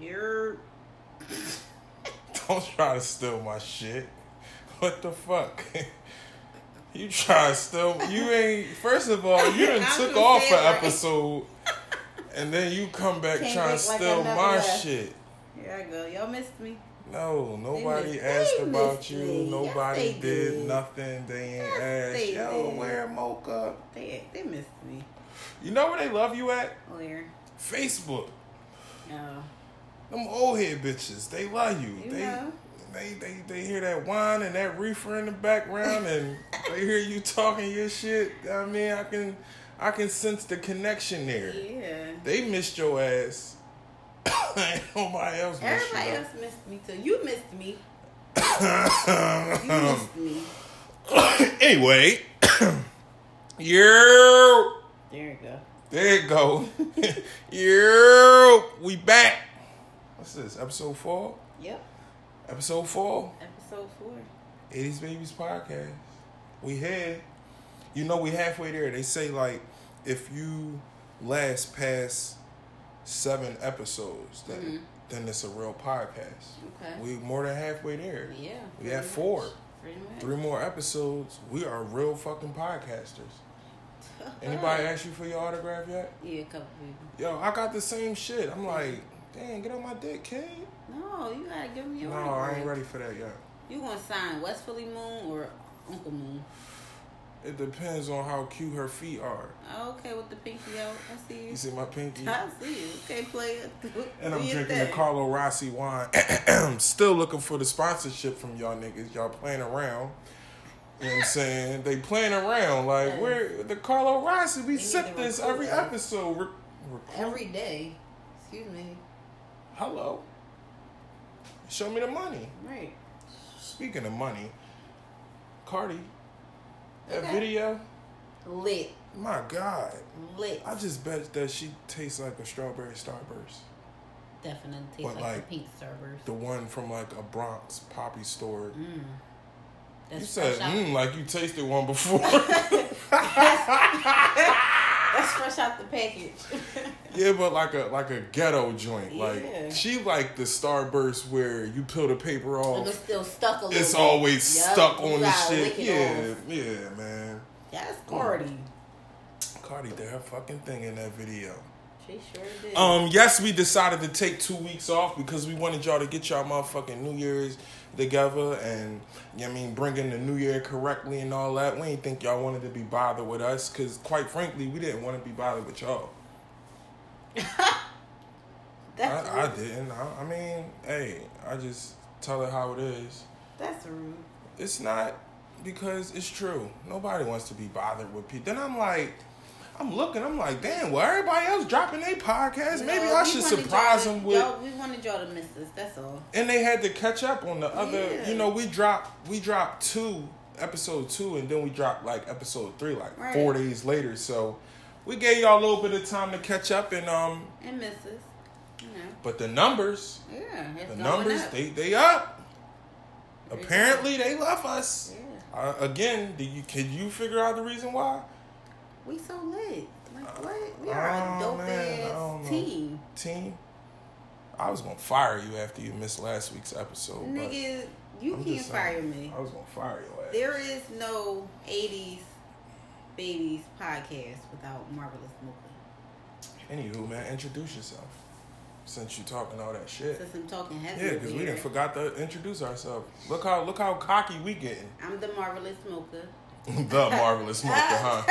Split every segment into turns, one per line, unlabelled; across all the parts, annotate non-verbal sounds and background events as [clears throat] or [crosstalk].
You're. [laughs]
Don't try to steal my shit. What the fuck? [laughs] you try to steal. You ain't. First of all, you done [laughs]
I
took off an
right.
episode, and then you come back
Came
trying to
like
steal my
left.
shit.
Here I go. Y'all missed me.
No, nobody
missed-
asked about you.
me. Yes,
Nobody
they
did,
did.
nothing. They ain't
Yes,
asked.
they
Yo,
did.
where Mocha?
They they missed me.
You know where they love you at?
Where?
Facebook.
No.
Them old head bitches. They love you.
You
they,
know.
they they they hear that wine and that reefer in the background, and [laughs] they hear you talking your shit. I mean, I can I can sense the connection there.
Yeah.
They missed your ass. [coughs] Ain't Nobody else missed
Everybody else missed me too. You missed me. You missed me. [coughs]
anyway, [coughs] you
There you go.
there you go. [laughs] you we back. What's this? Episode four.
Yep.
Episode four.
Episode four.
80s Babies podcast. We here. You know we halfway there. They say like if you last past seven episodes, then
Mhm.
then it's a real podcast.
Okay.
We more than halfway there.
yeah.
We have four. Three more episodes. We are real fucking podcasters. [laughs] Anybody ask you for your autograph yet?
Yeah, a couple people.
Yo, I got the same shit. I'm like, dang, get on my dick, kid.
No, you gotta give me your
No, I ain't ready for that yet.
You gonna sign West Philly Moon or Uncle Moon?
It depends on how cute her feet are.
Okay, with the pinky out. I see you.
You see my pinky?
I see you. Okay, play it. [laughs]
And I'm drinking the. Carlo Rossi wine. [clears throat] Still looking for the sponsorship from y'all niggas. Y'all playing around. You know what I'm [laughs] saying? They playing around. Like,
Yes.
where the Carlo Rossi, we sip this every episode. Re-
Every day. Excuse me.
Hello. Show me the money.
Right.
Speaking of money, Cardi, that
Okay.
video,
Lit.
my God.
Lit.
I just bet that she tastes like a strawberry starburst.
Definitely tastes
But
like,
like,
the pink Starburst.
The one from like a Bronx poppy store.
Mm.
You said, mm, like you tasted one before. [laughs] [laughs]
That's fresh out the package. [laughs]
yeah, but like a like a ghetto joint.
Yeah.
Like she like the starburst where you peel the paper
and it's
off.
still stuck a little
It's
bit.
always
Yup,
stuck
you
on the shit. Yeah,
off.
yeah, man.
That's mm. Cardi.
Cardi did her fucking thing in that video.
She sure did.
Um, yes, we decided to take two weeks off because we wanted y'all to get y'all motherfucking New Year's together and you know I mean bringing the New Year correctly and all that. We didn't think y'all wanted to be bothered with us because quite frankly we didn't want to be bothered with y'all. [laughs]
that's
I, I didn't. I, I mean, hey, I just tell it how it is.
That's rude.
It's not because it's true. Nobody wants to be bothered with people. Then I'm like, I'm looking. I'm like, damn. Well, everybody else dropping their podcast. Maybe
No,
I should surprise them with.
y'all- we wanted y'all to miss us. That's all.
And they had to catch up on the other.
Yeah.
You know, we dropped we dropped two episode two, and then we dropped like episode three like
Right.
four days later. So we gave y'all a little bit of time to catch up, and um,
And miss us. You know.
but the numbers,
Yeah.
The numbers,
up.
they they up. Apparently, they love us.
Yeah.
Uh, again, do you can you figure out the reason why?
We so lit. Like what? We are
Oh,
a dope
man,
ass team.
Team, I was gonna fire you after you missed last week's episode.
Nigga, you
I'm
can't fire me.
I was gonna fire you. ass.
There is no 80s babies podcast without Marvelous Mooka.
Anywho, man, introduce yourself. Since you talking all that shit.
Since I'm talking heavy
Yeah, because we didn't forgot to introduce ourselves. Look how look how cocky we getting.
I'm the Marvelous Mooka. [laughs]
the marvelous smoker, huh?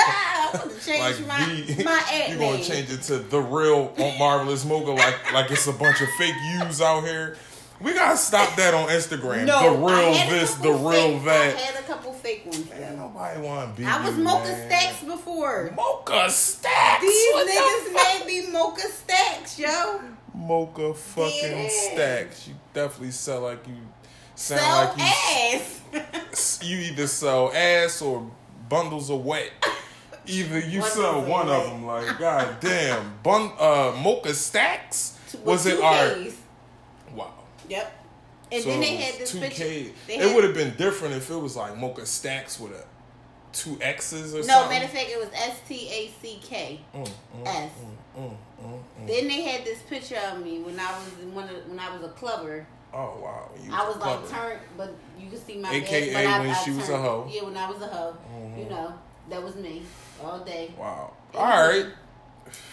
I'm [laughs] gonna change
Like
my,
the,
my ad [laughs]
you gonna change it to the real marvelous mocha, like like it's a bunch of fake yous out here. We gotta stop that on Instagram.
No,
the real this, the real
fake,
that.
I had a couple fake ones.
Man, nobody wanna be.
I was
you,
Mocha
man.
Stacks before.
Mocha stacks.
These
What
niggas
fuck?
made me Mocha Stacks, yo.
Mocha fucking
ass.
stacks. You definitely sell like you sound
Sell
like you
ass.
you either sell ass or bundles of wet. Either you
Bundles
sell
of
one
wet.
of them. Like, god damn, bun uh, mocha stacks.
With
Was it our
Ks.
wow?
Yep. And
so
then they had this
two
picture.
K.
they
It would have been different if it was like mocha stacks with a two X's or
No,
something?
No, matter of fact, it was S T A C K
Mm, mm,
S.
mm.
Then they had this picture of me when I was one of, when I was a clubber.
Oh wow. You
I was like turned, but you can see my
AKA
but I,
when
I
she was a hoe.
Yeah, when I was a hoe.
Mhm.
You know, that was me all day.
Wow. All right.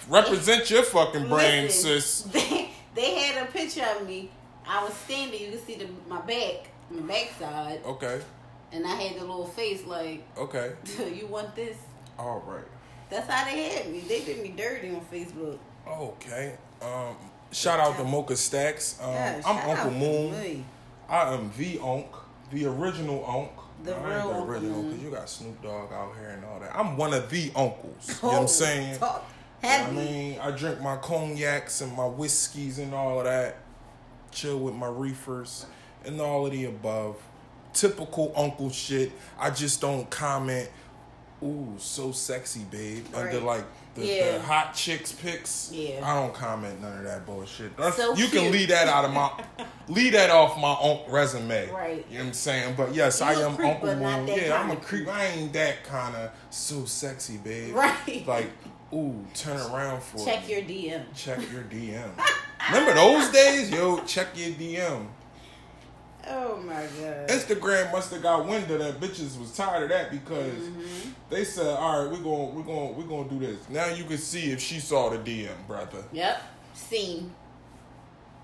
Represent your fucking brain,
Listen,
sis. [laughs]
They, they had a picture of me. I was standing. You can see the, my back, my backside,
Okay.
and I had the little face like,
Okay. [laughs]
"You want this?"
All right.
That's how they had me. They did me dirty on Facebook.
Okay. Um. Shout out to Mocha Stacks. Um,
Yeah,
I'm Uncle Moon.
me.
I am the Onk, the original Onk.
The
I ain't
real
the original because you got Snoop Dogg out here and all that. I'm one of the uncles. You know what I'm
Oh,
saying?
Talk
I mean, I drink my cognacs and my whiskeys and all of that. Chill with my reefers and all of the above. Typical uncle shit. I just don't comment. Ooh, so sexy, babe. Under like the,
Yeah.
the hot chicks pics.
Yeah.
I don't comment none of that bullshit. That's,
So
you can
cute.
leave that out of my [laughs] leave that off my unc resume.
Right.
You know what I'm saying? But yes,
You
I am
creep,
Uncle Moon. Yeah, I'm a creep.
creep.
I ain't that kind of so sexy, babe.
Right.
Like, ooh, turn around for
Check
me.
your DM.
check your DM. [laughs] Remember those days? Yo, check your DM.
Oh my god.
Instagram must have got wind of that. Bitches was tired of that because
Mm-hmm.
they said, "All right, we're gonna we're gonna we're to do this." Now you can see if she saw the DM, brother.
Yep. Seen.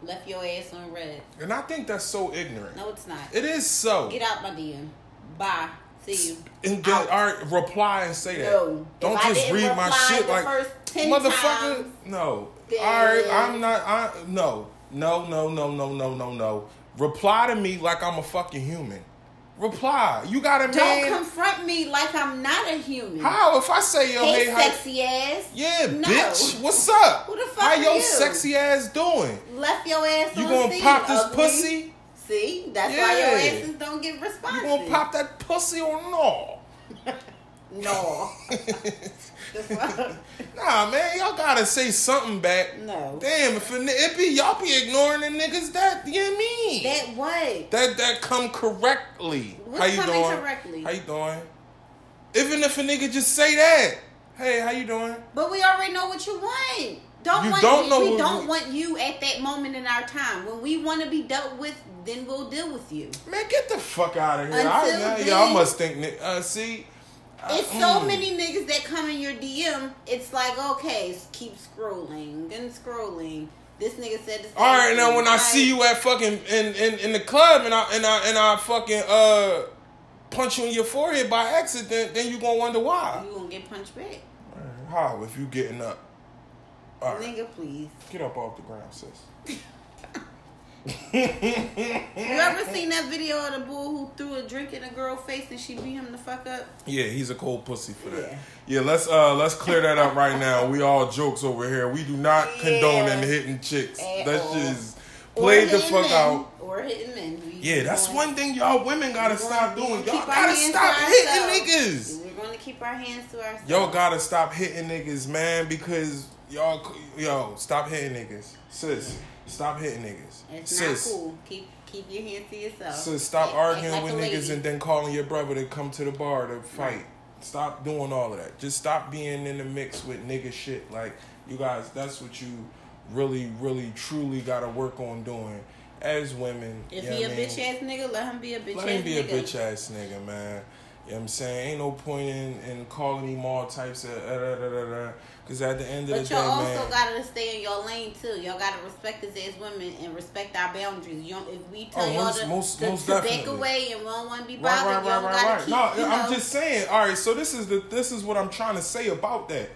Left your ass on read.
And I think that's so ignorant.
No, it's not.
It is so.
Get out my DM. Bye. See you.
And then, all right, reply and say that.
No.
Don't just read my shit like
first 10
motherfucker.
times,
no. All right, I'm not. I no, no, no, no, no, no, no, no. Reply to me like I'm a fucking human. Reply. You got a
Don't
man.
confront me like I'm not a human.
How if I say yo,
Hey,
hey, how,
sexy ass.
yeah,
No.
bitch, what's up?
Who the fuck
How
are
your
you?
sexy ass doing?
Left your ass
You
on
gonna
seen,
pop this
ugly.
pussy?
See, that's why your
Yeah.
asses don't get responses.
You gonna pop that pussy or no? [laughs]
No. [laughs] [laughs]
Nah, man, y'all gotta say something back.
No.
Damn, if it, it be y'all be ignoring the niggas that you know mean.
that what?
That that come correctly.
What's
how you
coming
doing?
correctly?
How you doing? Even if a nigga just say that. Hey, how you doing?
But we already know what you want. Don't
You
want
don't know
we don't
we-
want you at that moment in our time. When we want to be dealt with, then we'll deal with you.
Man, get the fuck out of here.
Until
I,
then-
y'all must think. Uh, see,
It's so many niggas that come in your DM. It's like okay, keep scrolling, then scrolling. This nigga said this.
All right, now when I see you at fucking in, in, in the club and I and I and I fucking uh punch you in your forehead by accident, then you gonna wonder why.
you gonna get punched back,
How if you getting up? All right,
nigga. Please.
get up off the ground, sis. [laughs]
You ever seen that video of the bull who threw a drink in a girl's face and she beat him the fuck up?
Yeah, he's a cold pussy for that.
Yeah.
Yeah, let's uh let's clear that up right now. We all jokes over here. We do not condone
Yeah.
and hitting chicks.
At
That's
all.
just
Or
play the fuck
men.
out.
Or hitting men. We-
Yeah, that's
we're
one thing y'all women gotta stop doing. Y'all
gonna keep our
gotta stop
to
hitting niggas.
We're gonna keep our hands to ourselves.
Y'all gotta stop hitting niggas, man, because y'all yo stop hitting niggas, sis. Stop hitting niggas,
It's
sis.
not cool. Keep keep your hands to yourself.
So stop
Act-
arguing
act like
with niggas
lady.
and then calling your brother to come to the bar to fight. Stop doing all of that. Just stop being in the mix with nigga shit. Like you guys, that's what you really, really, truly gotta work on doing as women.
If
you know
he a
what I mean?
bitch ass nigga, let him be a bitch
Let
ass
him be a bitch ass nigga, man. You know what I'm saying? Ain't no point in, in calling him all types of uh, da, da, da, da, Cause at the end of
But
the day, But y'all
also
man.
gotta stay in your lane too. Y'all gotta respect us as women and respect our boundaries. You don't, if we tell
Oh,
y'all
most-
to,
most-
to,
most
to back away and we don't want to be bothered,
right,
y'all
right,
gotta
right, right.
keep.
No,
you know,
I'm just saying. All right, so this is the this is what I'm trying to say about that.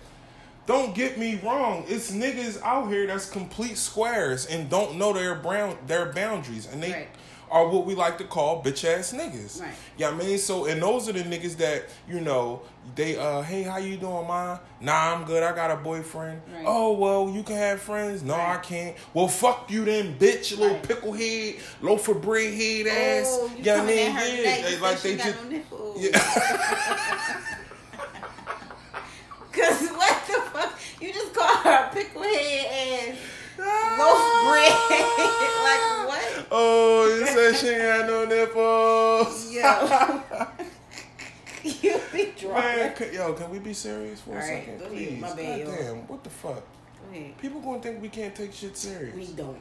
Don't get me wrong. It's niggas out here that's complete squares and don't know their brown their boundaries, and they
Right.
Are what we like to call bitch ass niggas.
Right.
Yeah, I mean, so and those are the niggas that you know they uh hey how you doing, ma? Nah, I'm good. I got a boyfriend.
Right.
Oh well, you can have friends. No, I can't. Well, fuck you then, bitch. Little
Right.
pickle head, loaf of bread head ass.
Oh, you
yeah,
at her
yeah. They, like they just
no
yeah. [laughs]
Cause what the fuck? You just call her a pickle head ass loaf bread. [laughs] like what?
Oh, you said she ain't had no nipples.
Yo. [laughs] you be drawer.
Man, c- yo, can we be serious for a
All right,
second,
go ahead.
please?
My bad, yo.
Goddamn, what the fuck?
Go ahead.
People gonna think we can't take shit serious.
We don't.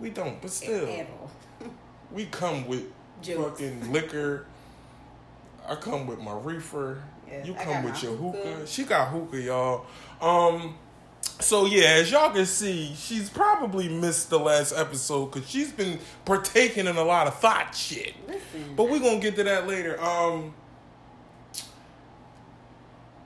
We don't, but
At
still, [laughs] we come with
Jokes.
fucking liquor. I come with my reefer.
Yeah,
you come with your hookah.
hookah.
She got hookah, y'all. Um, so yeah, as y'all can see, she's probably missed the last episode because she's been partaking in a lot of thought shit.
Listen.
But we're gonna get to that later. Um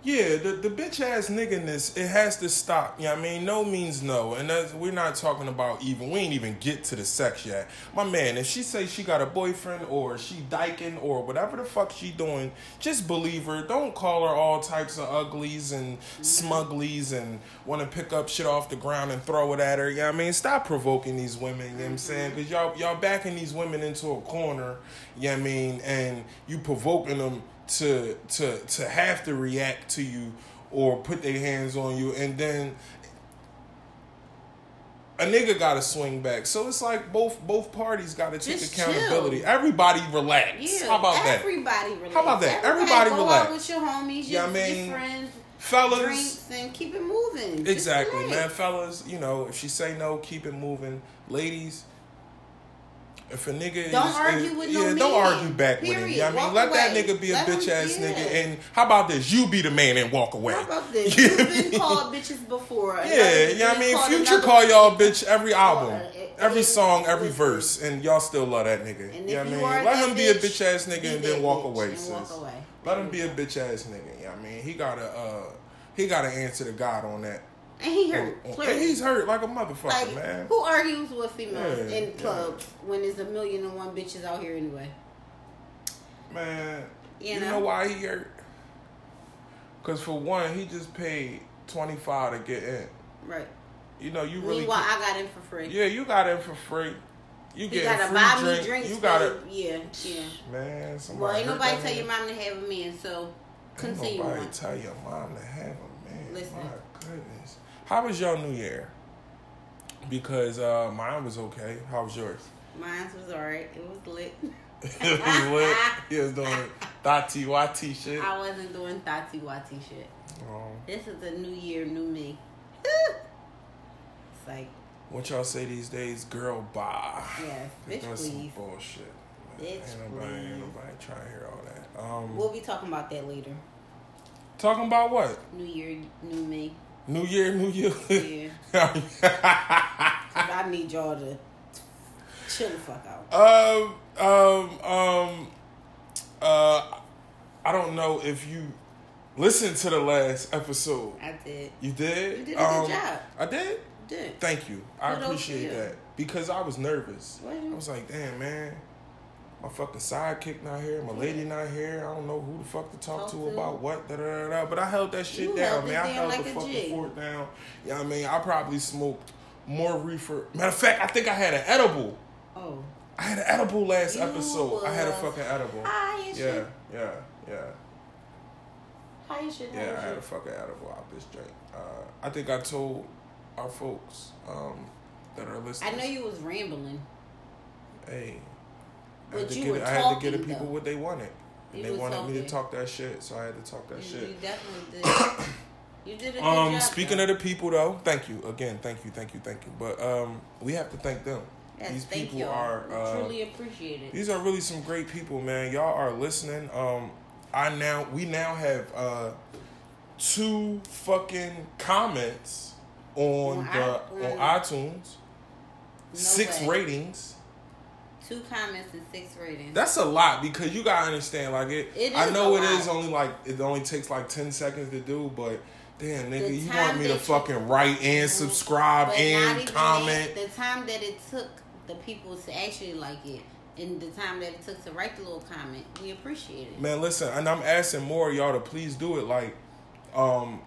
Yeah, the, the bitch ass nigginess, it has to stop. You know what I mean? No means no. And we're not talking about even, we ain't even get to the sex yet. My man, if she say she got a boyfriend or she dyking or whatever the fuck she doing, just believe her. Don't call her all types of uglies and smugglies and want to pick up shit off the ground and throw it at her. You know what I mean? Stop provoking these women, you know what I'm saying? Because y'all, y'all backing these women into a corner, you know what I mean? And you provoking them to to to have to react to you or put their hands on you and then a nigga gotta swing back. So it's like both both parties gotta take accountability.
chill.
Everybody relax.
Yeah,
How about that?
everybody relax.
How about that? Everybody
go
relax.
with your homies,
Yeah,
your,
I mean,
your friends,
Fellas
drinks, and keep it moving.
Exactly, man. Fellas, you know, if she say no, keep it moving. Ladies, if a nigga
Don't
is,
argue
is-
with
yeah,
no
don't
man.
argue back with him.
Period.
You know what I mean,
Walk
let that nigga be a
Let
bitch ass
yeah.
nigga. And how about this? You be the man and walk away.
How about this? [laughs] You've been called bitches before.
Yeah,
Another-
you know what I mean? Future call y'all
bitch.
every album,
it-
every
it-
song, every
listen.
verse, and y'all still love that nigga.
And
you know what I mean? Let him be a
bitch,
ass nigga and then walk away, sis. Let him be a bitch ass nigga. You know what I mean? He gotta uh he gotta answer to God on that.
And he hurt.
And-
clearly.
and he's hurt like a motherfucker,
like,
man.
who argues with females
Yeah,
in
yeah.
clubs when there's a million and one bitches out here anyway?
Man,
You
you,
know?
know? why he hurt? Cause for one, he just paid twenty five to get in.
Right.
You know, you really
Meanwhile, I got in for free.
yeah, you got in for free. You
You
get
gotta
free
buy
drink.
me drinks.
You gotta
Yeah, yeah.
man. Somebody
Well, ain't nobody tell
nigga.
your mom to have a man, so
Ain't
continue
nobody
on.
tell your mom to have a man.
Listen.
How was your New Year? Because uh, mine was okay. How was yours?
Mine was alright. It was lit. [laughs] [laughs]
it was lit. He was doing thati wati shit.
I wasn't doing thotty watty shit.
Um,
This is a new year, new me. [laughs] it's like,
what y'all say these days? Girl, bye.
yes, bitch,
That's some bullshit.
Bitch,
ain't nobody, ain't nobody trying to hear all that. Um,
We'll be talking about that later.
talking about what?
New year, new me.
New Year, New You.
Yeah. [laughs] I need y'all to chill the fuck out.
um, um, um, uh, I don't know if you listened to the last episode.
I did.
You did?
You did a good
Um,
job.
I did?
Did.
Thank you. I
to
appreciate
you.
that. Because I was nervous.
Well,
I was like, damn, man. My fucking sidekick not here. My lady not here. I don't know who the fuck to talk,
Talk
to,
to.
about what. Da, da, da, da. But I held that shit
You
down, man. I held
like
the fucking
G.
fort down. You know what I mean? I probably smoked more reefer. Matter of fact, I think I had an edible.
Oh.
I had an edible last
You
episode. I had a fucking edible.
Hi,
Yeah,
should.
yeah, yeah.
How you should.
Yeah, I had a fucking edible out this joint. Uh, I think I told our folks um, that are listening.
I know you was rambling.
Hey,
But you
get,
were
it- I had to get the people
though.
what they wanted, and
You
they wanted me to talk that shit, so I had to talk that
You,
shit.
you definitely did. [coughs] you did a good
Um,
job.
speaking
though.
of the people though, thank you again, thank you, thank you, thank you. But um, we have to thank them.
yes,
These people
y'all.
are uh,
truly appreciate it.
These are really some great people, man. Y'all are listening. Um, I now we now have uh two fucking comments on,
On
the
i-
on iTunes.
No
six
way.
ratings.
Two comments and six ratings.
That's a lot because you gotta understand. Like it,
It
I know it is
lot.
only like it only takes like ten seconds to do, but damn, nigga,
The
you want me to fucking write and subscribe and comment.
That, the time that it took the people to actually like it, and the time that it took to write the little comment, we appreciate it.
Man, listen, and I'm asking more of y'all to please do it. Like, um,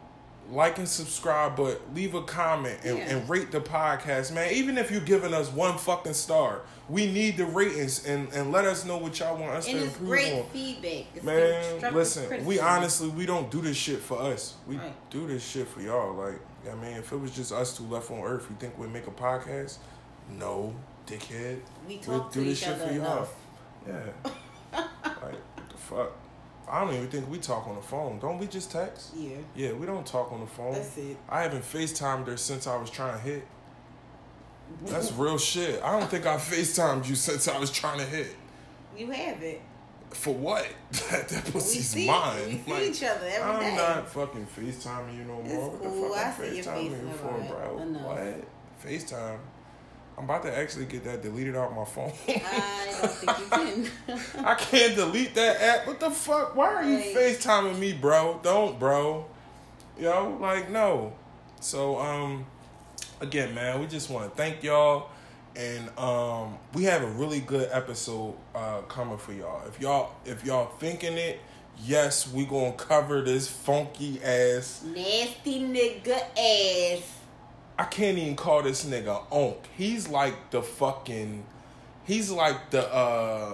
like and subscribe, but leave a comment and,
Yeah.
and rate the podcast, man. Even if you're giving us one fucking star, we need the ratings and, and let us know what y'all want us
And
to
it's
improve
great
on.
feedback. It's
Man, listen, we honestly we don't do this shit for us. We
Right.
do this shit for y'all. Like, I mean, if it was just us two left on Earth, you think we'd make a podcast? No, dickhead.
we
We'll do this shit for y'all.
enough.
Yeah. [laughs] like, what the fuck? I don't even think we talk on the phone. Don't we just text?
Yeah.
Yeah, we don't talk on the phone.
That's it.
I haven't FaceTimed her since I was trying to hit. [laughs] That's real shit. I don't think I FaceTimed you since I was trying to hit.
You have it.
For what? [laughs] that, that
We
pussy's
see,
mine.
we see each other every
I'm
day.
not fucking FaceTiming you no more.
It's
what
cool.
the fuck
I
I'm FaceTiming you for, bro?
Enough.
What? FaceTime. I'm about to actually get that deleted out my phone.
I don't think you can. [laughs]
I can't delete that app. What the fuck? Why are you
Hey.
FaceTiming me, bro? Don't, bro. Yo, like no. So um again, man, we just want to thank y'all and um we have a really good episode uh coming for y'all. If y'all if y'all thinking it, yes, we going to cover this funky ass
Nasty nigga ass.
I can't even call this nigga onk. He's like the fucking he's like the uh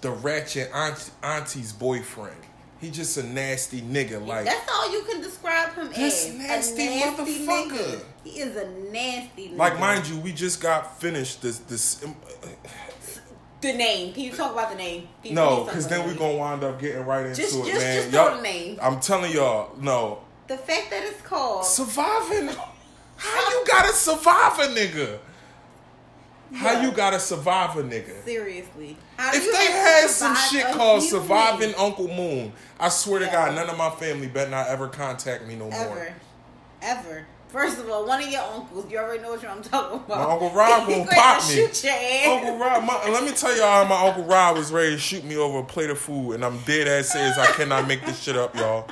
the ratchet aunt, auntie's boyfriend. He just a nasty nigga. Like
That's all you can describe him as.
nasty
a nasty
motherfucker.
Nigga. He is a nasty nigga.
like mind you, we just got finished this this
The name. Can you talk about the name? Can
no, because then we
name?
gonna wind up getting right into
Just-
it,
just-
man.
just
Y'all-
the name.
I'm telling y'all, no.
The fact that it's called.
Surviving how you gotta survive a nigga? How
Yeah.
you gotta survive a nigga?
Seriously. How
If they had some shit called? Surviving Uncle Moon, I swear to God, none of my family better not ever contact me no more.
Ever. Ever. First of all, one of your uncles, you already know what I'm talking about.
My Uncle Rob [laughs] gonna pop me.
Shoot your ass.
Uncle Rob, my, let me tell y'all how my Uncle Rob was ready to shoot me over a plate of food, and I'm dead ass serious. I cannot make this shit up, y'all.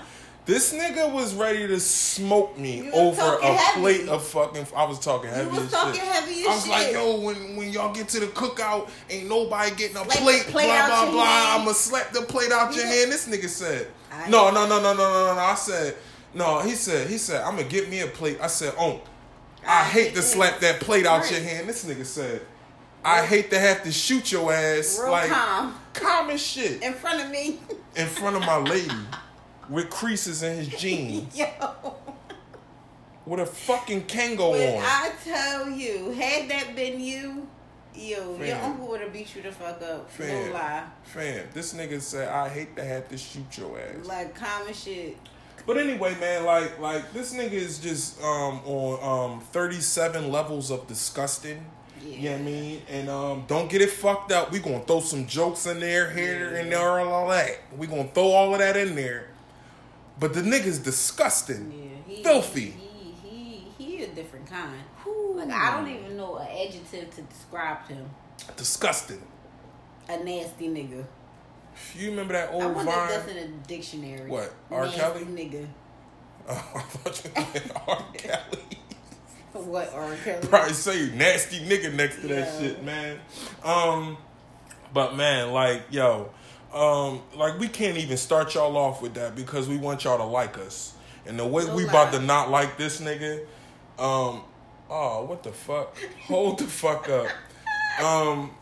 This nigga was ready to smoke me over a
heavy.
plate of fucking. I was talking heavy
was talking
shit.
heavy as
I was
shit.
like, yo, when when y'all get to the cookout, ain't nobody getting a
Slap
plate.
plate
blah blah blah.
hand.
I'ma slap the plate out your
Yeah.
hand. This nigga said,
I-
no, no, no, no, no, no, no, no. I said, no. He said, he said, I'm gonna get me a plate. I said, oh, I
I
hate to slap that plate out
Right.
your hand. This nigga said, I hate to have to shoot your ass.
Real
like
calm.
calm as shit
In front of me.
in front of my lady [laughs] with creases in his jeans [laughs]
Yo.
with a fucking Kangol
When
on.
I tell you, had that been you, yo, your uncle would have beat you the fuck up.
Fam.
No lie.
Fam, this nigga said I hate to have to shoot your ass.
Like common shit.
But anyway, man, like like this nigga is just um on um 37 levels of disgusting. You know what I mean? And um don't get it fucked up. We gonna throw some jokes in there, here and there, all, all that. We gonna throw all of that in there. But the nigga's disgusting.
Yeah, he,
Filthy.
He, he, he a different kind. Like I don't even know an adjective to describe him.
Disgusting.
A nasty nigga.
You remember that
I
old
wonder if
Vine?
that's in a dictionary.
What, R.
Nasty
Kelly?
nigga.
Oh, [laughs] I thought you meant R. Kelly. [laughs]
What R. Kelly?
Probably say nasty nigga next to that shit, man. Um, but man, like yo, um, like we can't even start y'all off with that because we want y'all to like us. And the way we about to not like this nigga, um, oh, what the fuck? Hold the fuck up. Um,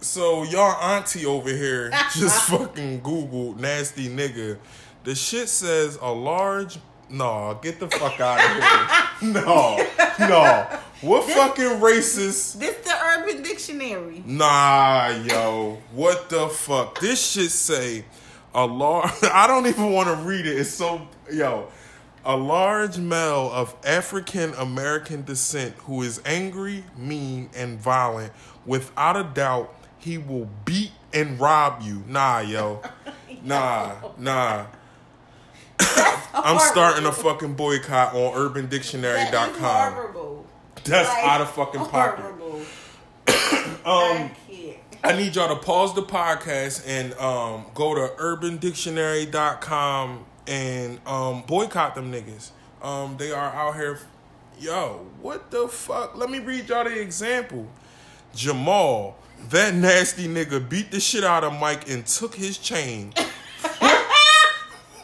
so y'all auntie over here [laughs] just fucking Google nasty nigga. The shit says a large. No, get the fuck out of here. [laughs] No, no. What fucking racist?
This the Urban Dictionary.
Nah, yo. What the fuck? This shit say a large. [laughs] I don't even want to read it. It's so yo. A large male of African American descent who is angry, mean, and violent. Without a doubt, he will beat and rob you. Nah, yo. [laughs] Nah, nah. [laughs] I'm starting a fucking boycott on
That
UrbanDictionary.com.
horrible.
That's
Like,
out of fucking pocket. Um,
I
need y'all to pause the podcast and um, go to urbandictionary.com and um, boycott them niggas. Um, they are out here. Yo, what the fuck? Let me read y'all the example. Jamal, that nasty nigga beat the shit out of Mike and took his chain. [laughs]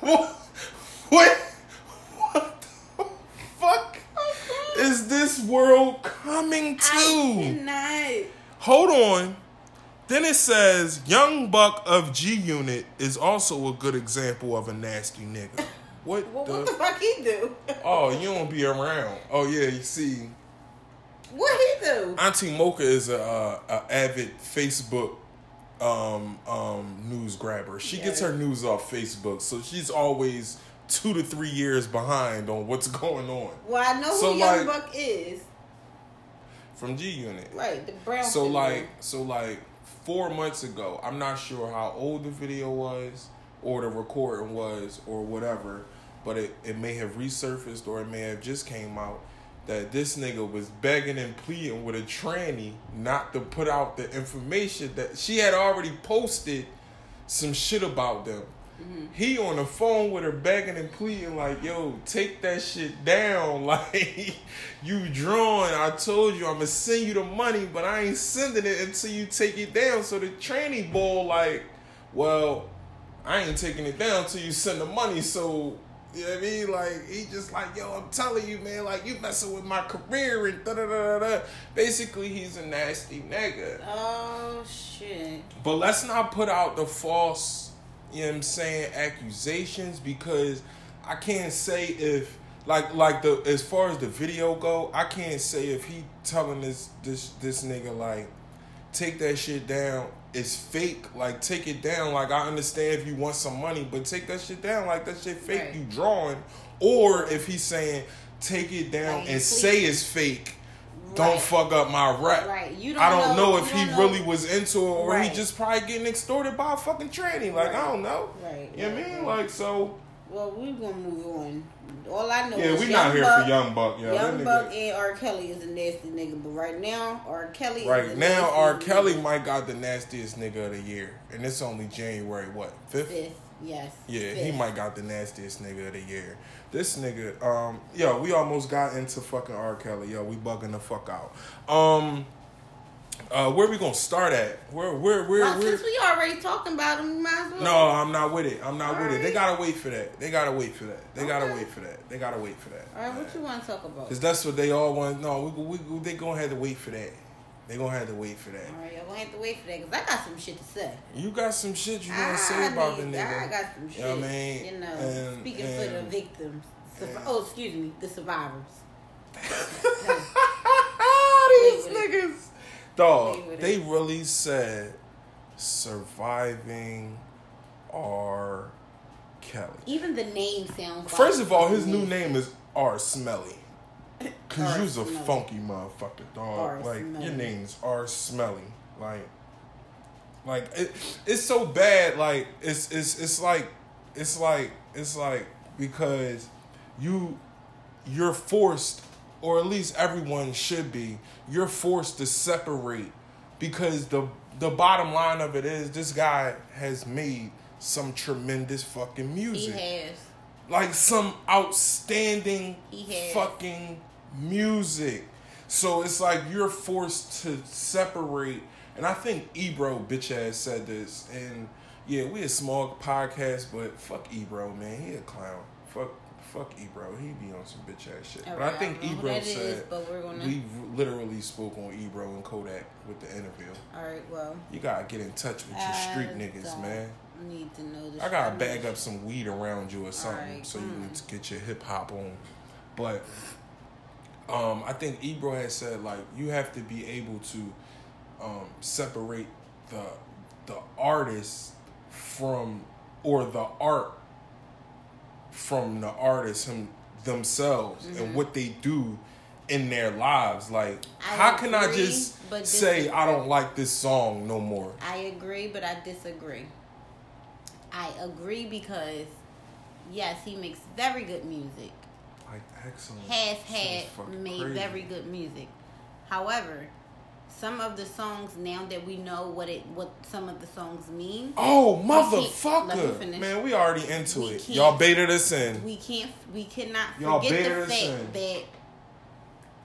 what? What? What the fuck is this world coming to?
I cannot.
Hold on. Then it says Young Buck of G Unit is also a good example of a nasty nigga. [laughs] What
Well,
the?
what the fuck he do? [laughs]
Oh, you don't be around. Oh yeah, you see,
What he do?
Auntie Mocha is a, uh, a avid Facebook um, um, news grabber. She gets her news off Facebook, so she's always two to three years behind on what's [laughs] going on
Well, I know
So,
who Young
like-
Buck is.
From G Unit.
Right, the brown.
So like so like four months ago, I'm not sure how old the video was or the recording was or whatever, but it, it may have resurfaced or it may have just came out that this nigga was begging and pleading with a tranny not to put out the information that she had already posted some shit about them. Mm-hmm. He on the phone with her begging and pleading like, "Yo, take that shit down. [laughs] Like, you drawing. I told you I'ma send you the money, but I ain't sending it until you take it down." So the tranny bull like, "Well, I ain't taking it down till you send the money." So you know what I mean? Like he just like, "Yo, I'm telling you, man. Like you messing with my career and da da da." da. Basically, he's a nasty nigga.
Oh shit.
But let's not put out the false, you know what I'm saying, accusations because I can't say if like like the as far as the video go, I can't say if he telling this this this nigga like take that shit down it's fake. Like take it down. Like I understand if you want some money but take that shit down. Like that shit fake
Right.
you drawing. Or if he's saying take it down
Like,
and say it's fake don't
Right.
fuck up my rep
Right. You don't
I don't know,
you
if he
know-
really was into it or he just probably getting extorted by a fucking tranny. Like, I don't know.
Right.
You know what I mean? Like, so.
Well, we're gonna move on. All I know
Yeah,
is
we not here
Buck,
for Young Buck, yo.
Young Buck and R. Kelly is a nasty nigga, but right now R. Kelly.
Right now, R. Kelly
nigga.
might got the nastiest nigga of the year. And it's only January, what, 5th?
Fifth, yes.
Yeah, he might got the nastiest nigga of the year. This nigga, um, yo, we almost got into fucking R. Kelly. Yo, we bugging the fuck out. Um, uh, where we gonna start at? Where, where, where,
Well,
where?
since we already talking about him, we might as well.
No, I'm not with it. I'm not with it. They gotta wait for that. They gotta wait for that. They gotta wait for that. They gotta wait for that.
All right, what you want to talk about?
Cause that's what they all want. No, we, we, they gonna have to wait for that. They gonna have to wait for that.
All right, y'all gonna have to wait for that because I got some shit to say.
You got some shit you
I
gonna say about the nigga?
I got some shit.
You know what I mean?
You know,
And-
speaking for the victims.
And-
oh, excuse me, the survivors. [laughs]
These niggas, dog. They really said surviving R. Kelly.
Even the name sounds.
First
like
of all, his new name is R. Smelly. Cause
R.
you's a
Smelly.
funky motherfucker, dog.
R.
like
Smelly.
your name's are Smelly. Like, like it, it's so bad. Like it's it's it's like it's like it's like because you you're forced, or at least everyone should be. You're forced to separate because the the bottom line of it is this guy has made some tremendous fucking music.
He has.
like some outstanding fucking music. So it's like you're forced to separate. And I think Ebro bitch ass said this. And yeah, we a small podcast, but fuck Ebro, man. He a clown. Fuck fuck Ebro. He be on some bitch ass shit.
All
but I think
I don't know who
Ebro
is,
said
we're gonna-
we literally spoke on Ebro and Kodak with the interview.
All right, well.
You gotta get in touch with your street niggas, man.
Need to know this.
I gotta bag up some weed around you or something
Alright,
so you
mm.
can get your hip hop on. But um, I think Ebro had said like you have to be able to um, separate the the artist from or the art from the artist him themselves and what they do in their lives. Like
Mm-hmm. I
how can I just
but
say. I don't like this song no more?
I agree, but I disagree. I agree because, yes, he makes very good music.
Like excellent.
Has had made
crazy.
very good music. However, some of the songs now that we know what it what some of the songs mean,
Oh, motherfucker! Man, we already into
We
it. Y'all baited us in.
we can't we cannot
Y'all
forget the fact that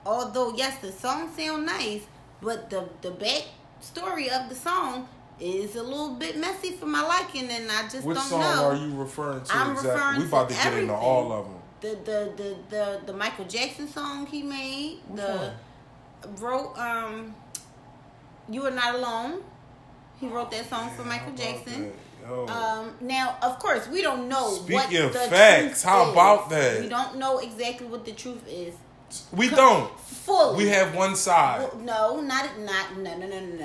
although yes the song sound nice but the the back story of the song is a little bit messy for my liking and i just
Which
don't
song
know
are you referring to
I'm
exactly?
referring
We about to,
to
get into all of them.
The the the the, the michael jackson song he made
Which
the wrote um you are not alone he wrote that song for michael jackson
Yo.
um, now, of course, we don't know what
Speaking of
the
facts,
truth
how
is.
about that?
We don't know exactly what the truth is
we don't.
fully.
We have one side.
No, not not no no no no no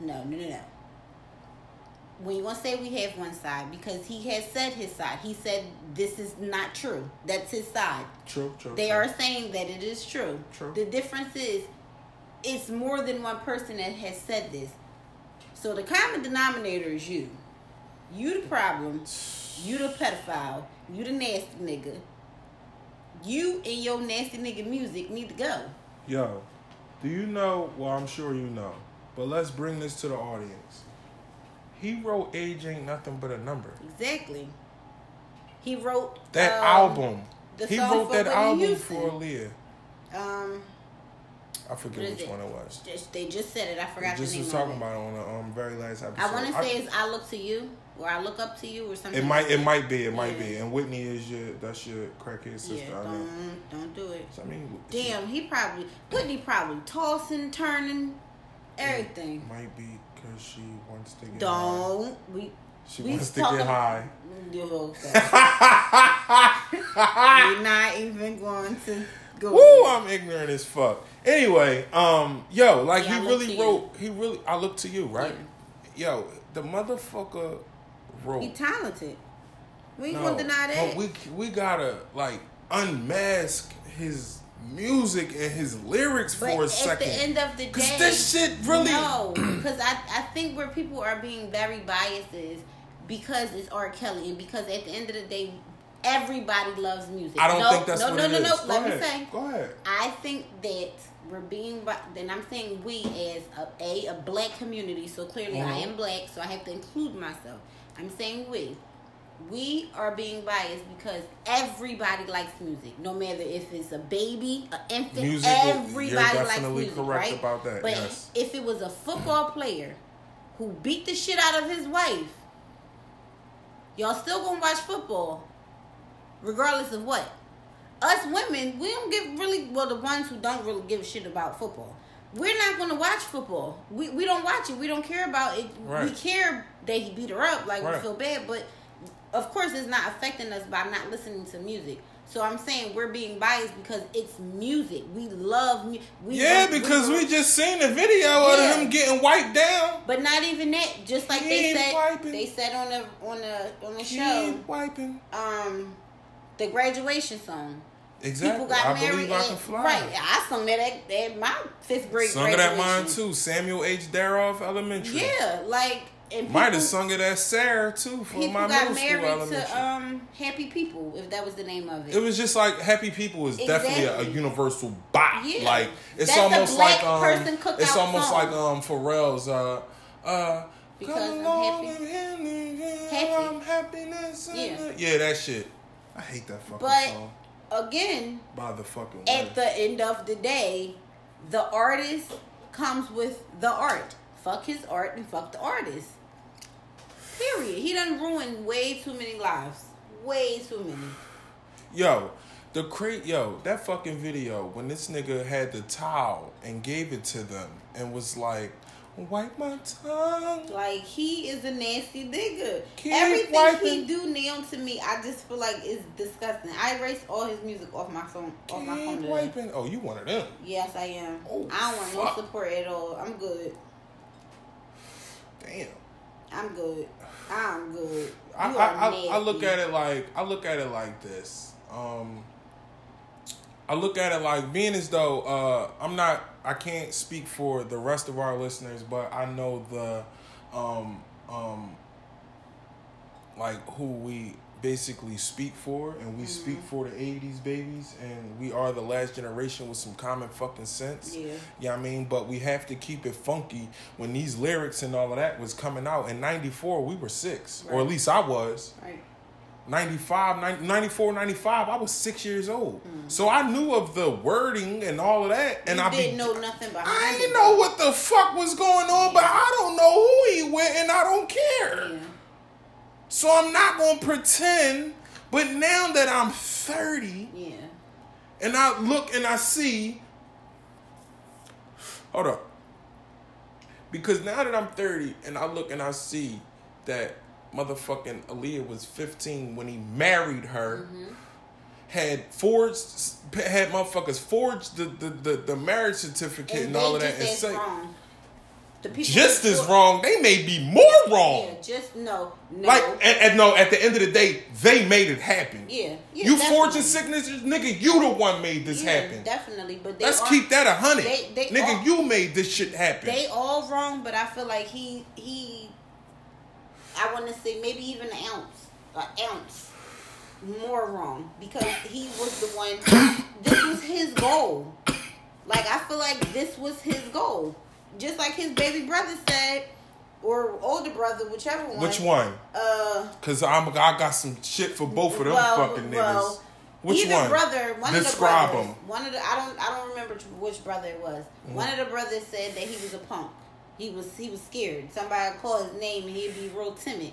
no no no no. When you want to say we have one side because he has said his side. He said this is not true. That's his side.
True, true.
They
true.
are saying that it is true.
True.
The difference is it's more than one person that has said this. So the common denominator is you. You the problem. You the pedophile. You the nasty nigga. You and your nasty nigga music need to go.
Yo, do you know? Well, I'm sure you know, but let's bring this to the audience. He wrote "Age Ain't Nothing But a Number."
Exactly. He wrote
That
um,
album. He wrote that
Whitney
album
Houston.
for Aaliyah.
Um,
I forget which
it?
one it was.
just, they just said it. I forgot
just was talking about it on the um, very last episode.
I want to say it's "I look to you" or "I look up to you" or something.
It might, it might be, it might
Yeah.
be. And Whitney is your, that's your crackhead sister.
Yeah,
I know.
don't don't do it.
So, I mean, she
Damn, he probably Whitney probably tossing, turning, everything.
might be because she wants to get.
Don't we?
She
we
wants to get high.
Okay. We're [laughs] not even going to go.
Woo. I'm ignorant as fuck. Anyway, um, yo, like
Yeah,
he really
to you.
wrote. He really. I look to you, right? Yo, the motherfucker wrote.
He talented. We ain't
No,
gonna deny that.
but we we gotta like unmask his music and his lyrics
But
for a
at
second.
the end of the day,
Cause this shit really
no. [clears throat] Because I I think where people are being very biased is because it's R. Kelly and because at the end of the day, everybody loves music.
I don't
no,
think that's
no,
what
no, no, no.
Go
Let
ahead.
me say.
Go ahead.
I think that we're being, then I'm saying we as a, a, a black community, so clearly I
Mhm.
am black, so I have to include myself. I'm saying we. We are being biased because everybody likes music, no matter if it's a baby, an infant,
Music,
everybody likes music, right?
about that,
But
yes.
if it was a football player who beat the shit out of his wife, y'all still gonna watch football, regardless of what. Us women, we don't give really well the ones who don't really give a shit about football. We're not gonna watch football. We we don't watch it. We don't care about it. We care that he beat her up, like
Right.
we feel bad, but of course it's not affecting us by not listening to music. So I'm saying we're being biased because it's music. We love music.
Yeah, because we just seen the video of him getting wiped down.
But not even that. Just like they said,
wiping.
they said on the on the on the show,
Keep wiping.
um, the graduation song.
Exactly.
People got
I
married.
believe I
and-
can fly.
Right. I sung that at, at my fifth grade.
Sung it at mine too. Samuel H. Daroff Elementary.
Yeah, like and
Might have sung it at Sarah too for
People
my
got
middle
married to um happy people, if that was the name of it.
it was just like Happy People is definitely a, a universal bop.
Yeah.
Like it's
That's
almost like um, it's almost
song.
like um Pharrell's uh uh.
Because I'm happy. Happy. Yeah.
yeah, that shit. I hate that fucking
But-
song.
Again,
By the fucking
at
way.
the end of the day, the artist comes with the art. Fuck his art and fuck the artist. Period. He done ruined way too many lives. Way too many.
Yo, the crate, yo, that fucking video when this nigga had the towel and gave it to them and was like, wipe my tongue.
Like he is a nasty nigga.
Keep
Everything he do now to me, I just feel like is disgusting. I erased all his music off my phone. Off my phone.
Keep
today.
wiping. Oh, you one of them.
Yes, I am.
Oh,
I don't want
fuck.
no support at all. I'm good.
Damn.
I'm good. I'm good. You
I, I, I look at it like I look at it like this. Um, I look at it like being as though uh, I'm not. I can't speak for the rest of our listeners, but I know the um, um, like who we basically speak for, and we speak
Mm-hmm.
for the '80s babies, and we are the last generation with some common fucking sense.
Yeah.
Yeah, I mean, but we have to keep it funky when these lyrics and all of that was coming out. In 94, we were six, or at least I was.
Right.
95, 90, 94, 95, I was six years old. So I knew of the wording and all of that. And
you
I
didn't
be,
know nothing behind
I didn't know what the fuck was going on, but I don't know who he with and I don't care.
Yeah.
So I'm not going to pretend. But now that I'm 30,
Yeah.
and I look and I see. Hold up. Because now that I'm 30 and I look and I see that motherfucking Aaliyah was 15 when he married her, mm-hmm. had forged, had motherfuckers forged the, the, the, the marriage certificate and,
And
all of that and say,
strong. The people
just as wrong. They may be more wrong.
Yeah, just no, no.
Like, and, and no, at the end of the day, they made it happen.
yeah, yeah,
you
definitely.
forging signatures, nigga. You the one made this
Yeah,
happen.
Definitely, but they
Let's
are,
keep that a hundred, nigga.
all-
you made this shit happen.
They all wrong, but I feel like he he. I want to say maybe even an ounce, an ounce more wrong because he was the one. this was his goal. Like I feel like this was his goal, just like his baby brother said, or older brother, whichever one.
Which one?
Uh,
Cause I'm I got some shit for both of them
Well,
fucking niggas.
well,
Which
either
one?
brother, one
Describe
of the brothers,
them.
one of the I don't I don't remember which brother it was.
Mm-hmm.
One of the brothers said that he was a punk. He was he was scared. Somebody would call his name and he'd be real timid.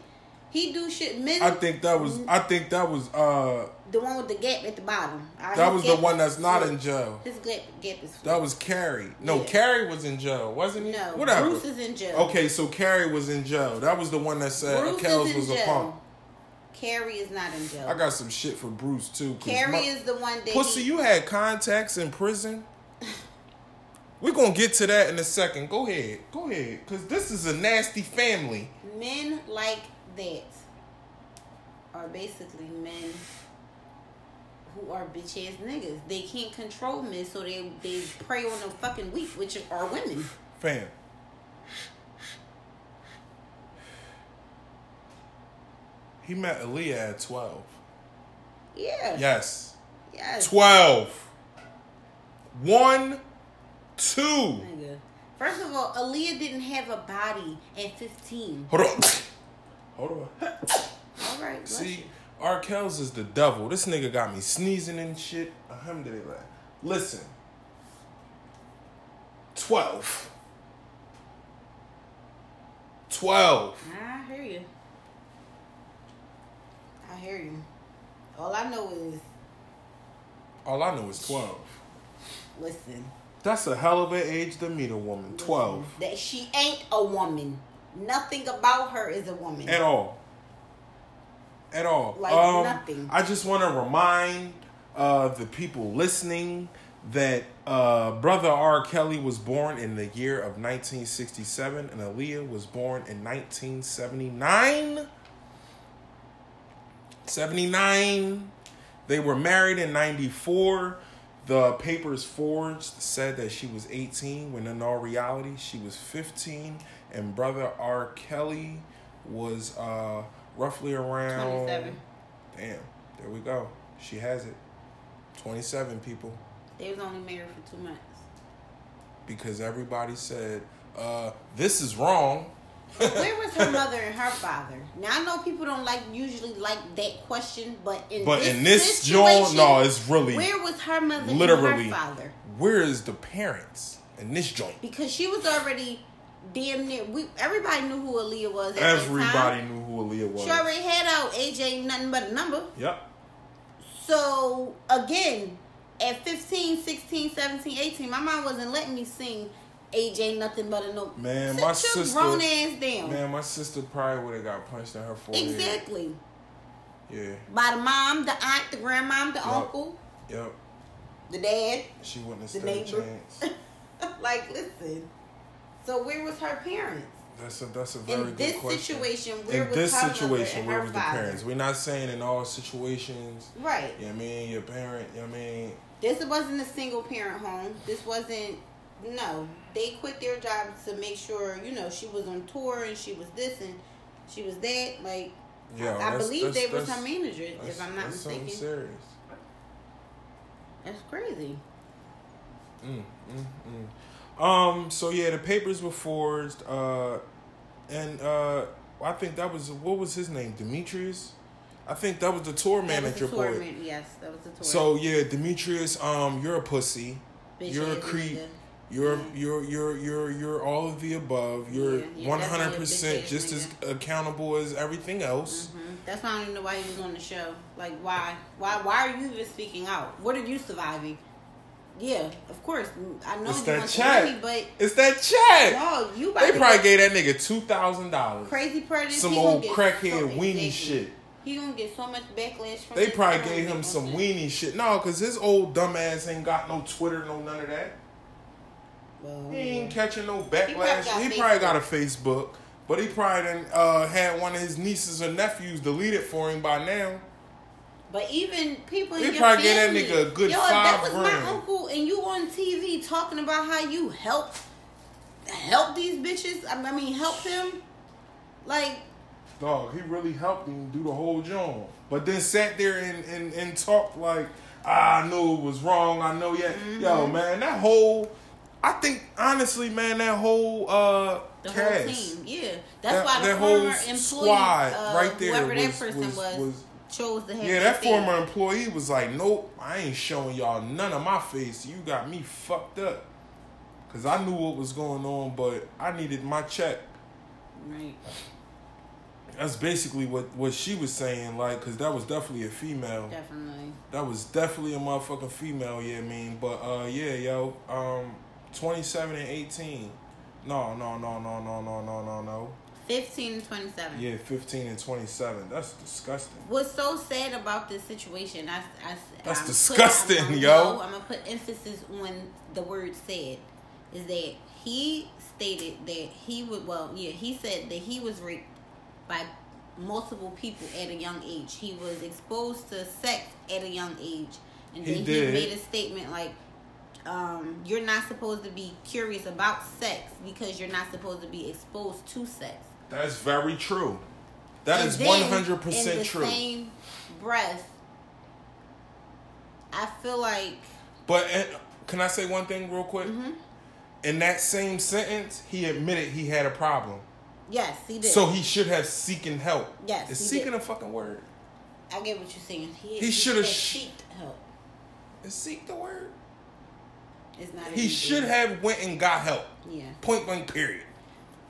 He do shit.
I think that was I think that was uh
the one with the gap at the bottom. Uh,
that was the one that's not in jail.
His gap gap is.
That was Carey. No,
Yeah.
Carey was in jail, wasn't he?
no.
Whatever.
Bruce is in jail.
Okay, so Carey was in jail. That was the one that said
Bruce
Kells
is in
was a
jail.
punk.
Carey is not in jail.
I got some shit for Bruce too.
Carey
my-
is the one that
Pussy,
he-
you had contacts in prison. [laughs] We're gonna get to that in a second. Go ahead. Go ahead. Cause this is a nasty family.
men like that are basically men who are bitch ass niggas. They can't control men, so they they prey on the fucking weak, which are women.
Fam. He met Aaliyah at 12.
Yeah.
Yes.
Yes.
12. One, two.
Nigga. First of all, Aaliyah didn't have a body at 15.
Hold on. [laughs] Hold on.
All right.
See. R. Kells is the devil. This nigga got me sneezing and shit. Alhamdulillah. Listen. 12. 12.
I hear you. I hear you. All I know is,
All I know is 12.
listen.
That's a hell of an age to meet a woman. 12.
That she ain't a woman. Nothing about her is a woman.
At all. At all.
Like
um,
nothing.
I just want to remind uh, the people listening that uh, brother R. Kelly was born in the year of 1967 and Aaliyah was born in 1979. 79. They were married in 94. The papers forged said that she was 18 when in all reality she was 15 and brother R. Kelly was uh, roughly around
27.
Damn, there we go. She has it. 27 people
They was only married for two months.
because everybody said uh, this is wrong.
Where was her [laughs] mother and her father? Now I know people don't like usually like that question, but in
But
this
in this joint, no, it's really
where was her mother
literally
and her father?
where is the parents in this joint?
Because she was already damn near. We everybody knew who Aaliyah was.
Everybody knew who Aaliyah was.
She already had out AJ nothing but a number.
Yep.
So again, at 15, 16, 17, 18, my mom wasn't letting me sing AJ nothing but a no.
Man,
Sit
my sister-
grown ass down.
Man, my sister probably would have got punched in her forehead.
exactly.
Yeah.
By the mom, the aunt, the grandmom, the
Yup.
uncle,
Yep.
the dad.
She wouldn't have
The
stood a chance. [laughs]
like, listen. So where was her parents?
That's a that's a very
In
good
this
question.
situation, where
in
was
this situation, where was the
father?
parents? We're not saying in all situations.
Right.
You know what I mean? Your parent, you know what I mean?
This wasn't a single parent home. This wasn't. No, they quit their jobs to make sure you know she was on tour and she was this and she was that. Like
Yeah,
I, I believe they was
that's-
her manager, if I'm not
that's
mistaken.
serious.
That's crazy.
Mm, mm, mm. Um. So yeah, the papers were forged. Uh, and uh, I think that was what was his name, Demetrius. I think that was the tour
That
manager
the tour
boy.
man- Yes, that was the tour.
So yeah, Demetrius, um, you're a pussy.
Bitch
you're a creep.
nigga.
You're
Yeah.
you're you're you're you're all of the above. You're one hundred percent just as accountable as everything else.
Mhm. That's why I don't even know why he was on the show. Like, why? Why? Why are you even speaking out? What are you surviving? Yeah, of course. I know
It's
you
that
want the money, but
It's that chat.
no, you. About
they probably
get
gave that nigga two thousand dollars.
crazy prejudice.
Some
he
old crackhead
so-
weenie
exactly.
shit.
He gonna get so much backlash from.
They probably gave him some weenie shit. No, cause his old dumbass ain't got no Twitter, no none of that.
Well,
He ain't catching no
probably
backlash.
got
He probably, got a
Facebook.
Facebook, but he probably done, uh, had one of his nieces or nephews delete it for him by now.
But even people in
They
your
probably get that
family,
nigga a good
yo, if that was
grand.
my uncle and you on TV talking about how you help help these bitches. I mean, help him. Like,
Dog, he really helped him do the whole job. But then sat there and, and, and talked like, ah, I knew it was wrong. I know yeah,
Mm-hmm.
Yo, man, that whole, I think, honestly, man, that whole uh,
the
cast,
whole team, yeah. That's
That-
why the
that
former
whole
employee,
squad
uh,
right there
whoever that person
was-
was,
was-
chose to have.
Yeah, that
thing.
former employee was like, nope, I ain't showing y'all none of my face. You got me fucked up. Because I knew what was going on, but I needed my check.
Right.
That's basically what, what she was saying, like, because that was definitely a female.
Definitely.
That was definitely a motherfucking female, yeah, I mean. But, uh, yeah, yo, um, 27 and 18. No, no, no, no, no, no, no, no, no.
15 and 27.
Yeah, 15 and 27. That's disgusting.
What's so sad about this situation? I, I,
That's
I'm
disgusting,
put, I'm,
yo.
I'm gonna put emphasis on the word "said." Is that he stated that he would? Well, yeah, he said that he was raped by multiple people at a young age. He was exposed to sex at a young age, and
He
then
did.
he made a statement like. Um, you're not supposed to be curious about sex because you're not supposed to be exposed to sex.
That's very true. That
And
is 100%
in the
true.
Same breath, I feel like
But uh, can I say one thing real quick?
Mm-hmm.
In that same sentence, he admitted he had a problem.
yes, he did.
So he should have seeking help.
Yes,
Is
he
seeking
did.
a fucking word?
I get what you're saying. He,
He shoulda
had seeked help.
Is seek the word?
It's not.
He should have went and got help.
Yeah.
Point blank. Period.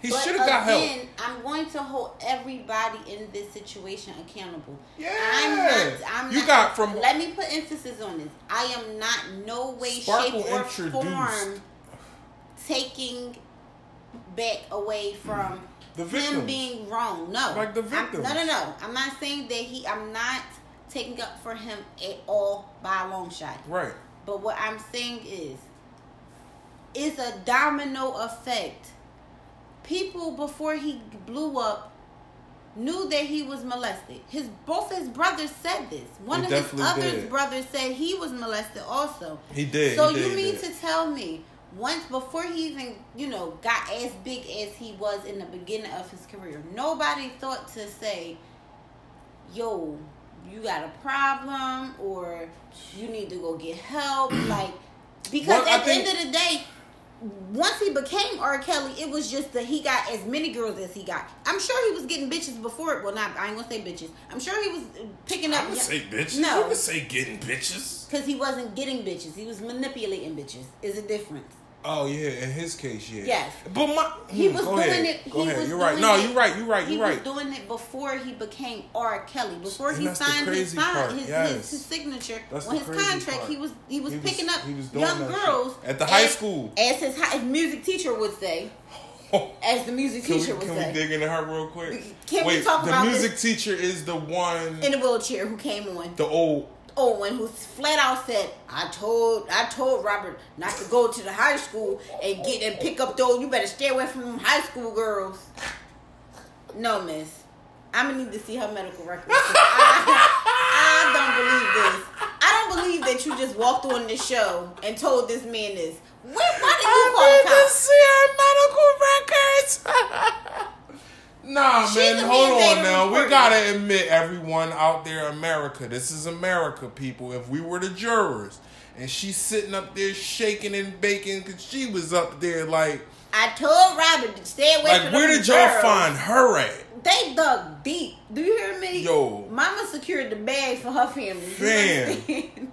He should have got help.
again, I'm going to hold everybody in this situation accountable.
Yeah.
I'm not. I'm
You
not,
got from-
Let me put emphasis on this. I am not no way,
Sparkle
shape, or
introduced-
form taking back away from
The
him being wrong. No,
Like the
I'm- no, no, no. I'm not saying that he. I'm not taking up for him at all by a long shot.
Right.
But what I'm saying is, it's a domino effect. People before he blew up knew that he was molested. His both his brothers said this. One
They
of his other
did.
brothers said he was molested also.
He did.
So
he did,
you
he
mean to tell me once before he even you know got as big as he was in the beginning of his career, nobody thought to say, "Yo, you got a problem," or "You need to go get help." like because
Well, I
at the
think-
end of the day. Once he became R. Kelly, it was just that he got as many girls as he got. I'm sure he was getting bitches before. Well, not I ain't gonna say bitches. I'm sure he was uh, picking up.
I would say bitches.
No.
You could say getting bitches.
Because he wasn't getting bitches. He was manipulating bitches. Is a difference.
Oh yeah, in his case, yeah.
Yes.
But my
He
hmm,
was doing
ahead.
it.
Go ahead.
was
You're right. No, you're right. You're right.
He
You're right.
was doing it before he became R. Kelly. Before
And
he signed his, sign, his,
yes.
his, his signature
That's
on his contract,
part.
he was he was
He was-
picking up
he was
young
shit.
girls
At the high
as-
school.
as his, hi- his music teacher would say. [laughs] As the music
Can we,
teacher would
can we dig into her real quick?
Can we talk
the
about the
music
this?
teacher is the one,
in the wheelchair who came on.
the old.
Owen, who flat out said, "I told I told Robert not to go to the high school and get and pick up those. You better stay away from them high school girls." No, miss. I'm gonna need to see her medical records. I, [laughs] I don't believe this. I don't believe that you just walked on this show and told this man this. When, why did you call the cops?
I need to see her medical records. [laughs] nah,
She's
man, hold on now. We gotta admit, everyone out there, America. This is America, people. If we were the jurors, and she's sitting up there shaking and baking, cause she was up there like,
I told Robert to stay away
like,
from
where did y'all
girls.
find her at?
They dug deep. Do you hear me?
Yo.
Mama secured the bag for her family.
Fam.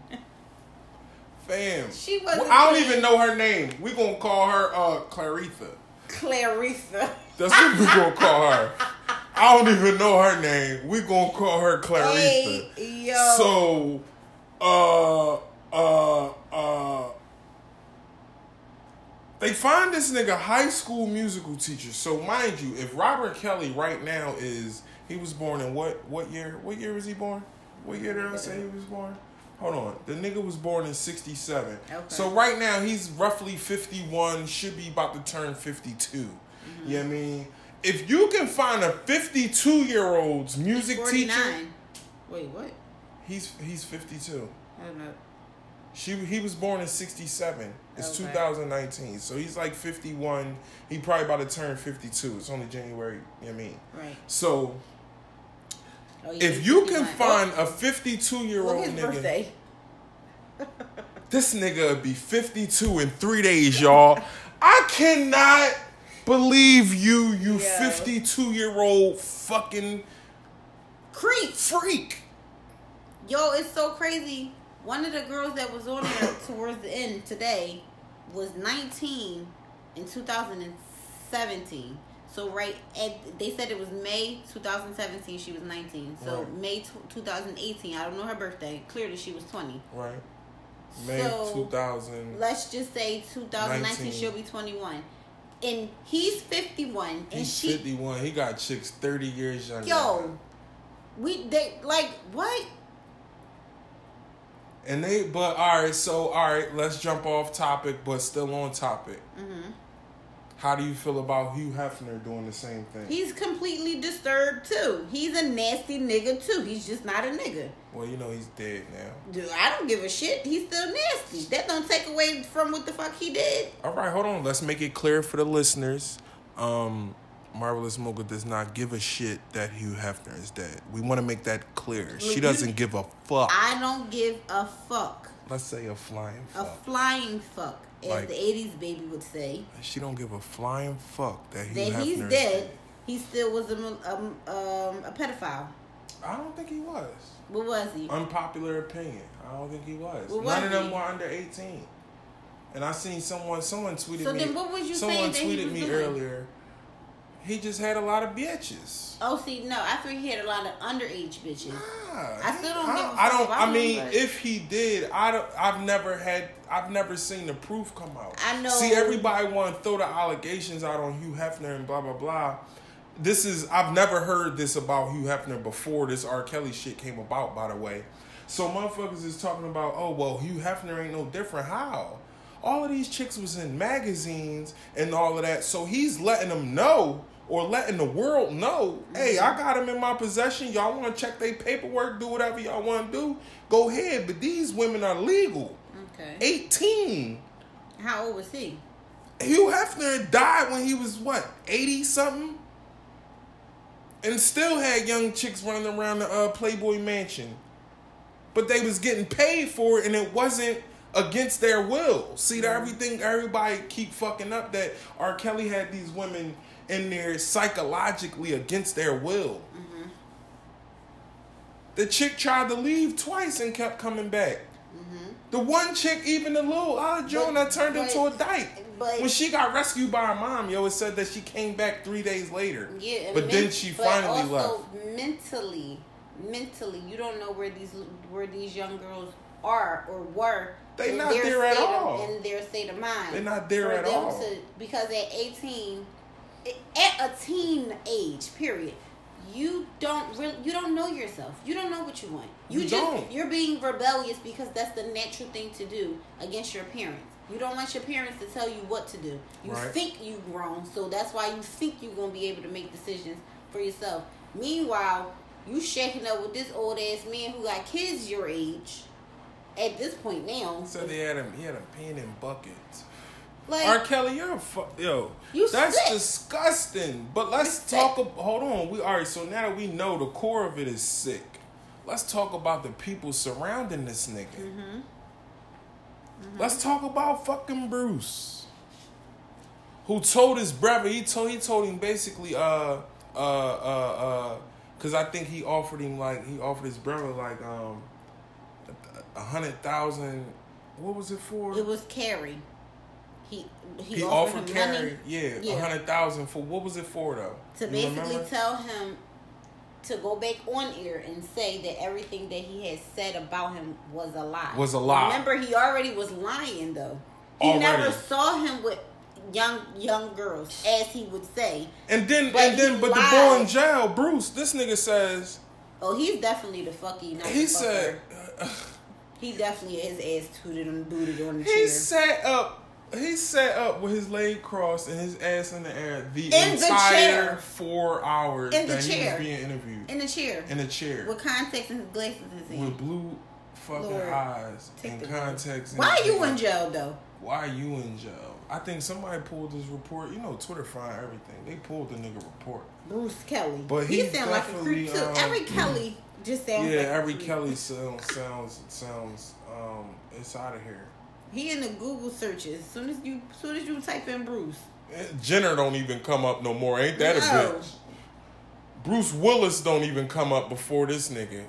Fam, [laughs]
She wasn't
Well, I don't even know her name. We gonna call her uh Claritha.
Clarissa.
That's what we gonna call her. I don't even know her name. We gonna call her Claritha.
Hey.
So, uh, uh, uh, they find this nigga high school musical teacher. So, mind you, if Robert Kelly right now is he was born in what what year? What year was he born? What year did I say he was born? Hold on. The nigga was born in 67.
Okay.
So right now he's roughly 51, should be about to turn 52.
Mm-hmm.
You know what I mean? If you can find a 52 year old's music teacher,
49. Wait, what?
he's he's 52.
I don't know.
She he was born in 67. It's
Okay.
2019. So he's like 51. He probably about to turn 52. It's only January, you know what I mean?
Right.
So
Oh, yeah,
if you can
59.
find a 52 year
Oh,
old nigga
birthday.
This nigga would be 52 in three days, y'all. I cannot believe you, you
Yeah.
52 year old fucking
Creep.
freak.
Yo, it's so crazy. One of the girls that was on there towards the end today was 19 in 2017. So right at they said it was May 2017 she was 19. So
Right.
May t- 2018, I don't know her birthday. Clearly she was 20.
Right. May
So,
2000.
Let's just say 2019
19.
she'll be 21. And he's 51 and
He's
she
51. He got chicks 30 years younger.
yo we they like what?
And they, but all right, so all right, let's jump off topic, but still on topic.
Mm-hmm.
How do you feel about Hugh Hefner doing the same thing?
He's completely disturbed too. He's a nasty nigga too. He's just not a nigga.
well, you know he's dead now.
Dude, I don't give a shit. He's still nasty. That don't take away from what the fuck he did.
All right, hold on. Let's make it clear for the listeners. Um, Marvelous Mocha does not give a shit that Hugh Hefner is dead. We want to make that clear. She doesn't give a fuck.
I don't give a fuck.
Let's say a flying
A flying fuck, as
Like-
the '80s baby would say.
she don't give a flying fuck that Hugh
That he's dead. He still was a um, um, a pedophile.
I don't think he was.
What was he?
Unpopular opinion. I don't think he was.
Well,
None
was
of them
he?
were under eighteen. And I seen someone. Someone tweeted
So
me.
then what was you
someone
saying he
tweeted me
doing?
earlier. He just had a lot of bitches.
Oh, see, no, I think he had a lot of underage bitches.
Nah,
I still don't
I,
give a
I
fuck
don't. I mean,
but-
if he did, I don't. I've never had. I've never seen the proof come out.
I know-
See, everybody want to throw the allegations out on Hugh Hefner and blah blah blah. This is. I've never heard this about Hugh Hefner before. This R. Kelly shit came about, by the way. So motherfuckers is talking about, oh well, Hugh Hefner ain't no different. How? All of these chicks was in magazines and all of that. So he's letting them know or letting the world know, hey, I got them in my possession. Y'all want to check their paperwork, do whatever y'all want to do, go ahead. But these women are legal.
Okay.
18.
How old was he?
Hugh Hefner died when he was what, 80 something? And still had young chicks running around the uh, Playboy Mansion. But they was getting paid for it and it wasn't against their will. See that everything everybody keep fucking up that R. Kelly had these women in there psychologically against their will. The chick tried to leave twice and kept coming back. The one chick, even the little uh, Joan
But-
turned
but-
into a dyke.
but-
when she got rescued by her mom, yo, it said that she came back three days later.
Yeah, and
but then
men-
she
but
finally
also
left.
Mentally, mentally, you don't know where these where these young girls are or were.
They not there at
state of-
all.
in their state of mind.
They're not there
For
at all.
To, because at eighteen, at a teen age, period. You don't really, you don't know yourself. You don't know what you want. You,
You
just
don't.
you're being rebellious because that's the natural thing to do against your parents. You don't want your parents to tell you what to do. You
Right.
think you grown, so that's why you think you're gonna be able to make decisions for yourself. Meanwhile, you shaking up with this old ass man who got kids your age. At this point now,
So they had him. He had him peeing in buckets.
Like
R. Kelly, you're a fu- yo.
You
that's
sick.
disgusting. But let's
You
talk. Ab- hold on. We all right. So now that we know the core of it is sick, let's talk about the people surrounding this nigga.
Mm-hmm.
Let's talk about fucking Bruce, who told his brother. He told he told him basically, uh, uh, uh, uh, because I think he offered him like he offered his brother like um, a- a hundred thousand. What was it for?
it was Carey. He he,
He
offered,
offered Carey,
money
yeah, a
Yeah.
hundred thousand for what was it for though?
to
You
basically
remember?
tell him to go back on air and say that everything that he had said about him was a lie.
Was a lie.
Remember, he already was lying though. He
Already.
never saw him with young young girls, as he would say.
and then
But
and then
he
but the boy in jail, Bruce, this nigga says
Oh, he's definitely the fucky. Not
he said
fucker. He definitely his ass tooted and booted on the
He
chair.
sat up. He sat up with his leg crossed and his ass in the air the
In the
entire
chair.
four hours
In the
that he
chair.
was being interviewed.
in the chair.
In a chair
with contacts and his glasses in his
with blue fucking
Lord,
eyes and contacts. and
Why are you in jail though?
Why are you in jail? I think somebody pulled his report. You know, Twitter find everything. They pulled the nigga report.
Bruce Kelly.
But
he
he
sound like a creep too.
um,
Every Kelly just sounds
yeah,
like
every. Kelly sounds sounds sounds um it's out of here.
He in the Google searches. As soon as you as soon as you type in Bruce.
Eh, Jenner don't even come up no more. Ain't that a bitch? Bruce Willis don't even come up before this nigga.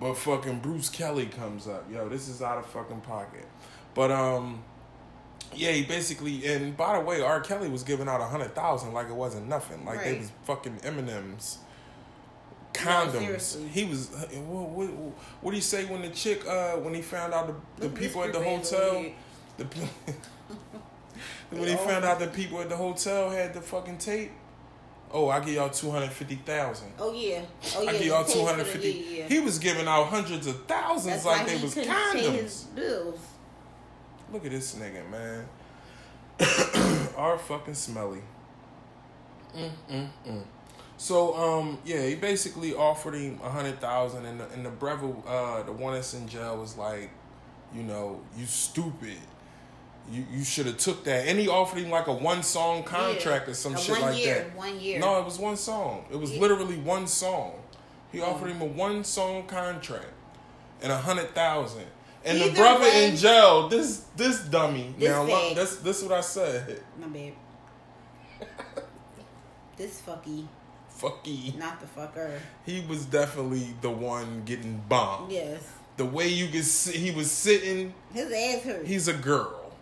But fucking Bruce Kelly comes up. Yo, this is out of fucking pocket. But um yeah, he basically and by the way, R. Kelly was giving out a hundred thousand like it wasn't nothing. Like they was fucking M&M's.
No,
Condoms. he was. What, what, what do you say when the chick? Uh, when he found out the, the people at the hotel, the [laughs] [laughs] when he found out the people at the hotel had the fucking tape. Oh, I give y'all two hundred fifty thousand.
Oh yeah. Oh yeah.
I give y'all two hundred fifty.
Yeah, yeah.
He was giving out hundreds of thousands
That's
like they
he
was condoms.
his bills.
Look at this nigga, man. [coughs] Are fucking smelly. Mm, mm, mm. So um yeah, he basically offered him a hundred thousand, and the, and the brother, uh, the one that's in jail, was like, you know, you stupid. You you should have took that, and he offered him like a one song contract
Yeah.
or some
A
shit like
year,
that.
One year.
No, it was one song. It was
Yeah.
literally one song. He
Oh.
offered him a one song contract and a hundred thousand. And the brother
way-
in jail, this this dummy.
This
now look, this this what I said.
My bad. [laughs] this fucky,
Fucky.
not the fucker.
He was definitely the one getting bombed.
Yes.
The way you could see he was sitting,
His ass hurt.
he's a girl.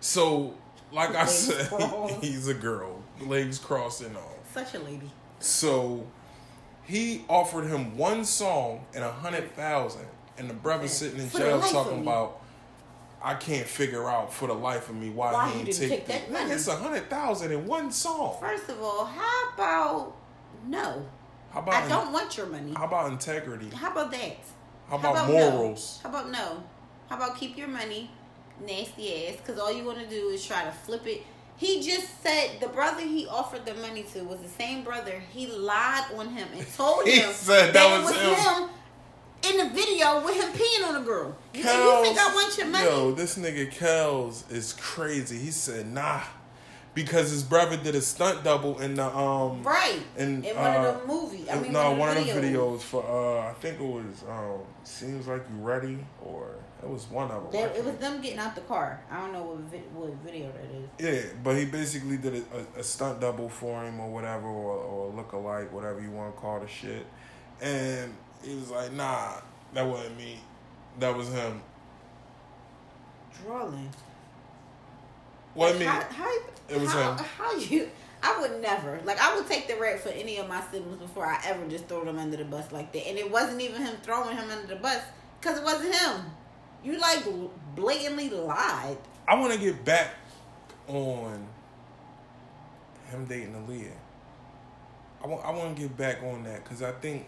So, like I said, [laughs]
crossed.
he's a girl. Legs crossed and all.
Such a lady.
So he offered him one song and a hundred thousand, and the brother sitting in
For
jail talking about, I can't figure out for the life of me why,
Why
he
didn't
take,
take that
the-
money.
It's a hundred thousand in one song.
First of all, how about no?
How about
I don't want your money.
how about integrity?
How about that?
How about,
no?
morals?
How about no? How about keep your money, nasty ass? Because all you want to do is try to flip it. He just said the brother he offered the money to was the same brother. He lied on him and told him
that
it
was
him. in the video with him peeing on a girl. You, think, you
Kels-
think I want your money?
Yo, this nigga Kels is crazy. He said nah, because his brother did a stunt double in the um
right.
in,
in one
uh,
of the movies. I mean,
no,
one,
one
of the videos.
for uh, I think it was um, seems like you ready, or it was one of them.
It was them getting out the car. I don't know what vi- what video that is.
Yeah, but he basically did a, a, a stunt double for him, or whatever, or or look alike, whatever you want to call the shit. And he was like, "Nah, that wasn't me. That was him."
Drawing.
What I mean,
how, how,
it was
how,
him.
How you? I would never. Like I would take the rap for any of my siblings before I ever just throw them under the bus like that. And it wasn't even him throwing him under the bus because it wasn't him. You like blatantly lied.
I want to get back on him dating Aaliyah. I want I want to get back on that because I think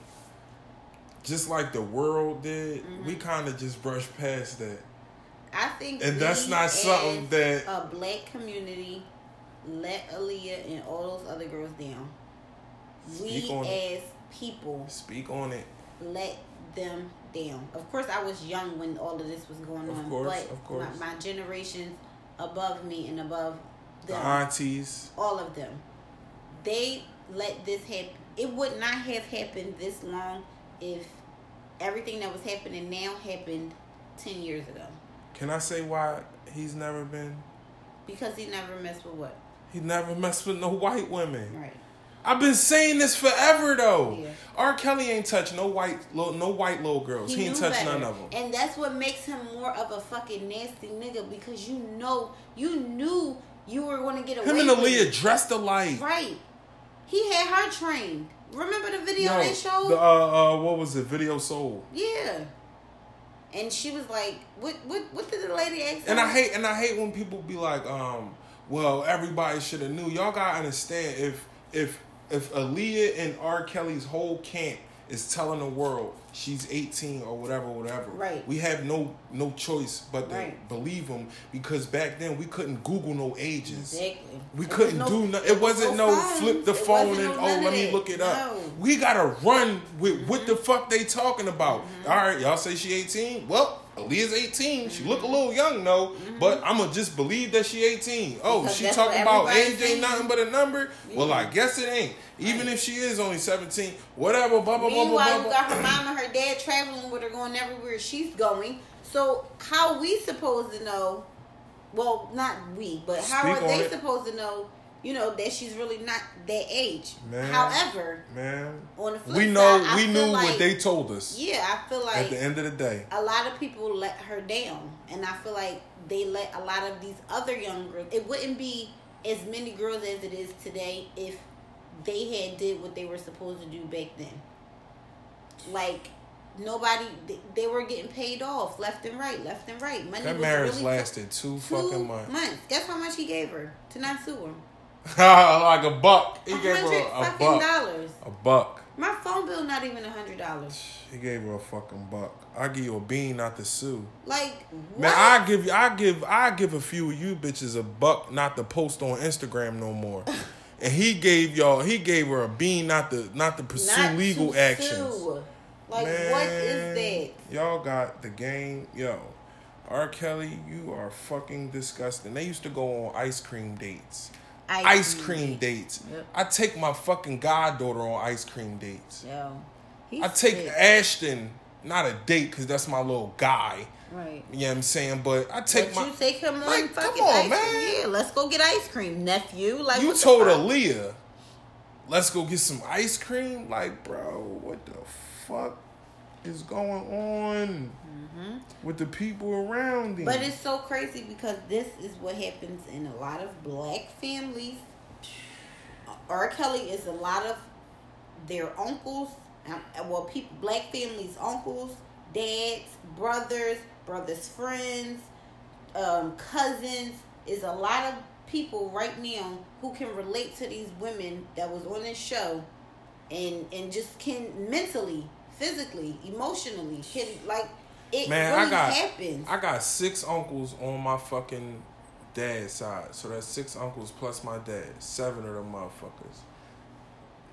just like the world did, we
Mm-hmm.
kind of just brushed past that.
I think,
And that's not something that-
a black community let Aaliyah and all those other girls down.
Speak
we
on it.
as people
Speak on it.
let them down. Of course, I was young when all of this was going
Of
on,
course,
but
of course.
My, my generations above me and above
The aunties.
all of them, they let this happen. It would not have happened this long if everything that was happening now happened ten years ago.
Can I say why he's never been?
Because he never messed with what?
He never messed with no white women.
Right.
I've been saying this forever though.
Yeah.
R. Kelly ain't touched no white, little, no white little girls. He, ain't
knew
touched
better.
none of them.
And that's what makes him more of a fucking nasty nigga because you know, you knew you were going to get away
Him and Aaliyah dressed alike.
Right. He had her trained. Remember the video
Yo,
they showed?
the, uh, uh, what was it? Video soul.
yeah. And she was like, "What? What? What did the lady ask?"
And
her?
I hate and I hate when people be like, um, well, everybody should have knew. Y'all gotta understand if if if Aaliyah and R. Kelly's whole camp is telling the world she's 18 or whatever, whatever.
Right.
We have no no choice but to
Right.
believe them because back then we couldn't Google no ages.
Exactly.
We
There
couldn't
no-
do nothing. It
was
wasn't no,
phones.
flip the
It
phone and
no
oh let me look it up.
No. Mm-hmm.
We gotta run with what the fuck they talking about. All right, y'all say she 18. Well, Aaliyah's 18. She look a little young though, but I'ma just believe that she 18. Oh,
Mm-hmm. Because
she talking about age ain't nothing but a number. Well, I guess it ain't. Even if she is only 17, whatever. Blah blah blah blah
Meanwhile, you got her mom and her dad traveling with her, going everywhere she's going. So how we supposed to know? Well, not we, but how
Speak
are they
it.
supposed to know? You know that she's really not that age.
Man.
However,
Man,
on the flip
we know
side,
we knew
like,
what they told us.
Yeah, I feel like At
the end of the day,
a lot of people let her down, and I feel like they let a lot of these other young girls. It wouldn't be as many girls as it is today if they had did what they were supposed to do back then. Like nobody, they, were getting paid off left and right, left and right. Money
that
was
marriage
really
lasted two,
two
fucking months.
Guess how much he gave her to not sue him? [laughs]
like a buck. He
A
gave her a, a buck.
dollars.
A buck.
My phone bill not even a hundred dollars.
He gave her a fucking buck. I give you a bean, not to sue.
Like what?
Man, I give you, I give, I give a few of you bitches a buck, not to post on Instagram no more. [laughs] and he gave y'all, he gave her a bean, not to, not to pursue
Not
legal
to
actions.
sue. Like
Man,
what is that?
Y'all got the game, yo. R. Kelly, you are fucking disgusting. They used to go on ice cream dates. Ice, cream dates.
Yep.
I take my fucking goddaughter on ice cream dates.
Yo,
I take
sick.
Ashton, not a date, because that's my little guy.
right.
You know what I'm saying? But I take
but
my.
you take him on
Like,
fucking
come on,
ice
man.
cream. Yeah, let's go get ice cream, nephew. Like
you told? Aaliyah, let's go get some ice cream? Like, bro, what the fuck is going on with the people around him?
Mm-hmm. But it's so crazy because this is what happens in a lot of black families. R. Kelly is a lot of their uncles, um, well, people, black families, uncles, dads, brothers, brothers' friends, um, cousins. Is a lot of people right now who can relate to these women that was on this show, and and just can mentally, physically, emotionally, can like it
Man,
really
I got
happens.
I got six uncles on my fucking dad's side. So that's six uncles plus my dad. Seven of them motherfuckers.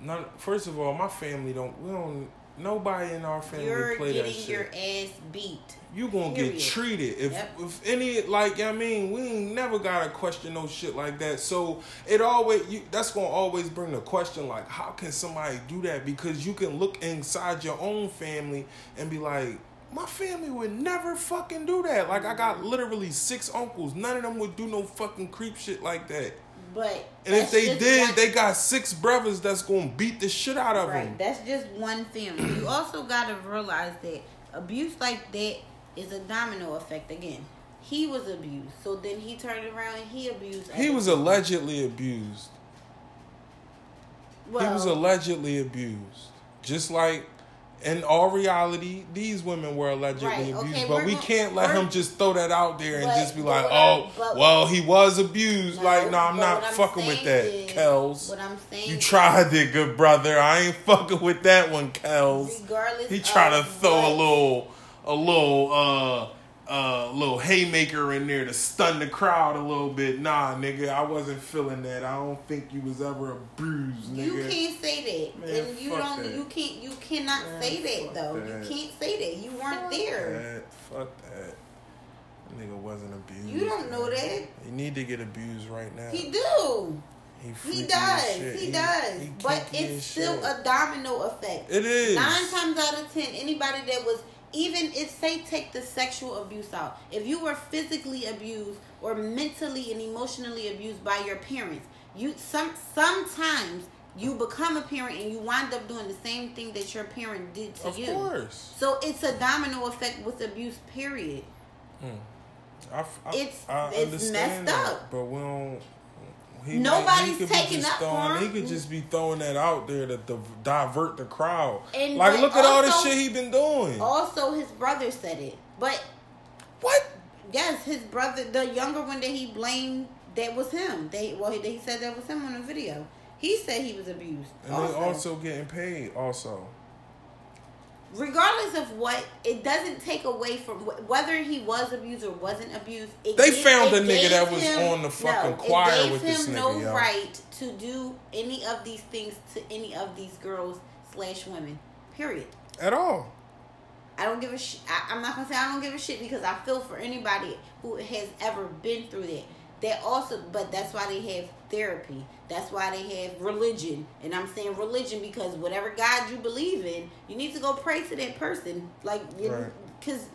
None, first of all, my family don't we don't nobody in our family
You're
play that
getting your ass beat.
you gonna
Period.
get treated if
Yep.
if any like I mean we ain't never gotta question no shit like that. So it always you, that's gonna always bring the question like how can somebody do that? Because you can look inside your own family and be like. My family would never fucking do that. Like I got literally six uncles. None of them would do no fucking creep shit like that.
But
And if they did,
one-
they got six brothers that's gonna beat the shit out of
right.
them.
That's just one family. you [clears throat] also gotta realize that abuse like that is a domino effect. Again, he was abused, so then he turned around and he abused.
He was
people.
allegedly abused.
Well,
he was allegedly abused. Just like in all reality, these women were allegedly
Right,
abused.
okay,
but we
gon-
can't let him just throw that out there and
But-
just be like, oh,
but-
well, he was abused.
No,
like, no, I'm not
I'm
fucking with that,
is-
Kels.
What I'm saying,
You tried it, good brother. I ain't fucking with that one, Kels.
regardless.
He tried to throw a
what-
little, a little, uh, uh, little haymaker in there to stun the crowd a little bit. Nah, nigga, I wasn't feeling that. I don't think you was ever abused, nigga.
You can't say that,
Man,
and you
fuck
don't.
that.
You can't. You cannot
Man,
say that though.
that.
You can't say that. You weren't there.
That, fuck that. That nigga wasn't abused.
You don't know that.
He need to get abused right now.
He do.
He,
He does.
shit.
He, does.
he
but it's still
shit.
a domino effect.
It is.
Nine times out of ten, anybody that was even if say take the sexual abuse out, if you were physically abused or mentally and emotionally abused by your parents, you some sometimes you become a parent and you wind up doing the same thing that your parent did to
Of
you.
Of course.
So it's a domino effect with abuse. Period. Hmm.
I, f- I-
It's-
I
it's messed
that,
up.
But we don't. He
Nobody's
he
taking up for
throwing, He could just be throwing that out there to, div- divert the crowd.
And
like, look at all the shit he been doing.
Also, his brother said it, but
what?
Yes, his brother, the younger one that he blamed, that was him. They well, he, he said that was him on the video. He said he was abused.
And they also getting paid. Also,
regardless of what, it doesn't take away from wh- whether he was abused or wasn't abused. It
They
gave-
found
it
a nigga that was
him-
on the fucking
no,
choir
it gave
with
him
this
no
nigga, yo.
right to do any of these things to any of these girls slash women. Period.
At all.
I don't give a shit. I'm not gonna say I don't give a shit because I feel for anybody who has ever been through that. That also, but that's why they have therapy. That's why they have religion. And I'm saying religion because whatever God you believe in, you need to go pray to that person. Like,
Right.
because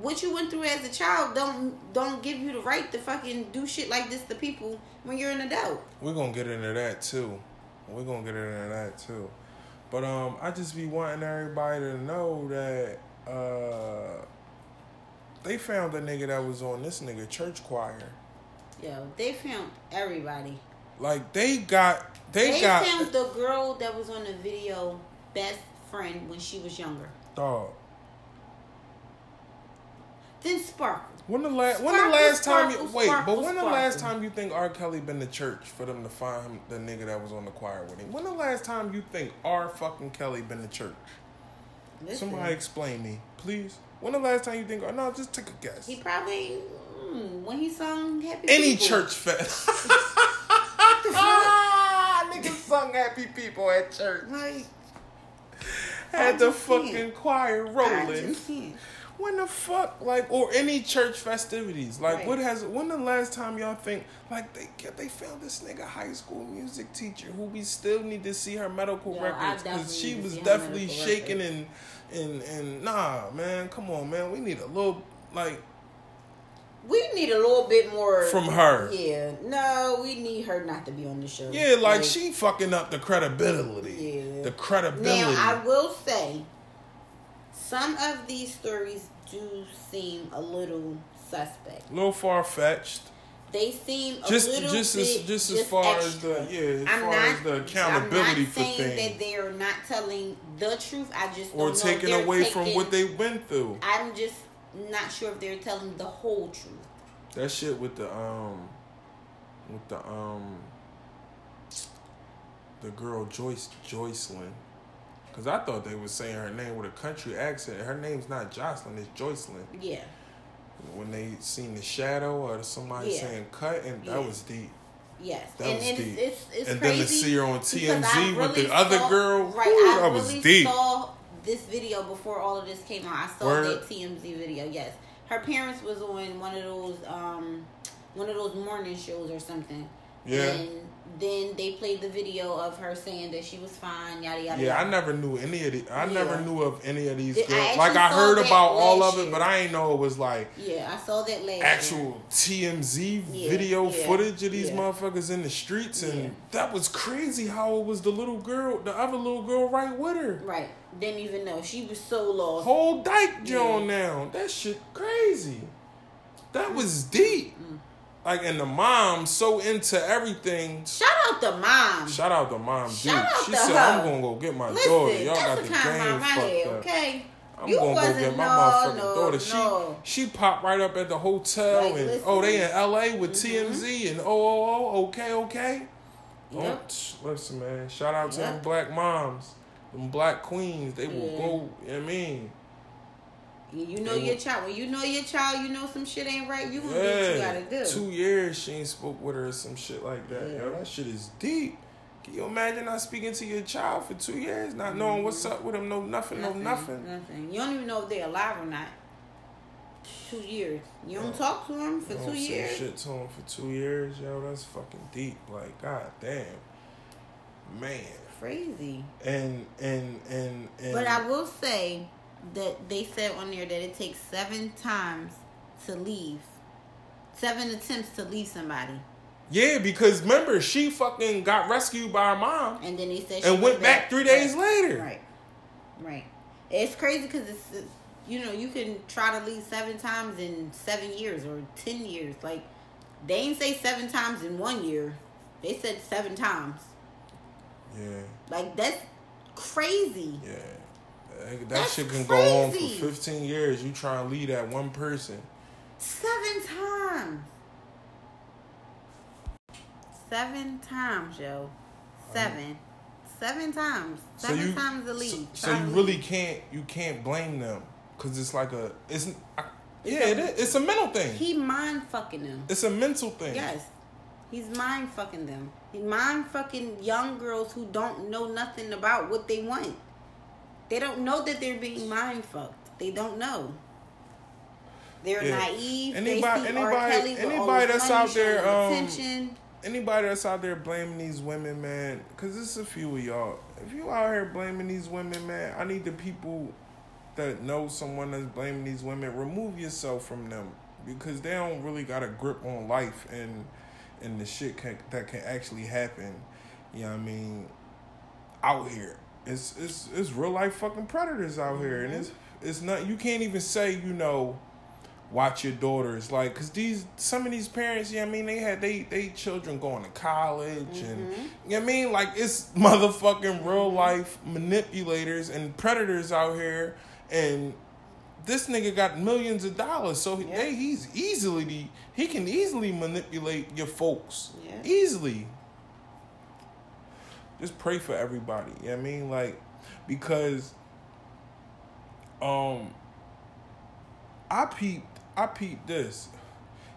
what you went through as a child don't don't give you the right to fucking do shit like this to people when you're an adult.
We're gonna get into that too. We're gonna get into that too. But um I just be wanting everybody to know that uh they found a nigga that was on this nigga church choir.
Yo, they found everybody.
Like they got they,
They,
got
found the girl that was on the video best friend when she was younger.
dog.
Then Sparkle.
When the last when the
Sparkle,
last time you
sparkle,
wait,
sparkle,
but when the last time you think R. Kelly been to church for them to find him the nigga that was on the choir with him? When the last time you think R. fucking Kelly been to church?
Listen,
Somebody explain me, please. When the last time you think? Oh no, just take a guess.
He probably mm, when he sung Happy
Any
People.
church fest. [laughs] Niggas sung happy people at church.
Like
Had
I
the
just can't.
fucking choir
I
rolling.
just can't.
When the fuck, like, or any church festivities? Like,
Right.
what has? When the last time y'all think like they get they found this nigga high school music teacher who we still need to see her medical
Yo,
records because she was definitely shaking
records.
and and and nah, man, come on, man, we need a little like
We need a little bit more
from her.
Yeah, no, we need her not to be on the show.
Yeah, like, she fucking up the credibility.
Yeah.
The credibility.
Now I will say, some of these stories do seem a little suspect.
a little far fetched.
They seem a
Just
little
just
bit
as just as far as the yeah, as
I'm
far
not,
as the accountability
I'm not
for
saying
things.
that they're not telling the truth. I just
or taking away from what they've been through.
I'm just not sure if they're telling the whole truth.
That shit with the um with the um the girl Joyce Joycelyn. Cause I thought they were saying her name with a country accent. Her name's not Jocelyn, it's Joycelyn.
Yeah,
When they seen the shadow or somebody
Yeah.
saying cut and
Yeah.
that was deep.
yes,
That
and,
was
and
deep.
it's it's, it's
and then to see her on TMZ
I
with
really
the other girl,
Right, I
that was
really
deep.
saw this video before all of this came out. I saw
Word.
that TMZ video. Yes, her parents was on one of those um one of those morning shows or something.
Yeah.
And then they played the video of her saying that she was fine. Yada yada.
Yeah, I never knew any of the. I
Yeah.
never knew of any of these
I
girls.
actually
like I heard about all of it,
year.
but I ain't know it was like
Yeah, I saw that last. year.
actual TMZ
Yeah,
video
yeah,
footage of these motherfuckers in the streets, and that was crazy. How it was the little girl, the other little girl, right with her.
Right. Didn't even know she was so lost.
Whole dyke. Joan now. That shit crazy. That was deep.
Mm.
Like, and the mom so into everything.
Shout out the mom.
Shout out the mom,
Shout
dude.
out
She said,
her.
"I'm gonna go get my
Listen,
daughter. Y'all got
the
the
kind of
game fucked
had,
up."
okay?
I'm
You
gonna go get my
no,
motherfucking
no,
daughter. She
no.
she popped right up at the hotel
Like,
and
listen.
oh they in LA with
Mhm.
TMZ and oh oh oh okay okay.
Yep.
Oh, listen man, shout out to
Yep.
them black moms, them black queens. They will
Yeah.
go. You know what I mean,
You know your child. When you know your child, you know some shit ain't right. You gonna do what you gotta do.
Two years she ain't spoke with her or some shit like that.
Yeah.
Yo, that shit is deep. Can you imagine not speaking to your child for two years, not knowing mm-hmm. what's up with him, no nothing, no nothing.
Nothing. You don't even know if they're alive or not. Two years. You don't
Yeah.
talk to them for
You
two
don't say
years.
Shit to him for two years, yo. That's fucking deep. Like, god damn, man.
Crazy.
And and and and.
But I will say that they said on there that it takes seven times to leave. Seven attempts to leave somebody.
yeah, because remember she fucking got rescued by her mom
And then they said she
and went back three days later.
Right. Right. It's crazy because it's, it's, you know, you can try to leave seven times in seven years or ten years. Like, they ain't say seven times in one year. They said seven times.
Yeah,
Like, that's crazy.
yeah. That, that
That's
shit can go on for 15 years. You try and lead that one person.
Seven times. Seven times, yo. Seven. seven times.
So
Seven
you,
times the lead.
So, so you
to
really can't you can't blame them because it's like a it's I, yeah it is. it's a mental thing.
He mind fucking them.
It's a mental thing.
Yes. He's mind fucking them. He mind fucking young girls who don't know nothing about what they want. They don't know that they're being mind fucked. They don't know. They're
Yeah.
naive.
Anybody- anybody-
Kelly with all
anybody that's out there, um,
attention.
Anybody that's out there blaming these women, man, because it's a few of y'all. If you out here blaming these women, man, I need the people that know someone that's blaming these women. Remove yourself from them because they don't really got a grip on life and and the shit can, that can actually happen. You know what I mean? Out here, it's it's it's real life fucking predators out here, and it's it's not. You can't even say you know watch your daughters like because these some of these parents yeah i mean they had they they children going to college and mm-hmm. you know what i mean like it's motherfucking real life manipulators and predators out here and this nigga got millions of dollars so
Yeah.
they, he's easily he can easily manipulate your folks
Yeah.
easily just pray for everybody you know what i mean like because um I peeped I peeped this.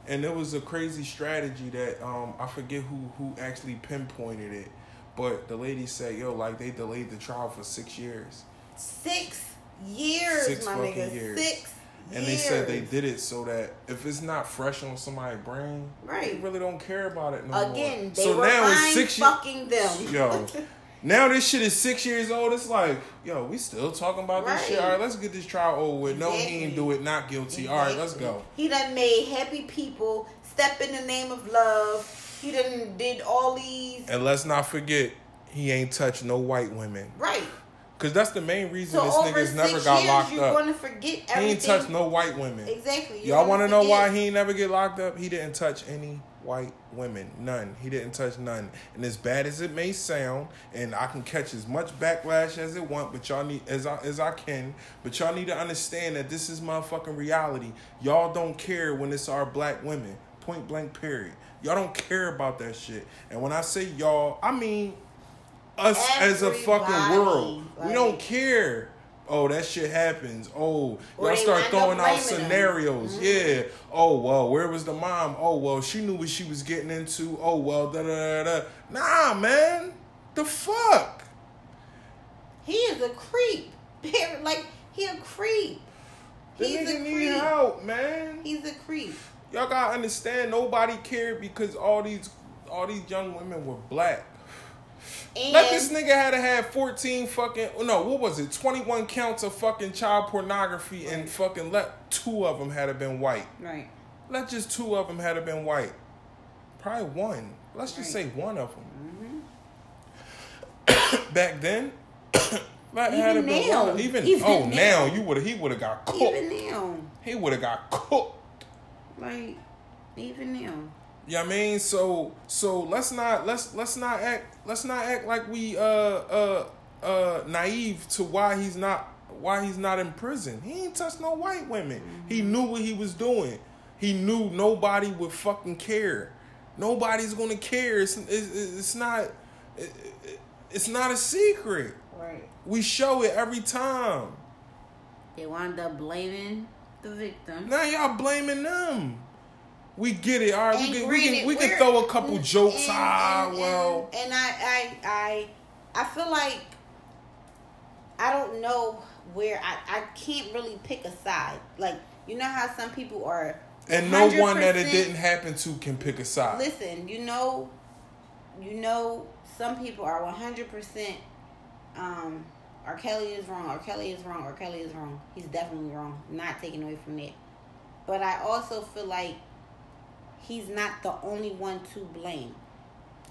And it was a crazy strategy that um I forget who who actually pinpointed it. But the lady said, yo, like they delayed the trial for six years.
Six years,
Six
my
fucking
nigga.
years.
Six
And they said they did it so that if it's not fresh on somebody's brain,
right.
they really don't care about it no
Again,
more.
they
so
were
now it's six years.
fucking them.
Yo, now this shit is six years old. It's like, yo, we still talking about this shit. All right, let's get this trial over with. No, he
Exactly.
ain't do it. Not guilty. All right, let's go.
He done made happy people step in the name of love. He done did all these
And let's not forget, he ain't touched no white women.
right.
Cause that's the main reason
So
this nigga's never
years,
got locked
you're
up.
to forget
He ain't touched no white women.
Exactly. You're
Y'all want to know why he ain't never get locked up? He didn't touch any white women. None. He didn't touch none. And as bad as it may sound, and I can catch as much backlash as it want, but y'all need as I as I can. But y'all need to understand that this is my fucking reality. Y'all don't care when it's our black women. Point blank. Period. Y'all don't care about that shit. And when I say y'all, I mean us as a fucking
Everybody,
world. we don't care. Oh, that shit happens. Oh, y'all start throwing out scenarios. Mm-hmm. Yeah. Oh well, where was the mom? Oh well, she knew what she was getting into. Oh well, da da da. Nah, man, the fuck.
He is a creep. [laughs] Like he a creep.
The
He's a
nigga need
creep.
help, man.
He's a creep.
Y'all gotta understand. Nobody cared because all these all these young women were black.
And
Let this nigga had to have 14 fucking no, what was it? 21 counts of fucking child pornography and fucking let two of them had to been white.
right.
Let just two of them had to been white. Probably one. Let's just say one of them.
Mm-hmm. [coughs]
Back then, [coughs] that
Even
had to been. Even,
Even
oh
now.
now you would he would have got cooked.
Even now,
he would have got cooked.
like even now.
You know what I mean? So so let's not let's let's not act let's not act like we uh uh uh naive to why he's not why he's not in prison. He ain't touched no white women. He knew what he was doing. He knew nobody would fucking care. Nobody's gonna care. It's it's, it's not it, it- it's not a secret.
Right.
We show it every time.
They wound up blaming the victim.
Now y'all blaming them. We get it. All right, we
And
can, we can
granted,
we can throw a couple jokes.
and-
ah,
and-
well.
and, and I, I, I, I feel like I don't know where I, I can't really pick a side. Like you know how some people are.
And no one that it didn't happen to can pick a side.
Listen, you know, you know, some people are one hundred percent. Um, R. Kelly is wrong. R. Kelly is wrong. R. Kelly is wrong. He's definitely wrong. Not taking away from that. But I also feel like he's not the only one to blame.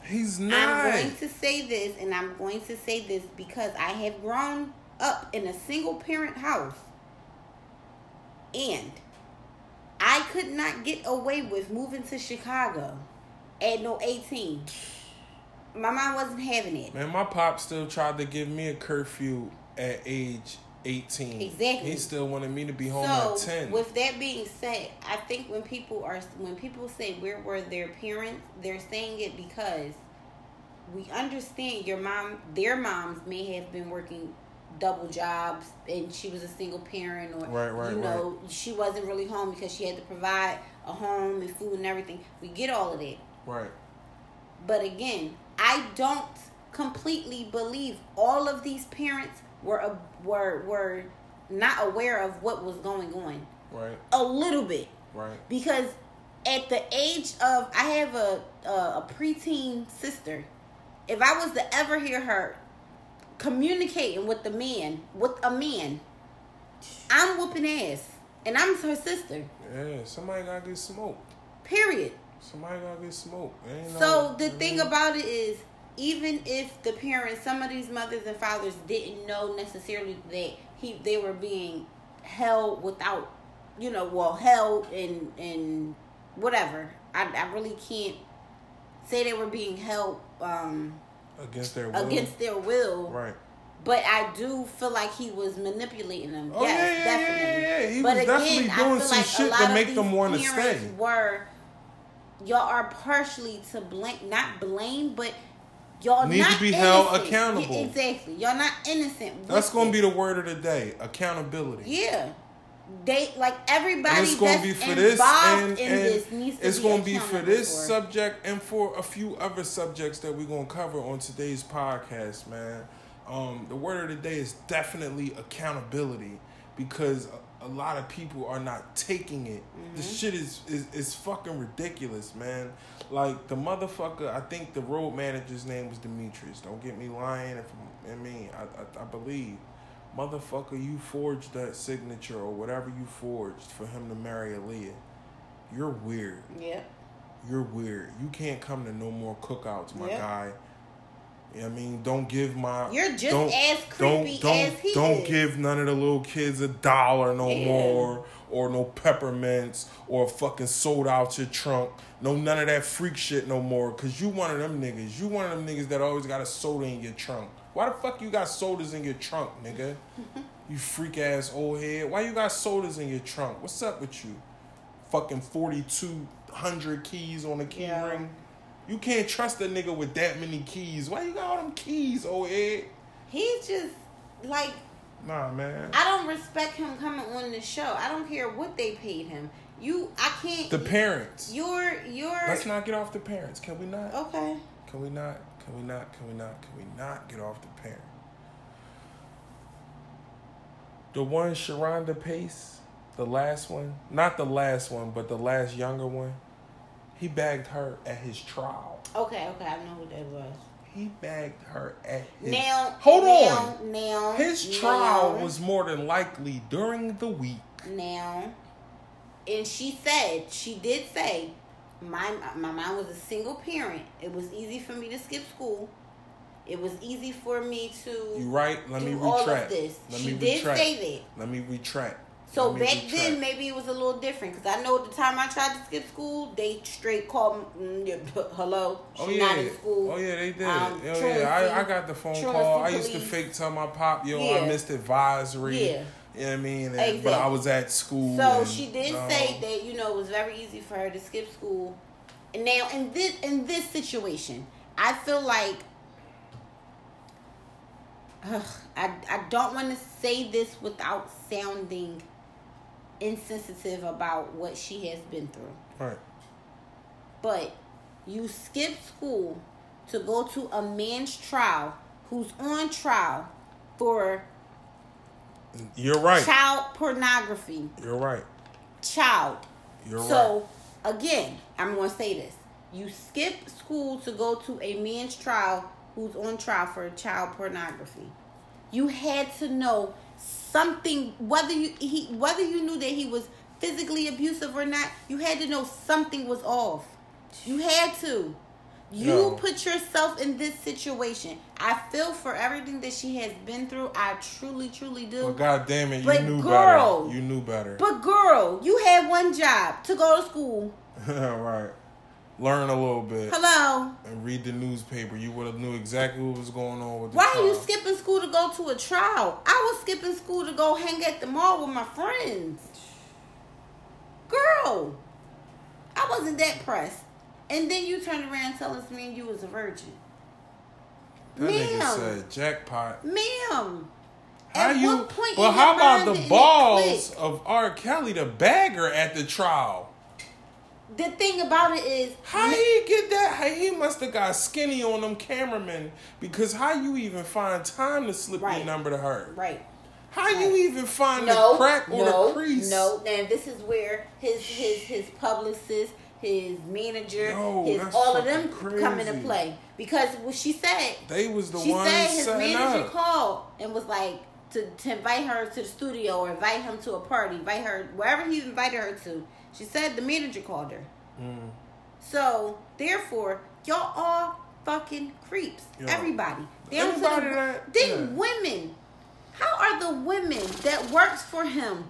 He's not.
I'm going to say this, and I'm going to say this because I have grown up in a single parent house. And I could not get away with moving to Chicago at no 18. My mom wasn't having it.
Man, my pop still tried to give me a curfew at age 18.
Exactly.
He still wanted me to be home
So,
at 10.
with that being said, I think when people are when people say where were their parents, they're saying it because we understand your mom, their moms may have been working double jobs and she was a single parent or
Right, right,
you know she wasn't really home because she had to provide a home and food and everything we get all of that
Right.
but again i don't completely believe all of these parents were a, were were not aware of what was going on
Right.
a little bit
Right.
because at the age of I have a a, a preteen sister. If I was to ever hear her communicating with the man, with a man, I'm whooping ass, and I'm her sister.
Yeah. Somebody gotta get smoked.
Period.
Somebody gotta get smoked. Ain't no-
So the thing
mm-hmm.
about it is, even if the parents, some of these mothers and fathers didn't know necessarily that he they were being held without, you know, well held and and whatever. I I really can't say they were being held um
against their will.
against their will.
Right.
But I do feel like he was manipulating them.
Oh,
yes,
yeah, yeah,
definitely.
yeah, yeah. He
but
was
again,
definitely
I
doing
feel
some
like
shit to make them wanna
parents
stay.
Were y'all are partially to blame, not blame, but y'all
Need to be held accountable.
Yeah, exactly, y'all not innocent.
That's gonna
it.
be the word of the day. Accountability.
yeah. They like everybody
And it's gonna
that's
be for this
involved
and,
in
and
this needs to
it's
be
gonna be for this
for.
subject and for a few other subjects that we're gonna cover on today's podcast, man. Um, the word of the day is definitely accountability because a, a lot of people are not taking it. This
Mm-hmm.
shit is, is is fucking ridiculous, man. Like the motherfucker, I think the road manager's name was Demetrius. Don't get me lying. If I mean, I, I, I believe, motherfucker, you forged that signature or whatever you forged for him to marry Aaliyah. You're weird.
Yep.
You're weird. You can't come to no more cookouts, my
Yep.
guy. You know I mean, don't give my.
You're just
don't,
as creepy
don't, don't,
as he
Don't
is.
give none of the little kids a dollar no
Yeah.
more, or no peppermints, or fucking sold out your trunk. No, none of that freak shit no more. Cause you one of them niggas. You one of them niggas that always got a soda in your trunk. Why the fuck you got sodas in your trunk, nigga? [laughs] you freak ass old head. Why you got sodas in your trunk? What's up with you? Fucking forty two hundred keys on the key
Yeah.
ring. You can't trust a nigga with that many keys. Why you got all them keys, old Ed?
He's just like
Nah, man.
I don't respect him coming on the show. I don't care what they paid him. You, I can't.
The parents.
You're, you're.
Let's not get off the parents. Can we not?
Okay.
Can we not? Can we not? Can we not? Can we not get off the parent? The one Jerhonda Pace, the last one, not the last one, but the last younger one. He bagged her at his trial.
Okay. Okay. I know who that was.
He bagged her at his.
Now.
hold
now,
on.
Now.
His
now,
trial was more than likely during the week.
now, and she said she did say my my mom was a single parent. It was easy for me to skip school. It was easy for me to
You right? Let me retract.
this.
Let
she
me
did
retract.
say that.
Let me retract.
So back then, maybe it was a little different because I know at the time I tried to skip school, they straight called me, mm, [laughs] hello,
Oh
not in school.
Oh yeah, they did.
Um,
oh yeah, I, I got the phone
truancy
call. I used to fake tell my pop, yo,
Yeah.
I missed advisory.
Yeah.
You know what I mean? And-
Exactly.
But I was at school.
So
and,
she did
um,
say that you know it was very easy for her to skip school. And now in this in this situation, I feel like ugh, I I don't want to say this without sounding insensitive about what she has been through.
Right.
But you skip school to go to a man's trial who's on trial for
You're right.
child pornography.
You're right.
Child.
You're right.
so again, I'm gonna say this. You skip school to go to a man's trial who's on trial for child pornography. You had to know something whether you he whether you knew that he was physically abusive or not, you had to know something was off. You had to. You
No.
put yourself in this situation. I feel for everything that she has been through. I truly, truly do.
But god damn it, you
But
knew
girl-
better. You knew better.
But girl, you had one job to go to school. [laughs]
right. Learn a little bit
Hello.
and read the newspaper. You would have knew exactly what was going on with the
Why are you skipping school to go to a trial? I was skipping school to go hang at the mall with my friends. Girl, I wasn't that pressed. And then you turned around telling me you was a virgin.
That nigga said jackpot.
Ma'am.
How
At
you?
what point
But how about the balls of R. Kelly the bagger at the trial?
The thing about it is,
How he get that? How he must have got skinny on them cameramen because how you even find time to slip your number to her?
right?
How you even find
No,
the crack or
no,
the crease?
no. And this is where his his his publicist, his manager,
No,
his all of them
fucking
come into play because what she said,
They was the
one.
she
said his manager
up.
called and was like to, to invite her to the studio or invite him to a party, invite her wherever he invited her to. She said the manager called her.
Mm.
So therefore, y'all all fucking creeps.
Yo.
Everybody. Down the,
Everybody that-
then
yeah.
women. How are the women that works for him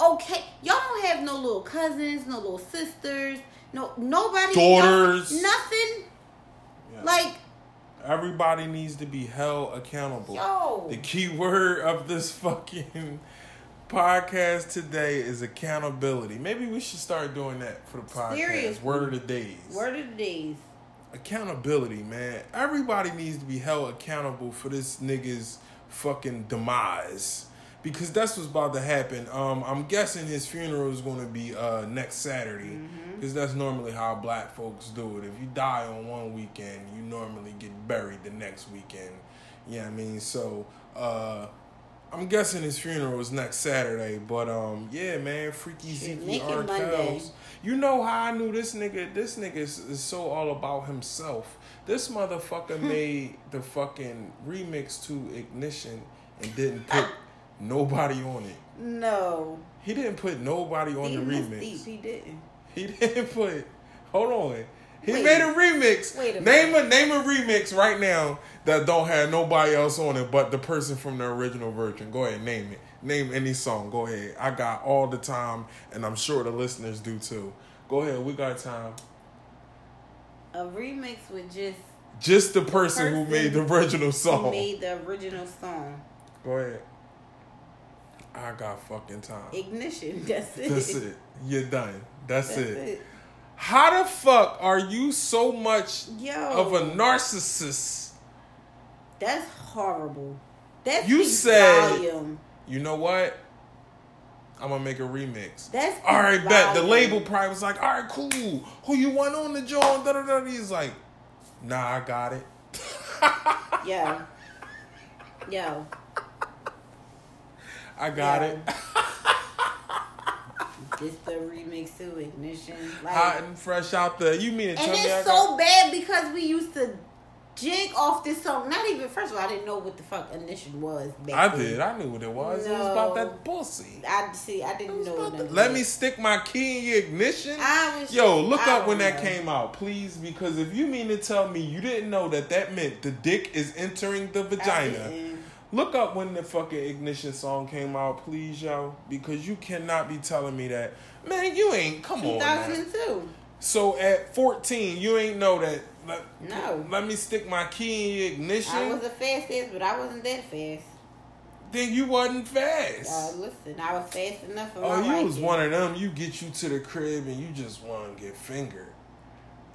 okay? Y'all don't have no little cousins, no little sisters, no nobody,
Daughters.
nothing. nothing.
Yeah.
Like
Everybody needs to be held accountable.
Yo.
The key word of this fucking podcast today is accountability. Maybe we should start doing that for the podcast.
Seriously.
Word of the days.
word of the days.
accountability, man. Everybody needs to be held accountable for this nigga's fucking demise. Because that's what's about to happen. Um, I'm guessing his funeral is going to be uh, next Saturday. Because that's normally how black folks do it. If you die on one weekend, you normally get buried the next weekend. Yeah, I mean, so uh, I'm guessing his funeral is next Saturday. But um, yeah, man, freaky Zeke
make it
R.
Monday.
Kells. You know how I knew this nigga? This nigga is, is so all about himself. This motherfucker [laughs] made the fucking remix to Ignition and didn't put nobody on it.
No.
He didn't put nobody on
He
the remix.
deep. He didn't.
He [laughs] didn't put. Hold on. He
Wait.
made a remix.
Wait a
name a name a remix right now that don't have nobody else on it but the person from the original version. Go ahead, name it. Name any song. Go ahead. I got all the time, and I'm sure the listeners do too. Go ahead. We got time.
A remix with just
Just the person, who
person
made the original
who
song.
made the original song.
Go ahead. I got fucking time.
Ignition. [laughs] That's it.
That's it. You're done. That's,
That's
it.
it.
How the fuck are you so much
Yo.
of a narcissist?
That's horrible. That's
You said-
volume.
You know what? I'm gonna make a remix.
That's
all right, bet. The label probably was like, all right, cool. Who you want on the joint? Da da da. He's like, nah, I got it. [laughs]
yeah. Yo. [laughs]
I got it. [laughs]
This the remix to Ignition. Like,
Hot and fresh out the. You mean
and
got-
so bad because we used to jig off this song. Not even first of all, I didn't know what the fuck Ignition was. Back
I
then.
did. I knew what it was. It was about that pussy.
I see. I didn't know.
about
none
that-
of
Let me stick my key in your ignition.
I was
Yo, look
I
up when
don't
that came out, please, because if you mean to tell me you didn't know that that meant the dick is entering the vagina. Look up when the fucking ignition song came out, please, yo, because you cannot be telling me that, man. You ain't come on.
2002.
So at fourteen, you ain't know that. Let,
No.
Let me stick my key in your ignition.
I was a fast ass, but I wasn't that fast.
then you wasn't fast.
Uh, listen, I was fast enough for
Oh, you was one of them. You get you to the crib and you just want to get fingered.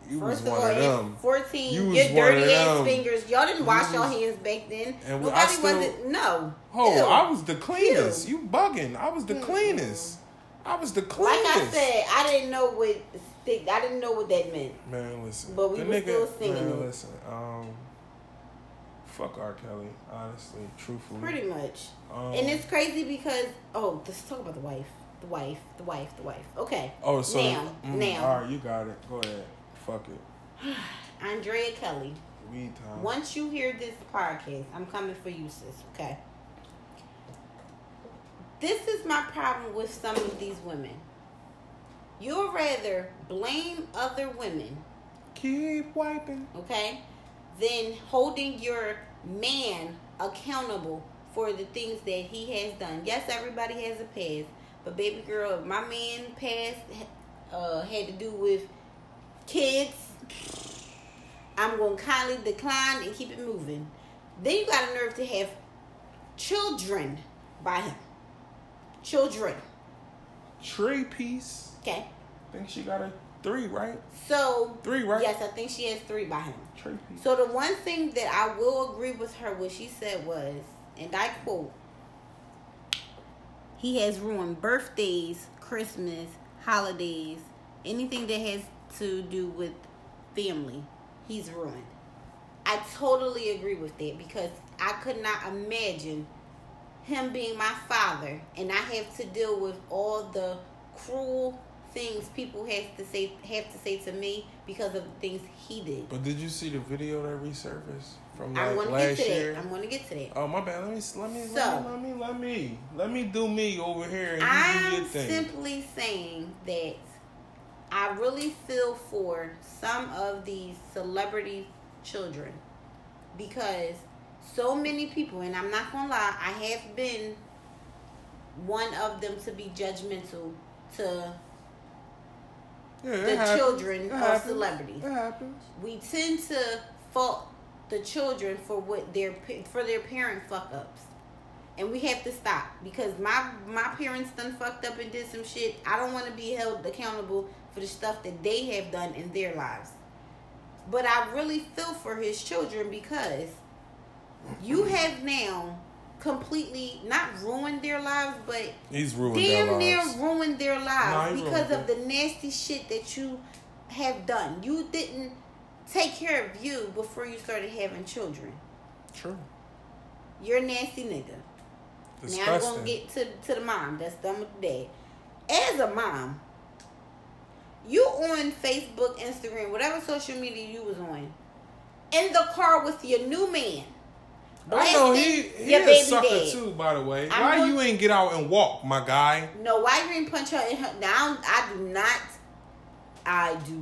You
First
was
of all,
of them.
14,
You
your dirty ass fingers. Y'all didn't wash
You
your
was-
hands back then.
And
Nobody
I still-
wasn't. No.
Oh,
Ew.
I was the cleanest.
Ew.
You bugging. I was the cleanest. I was the cleanest. Like.
I said, I didn't know what stick. I didn't know what that meant.
Man, listen.
But we
the nigga,
still singing
man, listen. Um, fuck R. Kelly, honestly, truthfully.
Pretty much.
Um,
and it's crazy because oh, let's talk about the wife. The wife. The wife. The wife. Okay.
Oh, so
now,
mm,
now,
All right, you got it. Go ahead. Fuck it. [sighs]
Andrea Kelly.
Weed time.
Once you hear this podcast, I'm coming for you, sis. Okay. This is my problem with some of these women. You'll rather blame other women,
Keep wiping.
okay, than holding your man accountable for the things that he has done. Yes, everybody has a past, but baby girl, my man past uh, had to do with kids, I'm going to kindly decline and keep it moving. Then you got a nerve to have children by him. Children.
Trey piece.
Okay.
Think she got a Three, right?
So
Three, right?
Yes, I think she has three by him.
Three.
So the one thing that I will agree with her, what she said was, and I quote, he has ruined birthdays, Christmas, holidays, anything that has to do with family. He's ruined. I totally agree with that because I could not imagine him being my father and I have to deal with all the cruel things people have to say have to say to me because of the things he did.
But did you see the video that resurfaced from
I'm
like
get
last
to
year?
that. I'm gonna get to that.
Oh my bad. Let me let me
So-
let me let me let me let me do me over here and
I'm
your thing.
simply saying that I really feel for some of these celebrity children because so many people, and I'm not gonna lie, I have been one of them to be judgmental to
yeah,
the
happens.
children
It
of
happens.
celebrities. We tend to fault the children for what their for their parent fuck ups and we have to stop because my my parents done fucked up and did some shit i don't want to be held accountable for the stuff that they have done in their lives but i really feel for his children because you have now completely not ruined their lives but
He's ruined their
damn near
lives.
ruined their lives
he
because of the nasty shit that you have done. You didn't take care of you before you started having children.
True.
You're a nasty nigga.
Disgusting.
Now I'm gonna get to to the mom. That's done with the dad. As a mom, you on Facebook, Instagram, whatever social media you was on, in the car with your new man.
Oh, I know he he a sucker
dad.
too. By the way,
I'm
why you ain't get out and walk, my guy?
No, why you ain't punch her in her? Now I do not. I do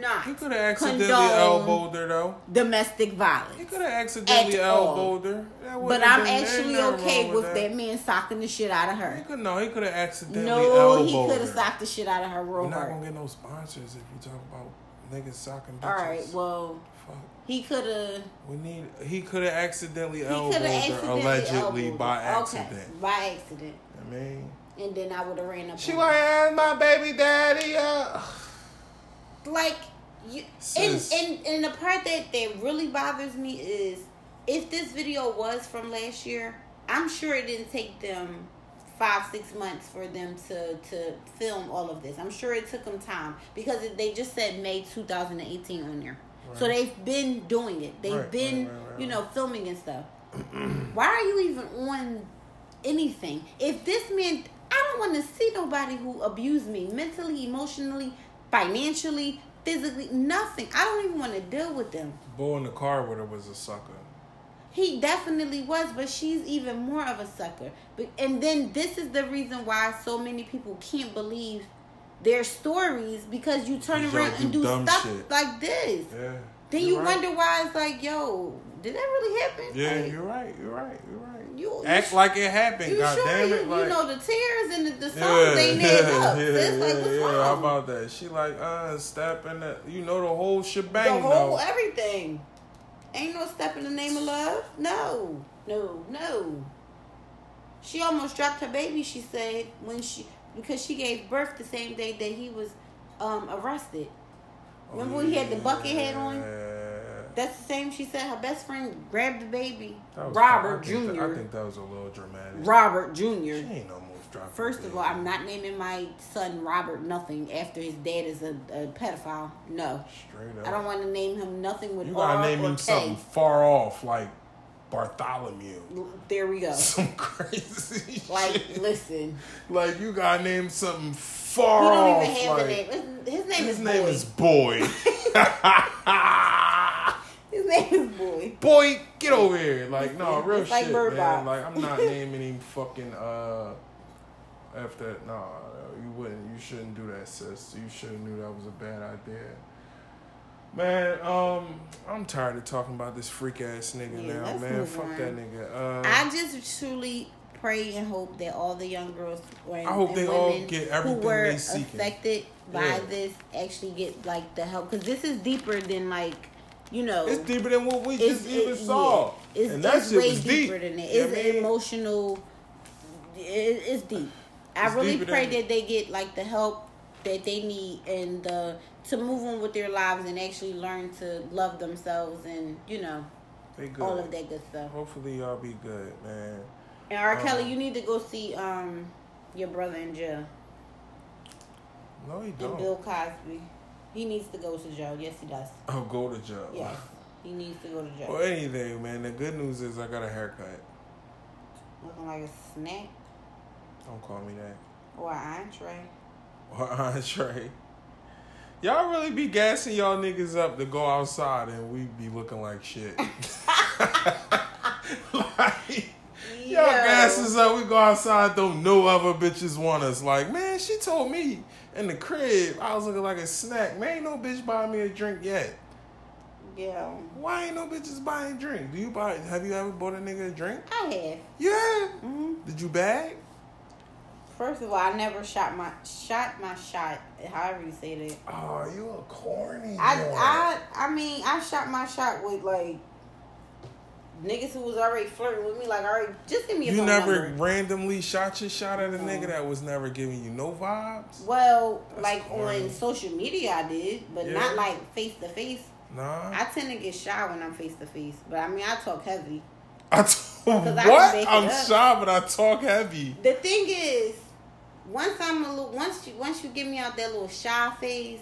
not.
He could have accidentally elbowed her though.
domestic violence.
He could have accidentally elbowed her.
But I'm actually okay with that. man socking the shit out of
He
her.
could no. He could have accidentally
No, he could have
her.
socked the shit out of her
We're not gonna get no sponsors if you talk about niggas socking bitches.
All right, well,
Fuck.
he could have.
We need. He could have accidentally
He
elbowed
have
her allegedly
elbowed
by accident.
Okay, by accident,
I mean,
and then I would have ran up.
she like,
him.
"Ah, my baby daddy. Uh.
like you. And,
Sis.
and and the part that that really bothers me is if this video was from last year, I'm sure it didn't take them five six months for them to to film all of this. I'm sure it took them time because they just said May 2018 on there. So they've been doing it. They've
Right,
been,
right, right, right,
you know,
right.
filming and stuff. [clears throat] Why are you even on anything? If this man, I don't want to see nobody who abused me mentally, emotionally, financially, physically, nothing. I don't even want to deal with them.
Boy in the car with her was a sucker.
He definitely was, but she's even more of a sucker. But and then this is the reason why so many people can't believe their stories because you turn
y'all
around and
do
do stuff
shit.
like this.
Yeah.
Then
You're
you
right.
wonder why it's like, yo, did that really happen?
Yeah,
Like,
you're right. You're right. You're right.
You-
Act
you-
like it happened.
You
God
sure
damn
you!
Like,
you know the tears and the, the songs [laughs]
yeah,
ain't add up.
yeah,
it's like,
yeah,
what's
yeah.
wrong?
How about that? She like, uh, step in the, you know, the whole shebang.
the whole
though.
everything. Ain't no step in the name of love. No, no, no. She almost dropped her baby. She said when she because she gave birth the same day that he was um, arrested. Oh, Remember when he had the bucket hat on? That's the same. She said her best friend grabbed the baby, Robert
I think that-
Jr.
I think that was a little dramatic.
Robert Jr.
She
Jr.
ain't almost dropped.
First of all. I'm not naming my son Robert nothing after his dad is a, a pedophile. No,
straight up.
I don't want to name him nothing with
You
R
gotta name
or
him
K.
something far off, like Bartholomew.
There we go.
Some [laughs] crazy
Like,
shit.
listen,
Like you gotta name something far
don't
off.
even have
like,
name. His, name
His
is
name
Boy.
is Boy. [laughs]
his name is Boy.
Boy, get over here. Like, no,
It's
real
like
shit,
Bird
man. Like, I'm not [laughs] naming him fucking, uh, after, no, you wouldn't, you shouldn't do that, sis. You should have knew that was a bad idea. Man, um, I'm tired of talking about this freak ass nigga
Yeah,
now, man. Fuck
on.
that nigga. Uh,
I just truly pray and hope that all the young girls and,
I hope they all get
who
everything
were
they seeking.
affected by
Yeah.
this actually get like the help because this is deeper than like you know
it's deeper than what we just even
it-
saw.
yeah. It's,
and that
it's way deeper
deep.
than
know
It's
mean?
emotional. It, it's deep. I
It's
really pray that they get like the help that they need and the to move on with their lives and actually learn to love themselves and you know
They good.
all of that good stuff.
Hopefully y'all be good, man.
And R.
Um,
Kelly, you need to go see um your brother in jail
No, he don't.
And Bill Cosby. He needs to go to jail. Yes, he does.
I'll go to jail.
Yes, he needs to go to jail.
Well, anything, man. The good news is I got a haircut.
Looking like a snack
Don't call me that.
or an entree.
Or entree. Y'all really be gassing y'all niggas up to go outside and we be looking like shit. [laughs] [laughs] like, y'all gas us up, we go outside, don't no other bitches want us. Like, man, she told me in the crib I was looking like a snack. Man, ain't no bitch buying me a drink yet.
Yeah,
Why ain't no bitches buying drink? Do you buy? Have you ever bought a nigga a drink?
I have.
Yeah.
hmm
Did you bag?
First of all, I never shot my shot my shot. However you say that.
Oh, you a corny.
I,
boy.
I I mean I shot my shot with like niggas who was already flirting with me. Like all right, just give me a
You never
number.
randomly shot your shot at a nigga that was never giving you no vibes?
Well,
That's
like
corny.
on social media, I did, but
Yeah.
not like face to face.
Nah.
I tend to get shy when I'm face to face, but I mean I talk heavy.
I [laughs]
I
what? I'm
up.
shy, but I talk heavy.
The thing is, once I'm a little, once you once you get me out that little shy phase,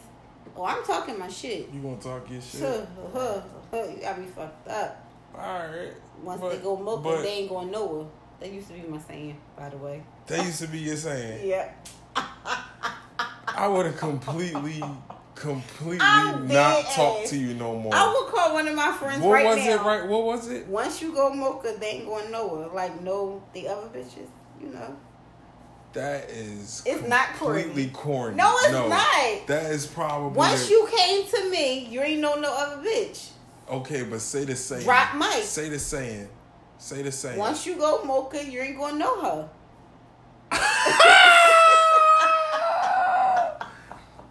oh I'm talking my shit.
You gonna talk your shit?
Huh, huh, huh, you got me fucked up.
Alright.
Once
But-
they go mocha,
but-
they ain't going nowhere. That used to be my saying, by the way.
That used to be your saying. [laughs]
Yeah.
I would have completely, completely
I'm
not talked to you no more.
I would call one of my friends
what
right
was
now.
it? Right? What was it?
Once you go mocha, they ain't going nowhere. Like no, the other bitches, you know.
That is
It's not
completely corny.
No, it's not.
That is probably
Once you came to me, you ain't know no other bitch.
Okay, but say the saying.
Drop mic.
Say the saying. Say the saying.
Once you go mocha, you ain't gonna know her. [laughs]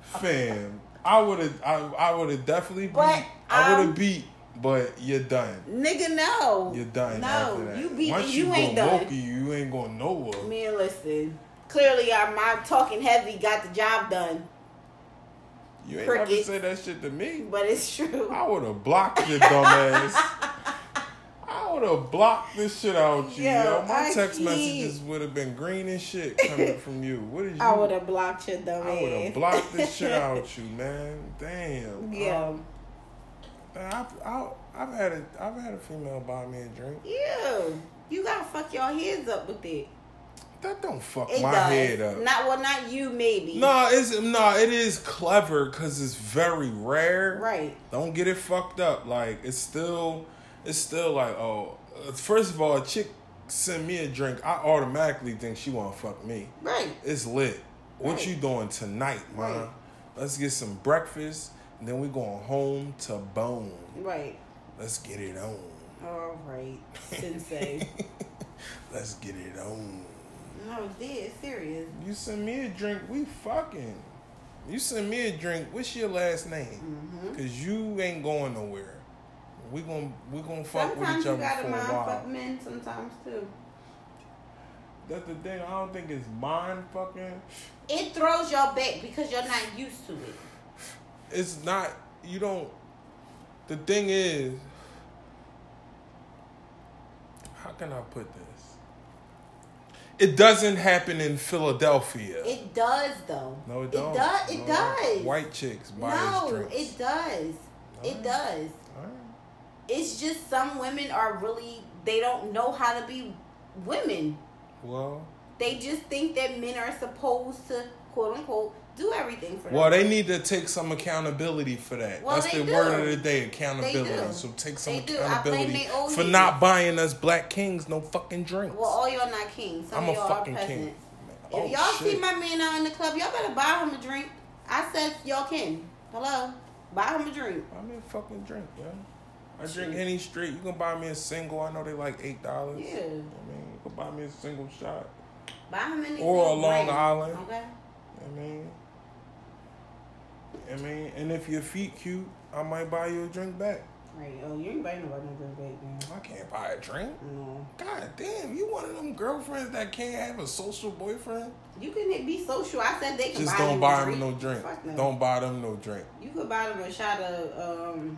Fam, I would have. I, I would have definitely beat.
But,
I would
um,
have beat, but you're done.
Nigga, no.
You're done.
No, you beat
Once
me.
you,
You
go
ain't done.
Moki, you ain't going nowhere.
Man, listen. Clearly, uh, my talking heavy got the job done,
You ain't never
crickets.
say that shit to me.
but it's true.
I would have blocked your dumb ass. [laughs] I would have blocked this shit out you,
Yo,
yo. My
I
text
can't.
messages would have been green and shit coming from you. What did [laughs] you?
I would have blocked your dumb
I would have blocked this shit [laughs] out you, man. Damn.
Yeah.
Um, man, I've, I, I've had a, I've had a female buy me a drink.
Yeah. You gotta fuck your heads up with it.
That don't fuck
It
my
does.
head up.
Not well, not you, maybe.
No, it's no, it is clever because it's very rare.
Right.
Don't get it fucked up. Like it's still, it's still like oh, uh, first of all, a chick send me a drink, I automatically think she want to fuck me.
Right.
It's lit. What
Right.
you doing tonight, man?
Right.
Let's get some breakfast, and then we going home to bone.
Right.
Let's get it on.
All right. [laughs] Sensei.
Let's get it on.
No, it's dead. Serious.
You send me a drink, we fucking. You send me a drink. What's your last name?
Mm-hmm.
Cause you ain't going nowhere. We gon' we gonna fuck
Sometimes
with each other for a while.
Sometimes you gotta
for a
mind
while.
fuck men. Sometimes too.
That's the thing. I don't think it's mind fucking.
It throws y'all back because you're not used to it.
It's not. You don't. The thing is, how can I put this? It doesn't happen in Philadelphia.
It does though.
no, it
It
don't.
does. It
No.
does.
White chicks buy
No,
drinks.
it does. It
Alright.
does. It's just some women are really they don't know how to be women.
Well,
They just think that men are supposed to quote unquote do everything for them.
well, they need to take some accountability for that.
Well,
That's the
do.
word of the day: accountability. So take some
They do. I blame
accountability for not buying us black kings no fucking drinks.
Well, all y'all not kings. Some
I'm a
y'all
fucking
are
king. Oh,
if y'all
shit.
see my man out in the club, y'all better buy him a drink. I said y'all can. Hello, buy him a drink.
Buy me a fucking drink, yo. I drink any straight. You can buy me a single. I know they like eight dollars.
Yeah.
I mean, you can buy me a single shot.
Buy him anything.
Or a Long
brand,
Island.
Okay.
I mean, I mean, and if your feet cute, I might buy you a drink back.
Right. Oh, you ain't buying nobody no drink, baby.
I can't buy a drink.
No.
God damn, you one of them girlfriends that can't have a social boyfriend?
You can be social. I said they can
Just
buy
don't buy them no drink.
No.
Don't buy them no drink.
You could buy them a shot of um,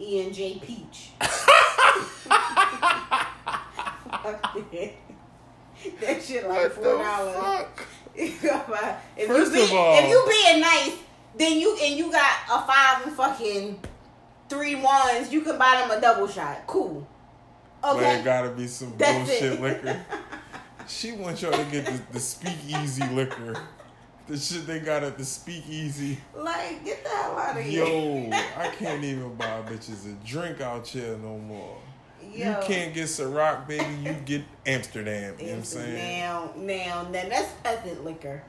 E and J Peach. Fuck [laughs] that. That shit like four dollars.
fuck? [laughs]
if
First
you be,
of all-
if you being nice, then you and you got a five and fucking three ones, you can buy them a double shot. Cool.
But
Okay.
it gotta be some
That's
bullshit
it.
liquor. [laughs] She wants y'all to get the, the speakeasy liquor. The shit they got at the speakeasy.
like, get the hell out of here.
Yo, I can't even buy bitches a drink out here no more.
Yo.
You can't get Ciroc, baby. You get Amsterdam. You know what I'm saying?
Now, now, now, that's peasant liquor.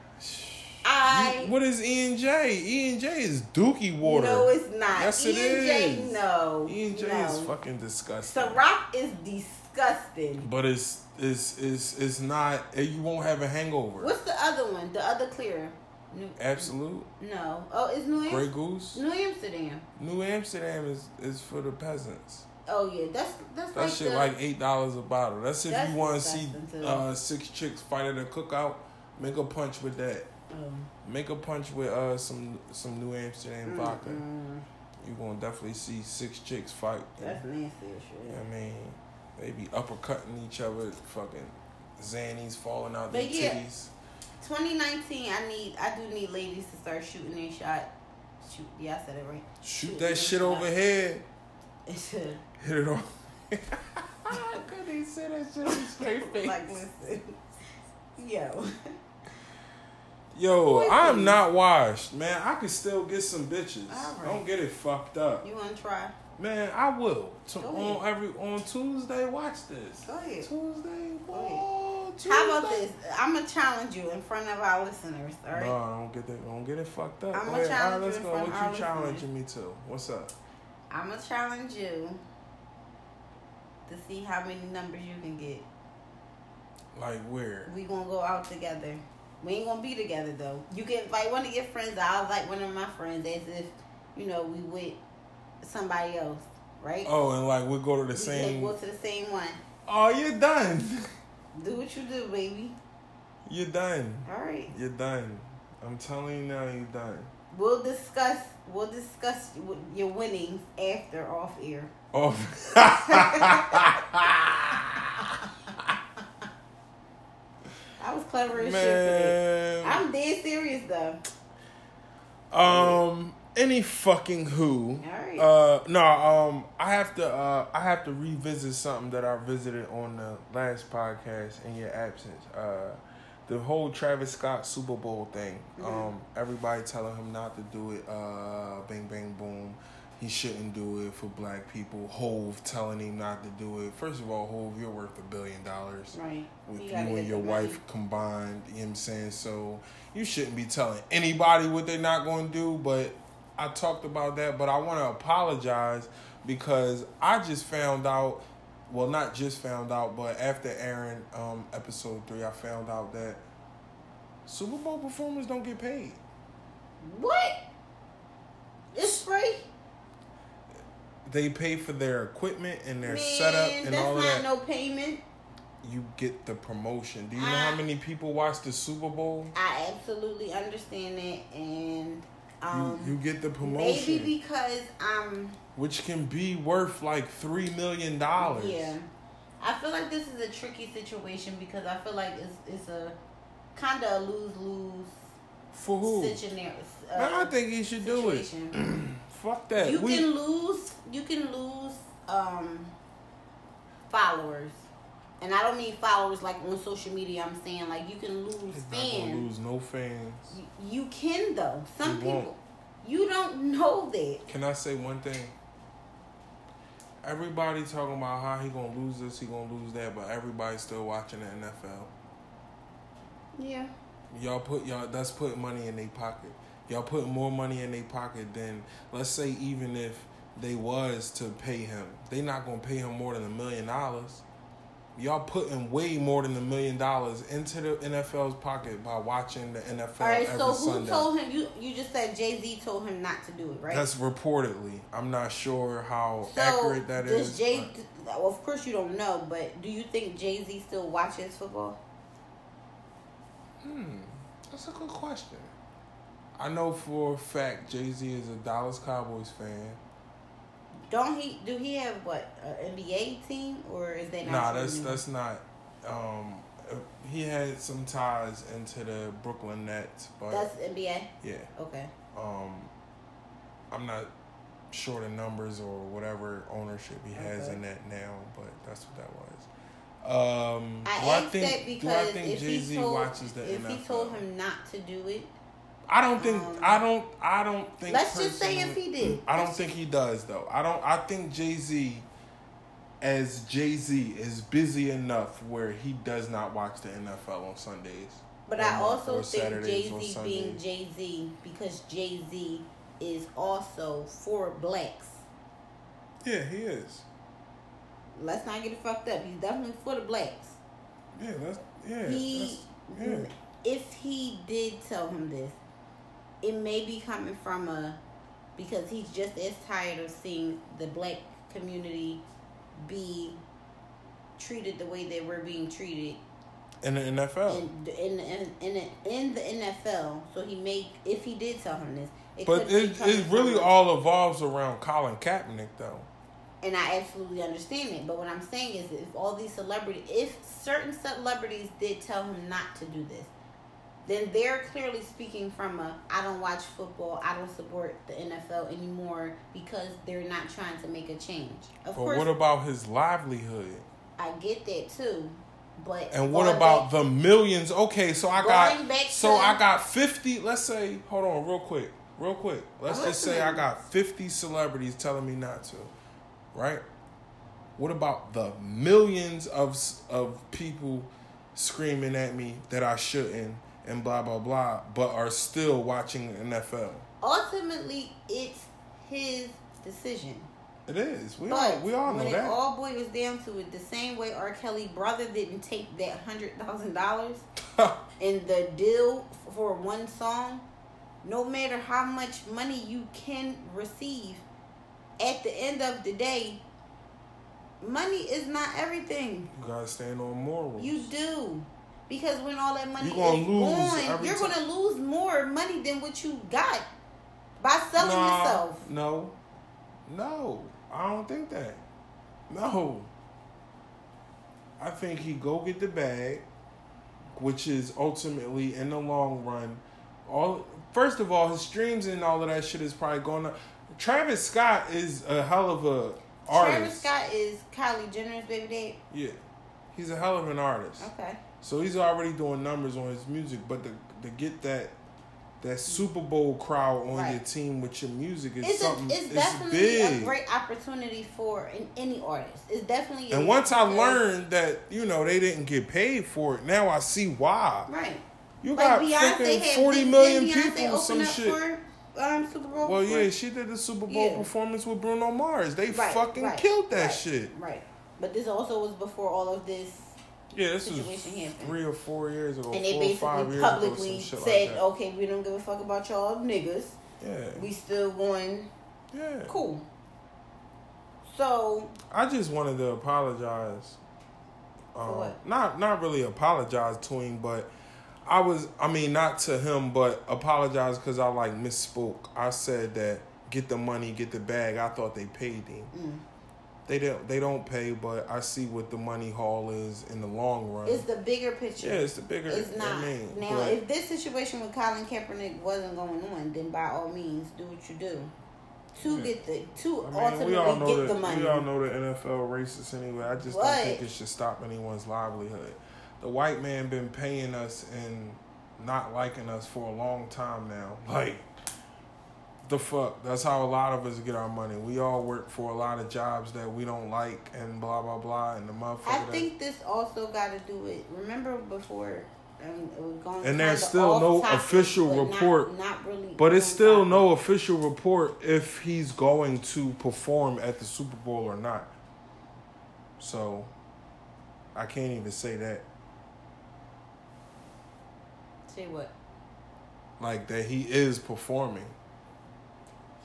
You- what is E and J? E and J is Dookie water.
no, it's not.
Yes, it
E&J,
is.
No,
E and J
no.
is fucking disgusting.
Ciroc is disgusting.
But it's it's it's it's not. eh, You won't have a hangover.
What's the other one? The other clear? New,
Absolut.
no. Oh, it's New
Grey
Amsterdam.
Goose.
New Amsterdam.
New Amsterdam is is for the peasants.
Oh yeah, that's that's
That
like
shit
the,
like eight dollars a bottle. That's if
That's
you want to see uh, six chicks fight at a cookout. Make a punch with that.
Oh.
Make a punch with uh some some New Amsterdam vodka.
Mm-mm.
You gonna definitely see six chicks fight.
That's nasty as shit.
I mean, they be uppercutting each other, fucking zannies falling out
But
their
yeah.
titties.
2019, I need, I do need ladies to start shooting their shot. Shoot, yeah, I said it right.
Shoot
Shoot
that shit
shot.
overhead. [laughs] Hit it off. [laughs] How could he say that shit [laughs] straight face?
like, listen, yo,
Yo, I'm not washed, man. I could still get some bitches.
Right.
Don't get it fucked up,
you wanna try?
man. I will. To, on every on Tuesday, watch this.
Go ahead.
Tuesday, oh.
How about this? I'm gonna challenge you in front of our listeners. All right.
No, don't get that. Don't get it fucked up.
I'ma
Go ahead. All right,
challenge
let's
you in
go.
front
What you challenging me to? What's up?
I'm gonna challenge you to see how many numbers you can get.
Like where?
We gonna go out together. We ain't gonna be together though. You can invite one of your friends. I'll invite one of my friends as if you know we with somebody else, right?
Oh, and like we go to the
we
same.
go to the same one.
Oh, you're done. [laughs]
Do what you do, baby.
You're done.
All right.
You're done. I'm telling you now, you're done.
We'll discuss. We'll discuss your winnings after off air.
Oh. [laughs] [laughs]
I was clever as shit today. I'm dead serious though.
Um. Any fucking who. Uh. No. Um. I have to. Uh. I have to revisit something that I visited on the last podcast in your absence. Uh. The whole Travis Scott Super Bowl thing.
Mhm.
Um. Everybody telling him not to do it. Uh. Bang bang boom. He shouldn't do it for black people. Hove telling him not to do it. First of all, Hove, you're worth a billion dollars
Right.
with
You
you, and your
the money.
wife combined. You know what I'm saying? So you shouldn't be telling anybody what they're not going to do. But I talked about that, but I want to apologize because I just found out. Well, not just found out, but after airing um, episode three, I found out that Super Bowl performers don't get paid.
What? It's free.
They pay for their equipment and their
Man,
setup and all of that.
no payment.
you get the promotion. Do you know
I-
how many people watch the Super Bowl?
I absolutely understand that, and um,
you, you get the promotion.
maybe because I'm
which can be worth like three million dollars.
yeah. I feel like this is a tricky situation because I feel like it's it's a kind of a lose lose
For who?
situation. Uh,
Man, I think he should do it. [clears throat]
situation.
Fuck that.
You
we,
can lose. You can lose um, followers, and I don't mean followers like on social media. I'm saying like you can lose
He's not gonna
fans.
lose no fans.
You, you can though. Some
He won't.
people. You don't know that.
Can I say one thing? Everybody talking about how he gonna lose this, he gonna lose that, but everybody's still watching the NFL.
Yeah.
Y'all put y'all that's putting money in their pocket. Y'all put more money in their pocket than let's say even if they was to pay him, they not gonna pay him more than a million dollars. y'all putting way more than a million dollars into the NFL's pocket by watching the NFL
All right,
every
so who
Sunday.
told him? You you just said Jay Z told him not to do it, right?
That's reportedly. I'm not sure how
so
accurate that
does
is.
Jay? Well, of course you don't know, but do you think Jay Z still watches football?
Hmm, that's a good question. I know for a fact Jay Z is a Dallas Cowboys fan.
Don't he? Do he have what an NBA team or is that not?
Nah, that's that's not. Um, he had some ties into the Brooklyn Nets, but
that's NBA.
yeah,
Okay.
um, I'm not sure the numbers or whatever ownership he has
Okay.
in that now, but that's what that was. Um,
I
do I
asked
think
that
do I think
if
Jay Z
he told
watches the
if
NFL?
he told him not to do it,
I don't think I don't I don't think.
let's just say if he did.
I don't think he does though. I don't. I think Jay Z, as Jay Z, is busy enough where he does not watch the NFL on Sundays.
But I also think Jay Z being Jay Z because Jay Z is also for blacks.
Yeah, he is.
Let's not get it fucked up. He's definitely for the blacks.
Yeah, that's yeah.
he,
yeah.
if he did tell him this, it may be coming from a because he's just as tired of seeing the black community be treated the way they were being treated
in the NFL.
in in in in, in the NFL. So he may, if he did tell him this, it
but it it really all evolves around Colin Kaepernick though.
and I absolutely understand it. But what I'm saying is, if all these celebrities, if certain celebrities did tell him not to do this, then they're clearly speaking from a I don't watch football, I don't support the NFL anymore because they're not trying to make a change. Of
But
course,
what about his livelihood?
I get that too. But
And what about
back-
the millions? Okay, so I got so I got fifty. Let's say, hold on, real quick, real quick. Let's
I'm
just say I got fifty celebrities telling me not to, right? What about the millions of of people screaming at me that I shouldn't and blah blah blah, but are still watching NFL?
ultimately it's his decision.
It is. We
But
all we all know
when
know
it all boils down to it, the same way R. Kelly brother didn't take that hundred thousand dollars [laughs] in the deal for one song, no matter how much money you can receive, at the end of the day, money is not everything.
you gotta stand on morals.
You do. Because when all that money
You gonna
is
lose
gone, you're
ti-
gonna lose more money than what you got by selling yourself.
No, no, I don't think that. No, I think he go get the bag, which is ultimately in the long run. All first of all, his streams and all of that shit is probably going to. Travis Scott is a hell of a artist.
Travis Scott is Kylie Jenner's baby dad.
Yeah, he's a hell of an artist.
Okay.
So he's already doing numbers on his music, but to, to get that that Super Bowl crowd on
Right.
your team with your music is
It's, a,
something.
it's
it's
definitely
big.
a great opportunity for an, any artist. It's definitely.
and once I learned that you know they didn't get paid for it, now I see why.
right,
You
like
got
Beyonce had
forty
didn't
million
Beyonce
people some shit.
for um, Super Bowl.
well, yeah, she did the Super Bowl
Yeah.
performance with Bruno Mars. They
Right,
fucking
right,
killed that shit.
Right, but this also was before all of this,
Yeah, this was
Situation happened.
three or four years ago,
and they
four or five
basically publicly said,
like.
"Okay, we don't give a fuck about y'all niggas.
Yeah,
We still going
yeah.
cool." So
I just wanted to apologize. Um,
what?
Not not really apologize to him, but I was. I mean, not to him, but apologize because I like misspoke. I said that get the money, get the bag. I thought they paid him.
Mm.
They don't. They don't pay, but I see what the money haul is in the long run.
it's the bigger picture.
yeah, it's the bigger.
It's not.
I mean,
now,
but-
if this situation with Colin Kaepernick wasn't going on, then by all means, do what you do to
Yeah.
get the to
I mean,
ultimately
we all know
get
that
the money.
we all know the NFL racist anyway. I just don't think it should stop anyone's livelihood. The white man been paying us and not liking us for a long time now. Like the fuck. That's how a lot of us get our money. We all work for a lot of jobs that we don't like and blah blah blah. And the motherfucker.
I
that-
think this also got to do with. Remember before. Um, it was going
And there's still no
topic,
official
but not-
report.
Not, really.
But it's still
topic.
no official report if he's going to perform at the Super Bowl or not. So, I can't even say that.
Say what?
Like that he is performing.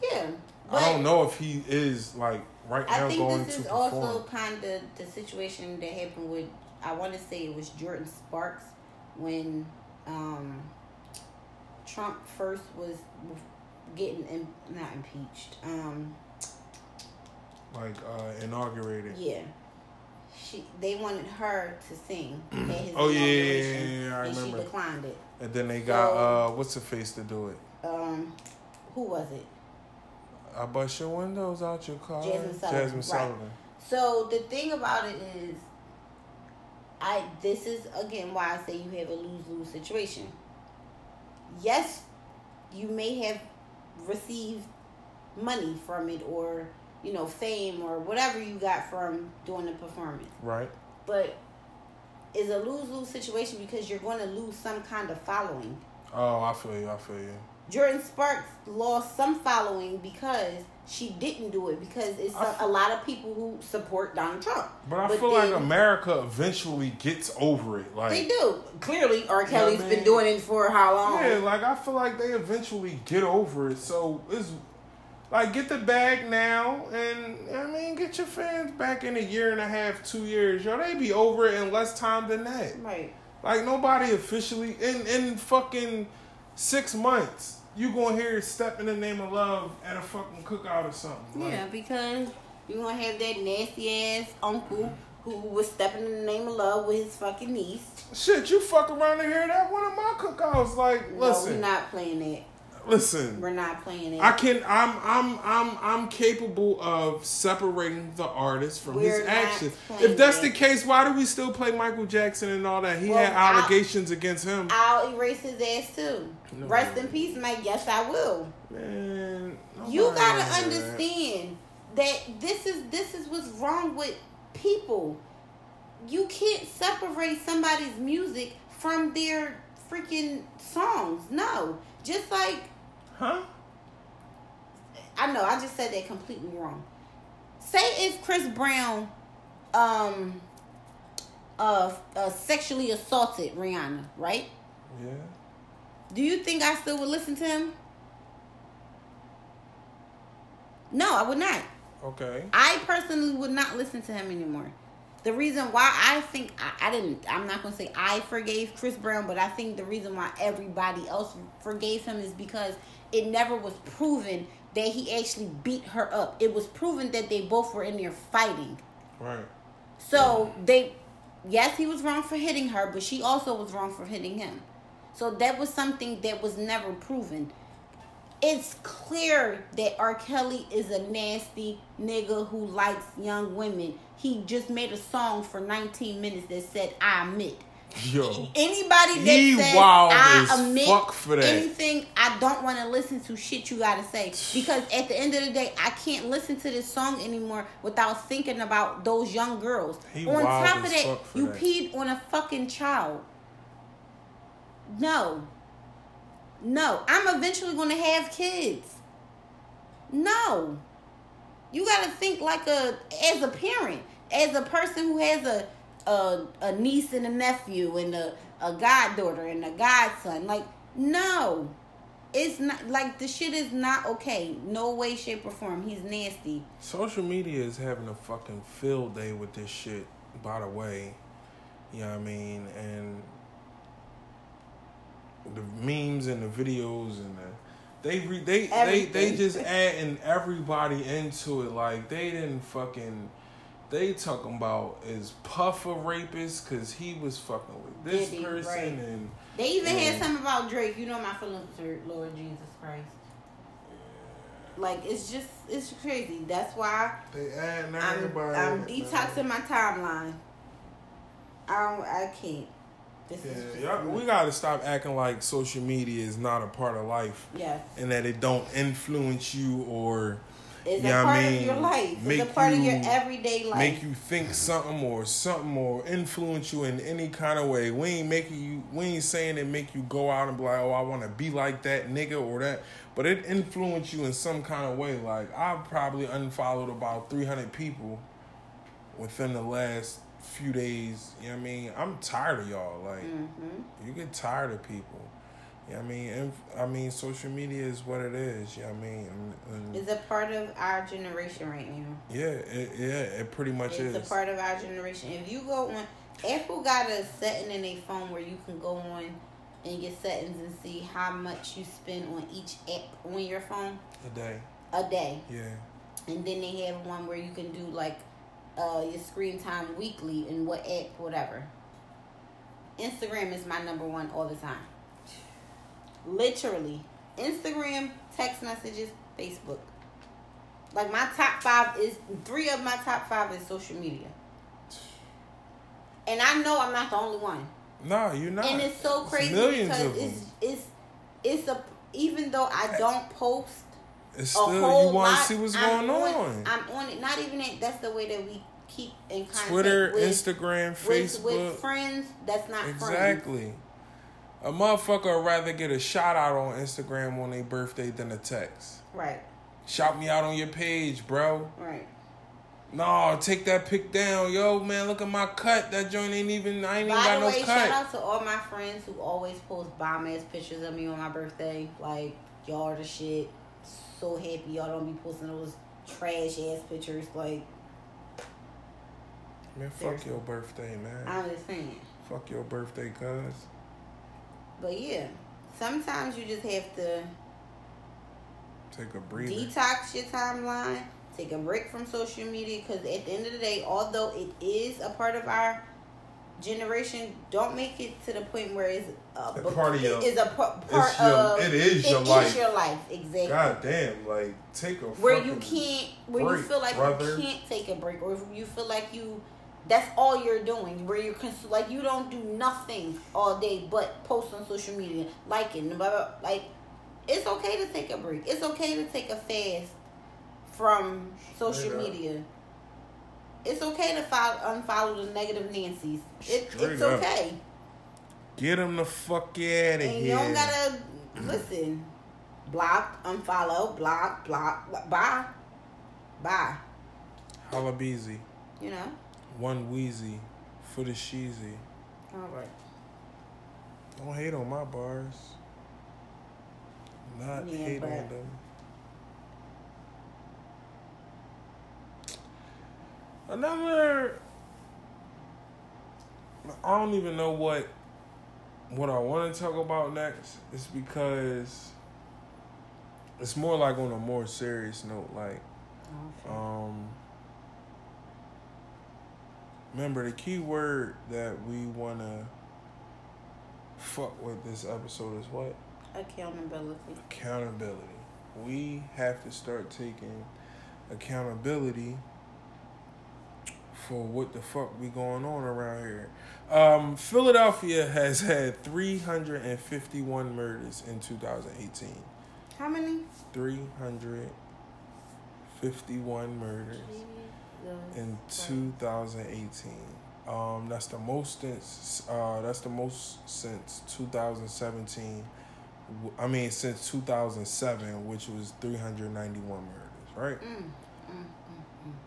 Yeah.
I don't know if he is like right now
I think
going
this
to
is
perform.
also kind of the situation that happened with. I want to say it was Jordin Sparks when um, Trump first was getting in, not impeached. Um,
like uh inaugurated.
yeah, she they wanted her to sing at his [clears throat]
Oh, yeah, yeah, yeah, I
and
remember.
she declined it.
And then they got
So-
uh what's the face to do it?
Um, who was it?
I bust your windows out your car.
Jazmine Sullivan,
Jazmine
right. So the thing about it is, I this is again why I say you have a lose lose situation. Yes, you may have received money from it, or you know, fame, or whatever you got from doing the performance,
Right.
but it's a lose lose situation because you're going to lose some kind of following.
Oh, I feel you. I feel you.
Jordin Sparks lost some following because she didn't do it because it's a, lot of people who support Donald Trump.
But I feel
then
like America eventually gets over it. Like
They do. Clearly, R. Kelly's
I mean?
been doing it for how long?
Yeah, like I feel like they eventually get over it. So it's like get the bag now, and I mean get your fans back in a year and a half, two years. Yo, they be over it in less time than that.
Right.
Like nobody officially in in fucking six months. You gonna hear "Step in the Name of Love" at a fucking cookout or something? Like,
Yeah, because you're going to have that nasty ass uncle who was stepping in the name of love with his fucking niece.
Shit, you fuck around and hear that one of my cookouts. Like,
No, we're not playing that.
Listen.
We're not playing it.
I can. I'm. I'm. I'm. I'm capable of separating the artist from
We're
his actions. If that's the case, why do we still play Michael Jackson and all that? He
Well,
had
I'll-
allegations against him.
I'll erase his ass too.
No.
Rest in peace, Mike. Yes, I will.
Man,
You gotta
wanna that.
understand that this is this is what's wrong with people. You can't separate somebody's music from their freaking songs. No, just like
Huh?
I know I just said that completely wrong. Say if Chris Brown, um, uh, uh sexually assaulted Rihanna, right?
Yeah.
Do you think I still would listen to him? No, I would not.
Okay.
I personally would not listen to him anymore. The reason why I think I, I didn't, I'm not gonna say I forgave Chris Brown, but I think the reason why everybody else forgave him is because it never was proven that he actually beat her up. It was proven that they both were in there fighting.
Right.
So they, yes, he was wrong for hitting her, but she also was wrong for hitting him. So that was something that was never proven. It's clear that R. Kelly is a nasty nigga who likes young women. He just made a song for 19 minutes that said, I admit.
Yo.
Anybody that says I admit
fuck for that.
anything, I don't want to listen to shit you gotta say because at the end of the day, I can't listen to this song anymore without thinking about those young girls.
He
on top of that, you
that.
peed on a fucking child. No, no, I'm eventually gonna have kids. No, you gotta think like a as a parent, as a person who has a a, a niece and a nephew and a, a goddaughter and a godson. Like, no. It's not like the shit is not okay. No way, shape, or form. He's nasty.
Social media is having a fucking field day with this shit, by the way. You know what I mean? And the memes and the videos and the they re, they, they they just adding everybody into it like they didn't fucking they talking about is Puff a rapist because he was fucking with this
Diddy,
person
right.
and
They even
Yeah.
had something about Drake. You know my feelings Lord Jesus Christ. Like it's just it's crazy. That's why
they adding
I'm. I'm detoxing my timeline. I don't I can't. This
Yeah, we gotta stop acting like social media is not a part of life.
yes.
and that it don't influence you or
It's
Yeah,
a
I
part
mean,
of your life. It's a
make
part of your everyday life.
make you think something or something or influence you in any kind of way. We ain't making you we ain't saying it make you go out and be like, oh I wanna be like that nigga or that but it influenced you in some kind of way. Like I've probably unfollowed about three hundred people within the last few days. You know what I mean? I'm tired of y'all. Like
Mm-hmm.
you get tired of people. What I mean? I mean, social media is what it is. What I mean? And, and
It's a part of our generation right now.
yeah, it, yeah, it pretty much
It's
is.
a part of our generation. If you go on, Apple got a setting in a phone where you can go on and get settings and see how much you spend on each app on your phone
a day.
a day.
Yeah.
And then they have one where you can do like uh, your screen time weekly and what app, whatever. Instagram is my number one all the time. Literally. Instagram, text messages, Facebook. Like my top five is three of my top five is social media. And I know I'm not the only one.
No, you're not.
And it's so
It's
crazy
millions
because it's it's it's a even though I don't post
It's
a
still
whole
you want to see what's
I'm
going on.
I'm on it. Not even that. That's the way that we keep in contact.
Twitter,
with,
Instagram, Facebook.
with friends. That's not friends.
A motherfucker would rather get a shout out on Instagram on their birthday than a text.
Right.
Shout me out on your page, bro.
Right.
No, take that pic down. Yo, man, look at my cut. That joint ain't even, I ain't even
By
got
the
no
way,
cut.
shout out to all my friends who always post bomb ass pictures of me on my birthday. Like y'all are the shit. So happy y'all don't be posting those trash ass pictures. Like
Man, fuck
Seriously.
your birthday, man.
I'm just saying.
fuck your birthday, cuz.
But yeah, sometimes you just have to
Take a breather.
detox your timeline, take a break from social media because at the end of the day, although it is a part of our generation, don't make it to the point where it's a,
A part of your-
is a pa- part
your-
of
it is
it
your
is
life.
your life exactly.
God damn, like, take a
where you can't, where you feel like
brother.
you can't take a break, or if you feel like you. That's all you're doing. Where you're cons- like you don't do nothing all day but post on social media, liking, blah, blah, blah. like it's okay to take a break. It's okay to take a fast from social
Straight up.
media. It's okay to follow, unfollow the negative Nancy's. It, it's
up.
okay,
Get them the fuck out of here.
and you don't gotta listen. Block, unfollow, block, block, bye, bye.
Holla Beezy.
You know.
One Wheezy for the Sheezy.
All right.
Don't hate on my bars. Not
Yeah,
hate on them. Another. I don't even know what what I want to talk about next. It's because it's more like on a more serious note. Like, um, remember the key word that we want to fuck with this episode is what?
Accountability.
accountability. We have to start taking accountability for what the fuck be going on around here. Um, Philadelphia has had 351 murders in 2018.
How many?
351 murders in 2018. Um, that's the most since uh, that's the most since 2017. I mean, since 2007, which was 391 murders, right?
Mm, mm,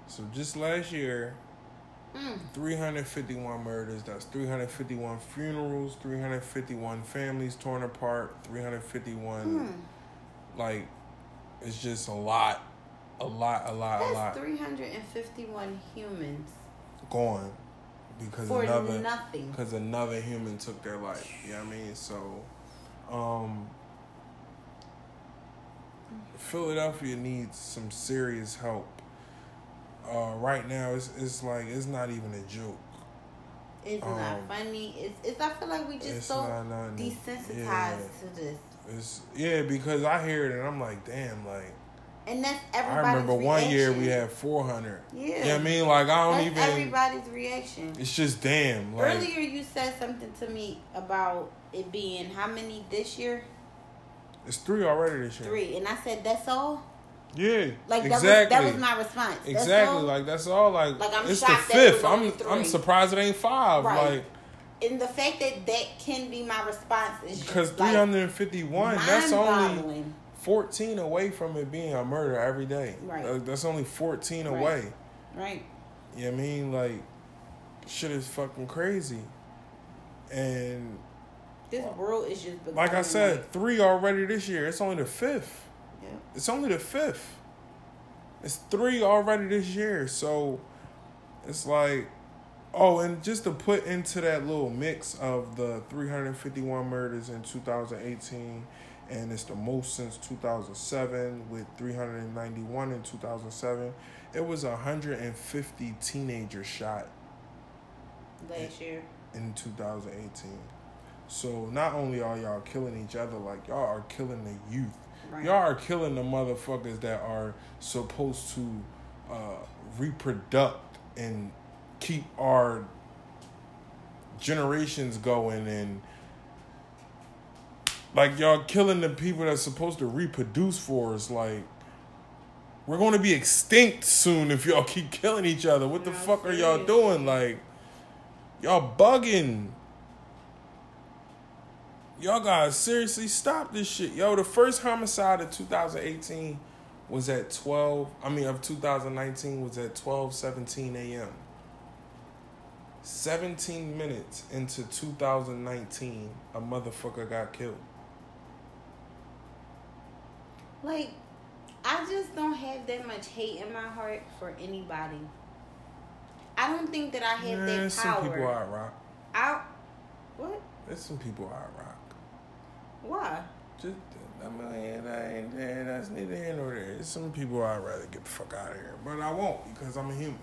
So just last year,
mm, mm.
351 murders. That's 351 funerals, 351 families torn apart, 351.
Mm.
Like, it's just a lot, a lot, a lot, a
That's
lot
351 humans
gone because
for
another
nothing.
because another human took their life. You know what I mean? So, um, Philadelphia needs some serious help. Uh, right now, it's it's like it's not even a joke.
It's
um,
not funny. It's, it's. I feel like we just so
not
desensitized
Yeah.
to this,
It's yeah because I hear it and I'm like, damn, like
and that's
I
everybody's
remember one year we had 400.
Yeah.
You know what I mean? Like I don't
That's
even.
everybody's reaction.
It's just damn. Like
Earlier, you said something to me about it being how many this year?
it's three already this year.
Three, and I said that's all.
Yeah.
Like
exactly.
that was that was my response. That's
Exactly,
all?
like that's all. Like,
Like, I'm
it's the
shocked that it
fifth. I'm
three.
I'm surprised it ain't five.
Right.
Like
and the fact that that can be my response is
because
just, like,
351, that's only. 14 away from it being a murder every day.
Right.
That's only 14
Right.
away.
right.
You know what I mean? Like shit is fucking crazy. And
This world is just
like I said,
like-
three already this year. It's only the fifth.
yeah.
It's only the fifth. It's three already this year. So it's like, oh, and just to put into that little mix of the 351 murders in 2018, and it's the most since 2007 with 391 in 2007. It was 150 teenagers shot
last year.
in 2018. So not only are y'all killing each other, like y'all are killing the youth.
Right.
Y'all are killing the motherfuckers that are supposed to uh, reproduct and keep our generations going and like y'all killing the people that's supposed to reproduce for us like we're going to be extinct soon if y'all [laughs] keep killing each other. What the
No,
fuck are y'all doing? Like y'all bugging. Y'all gotta seriously stop this shit. Yo the first homicide of 2018 was at 12 i mean of 2019 was at 12 17 a.m 17 minutes into 2019 a motherfucker got killed
Like, I just don't have that much hate in my heart for anybody. I don't think that I have
Man,
that
some people
power.
I rock
I what?
there's some people I rock
Why?
just I mean that ain't that, that's neither here nor there there's some people I'd rather get the fuck out of here but I won't because I'm a human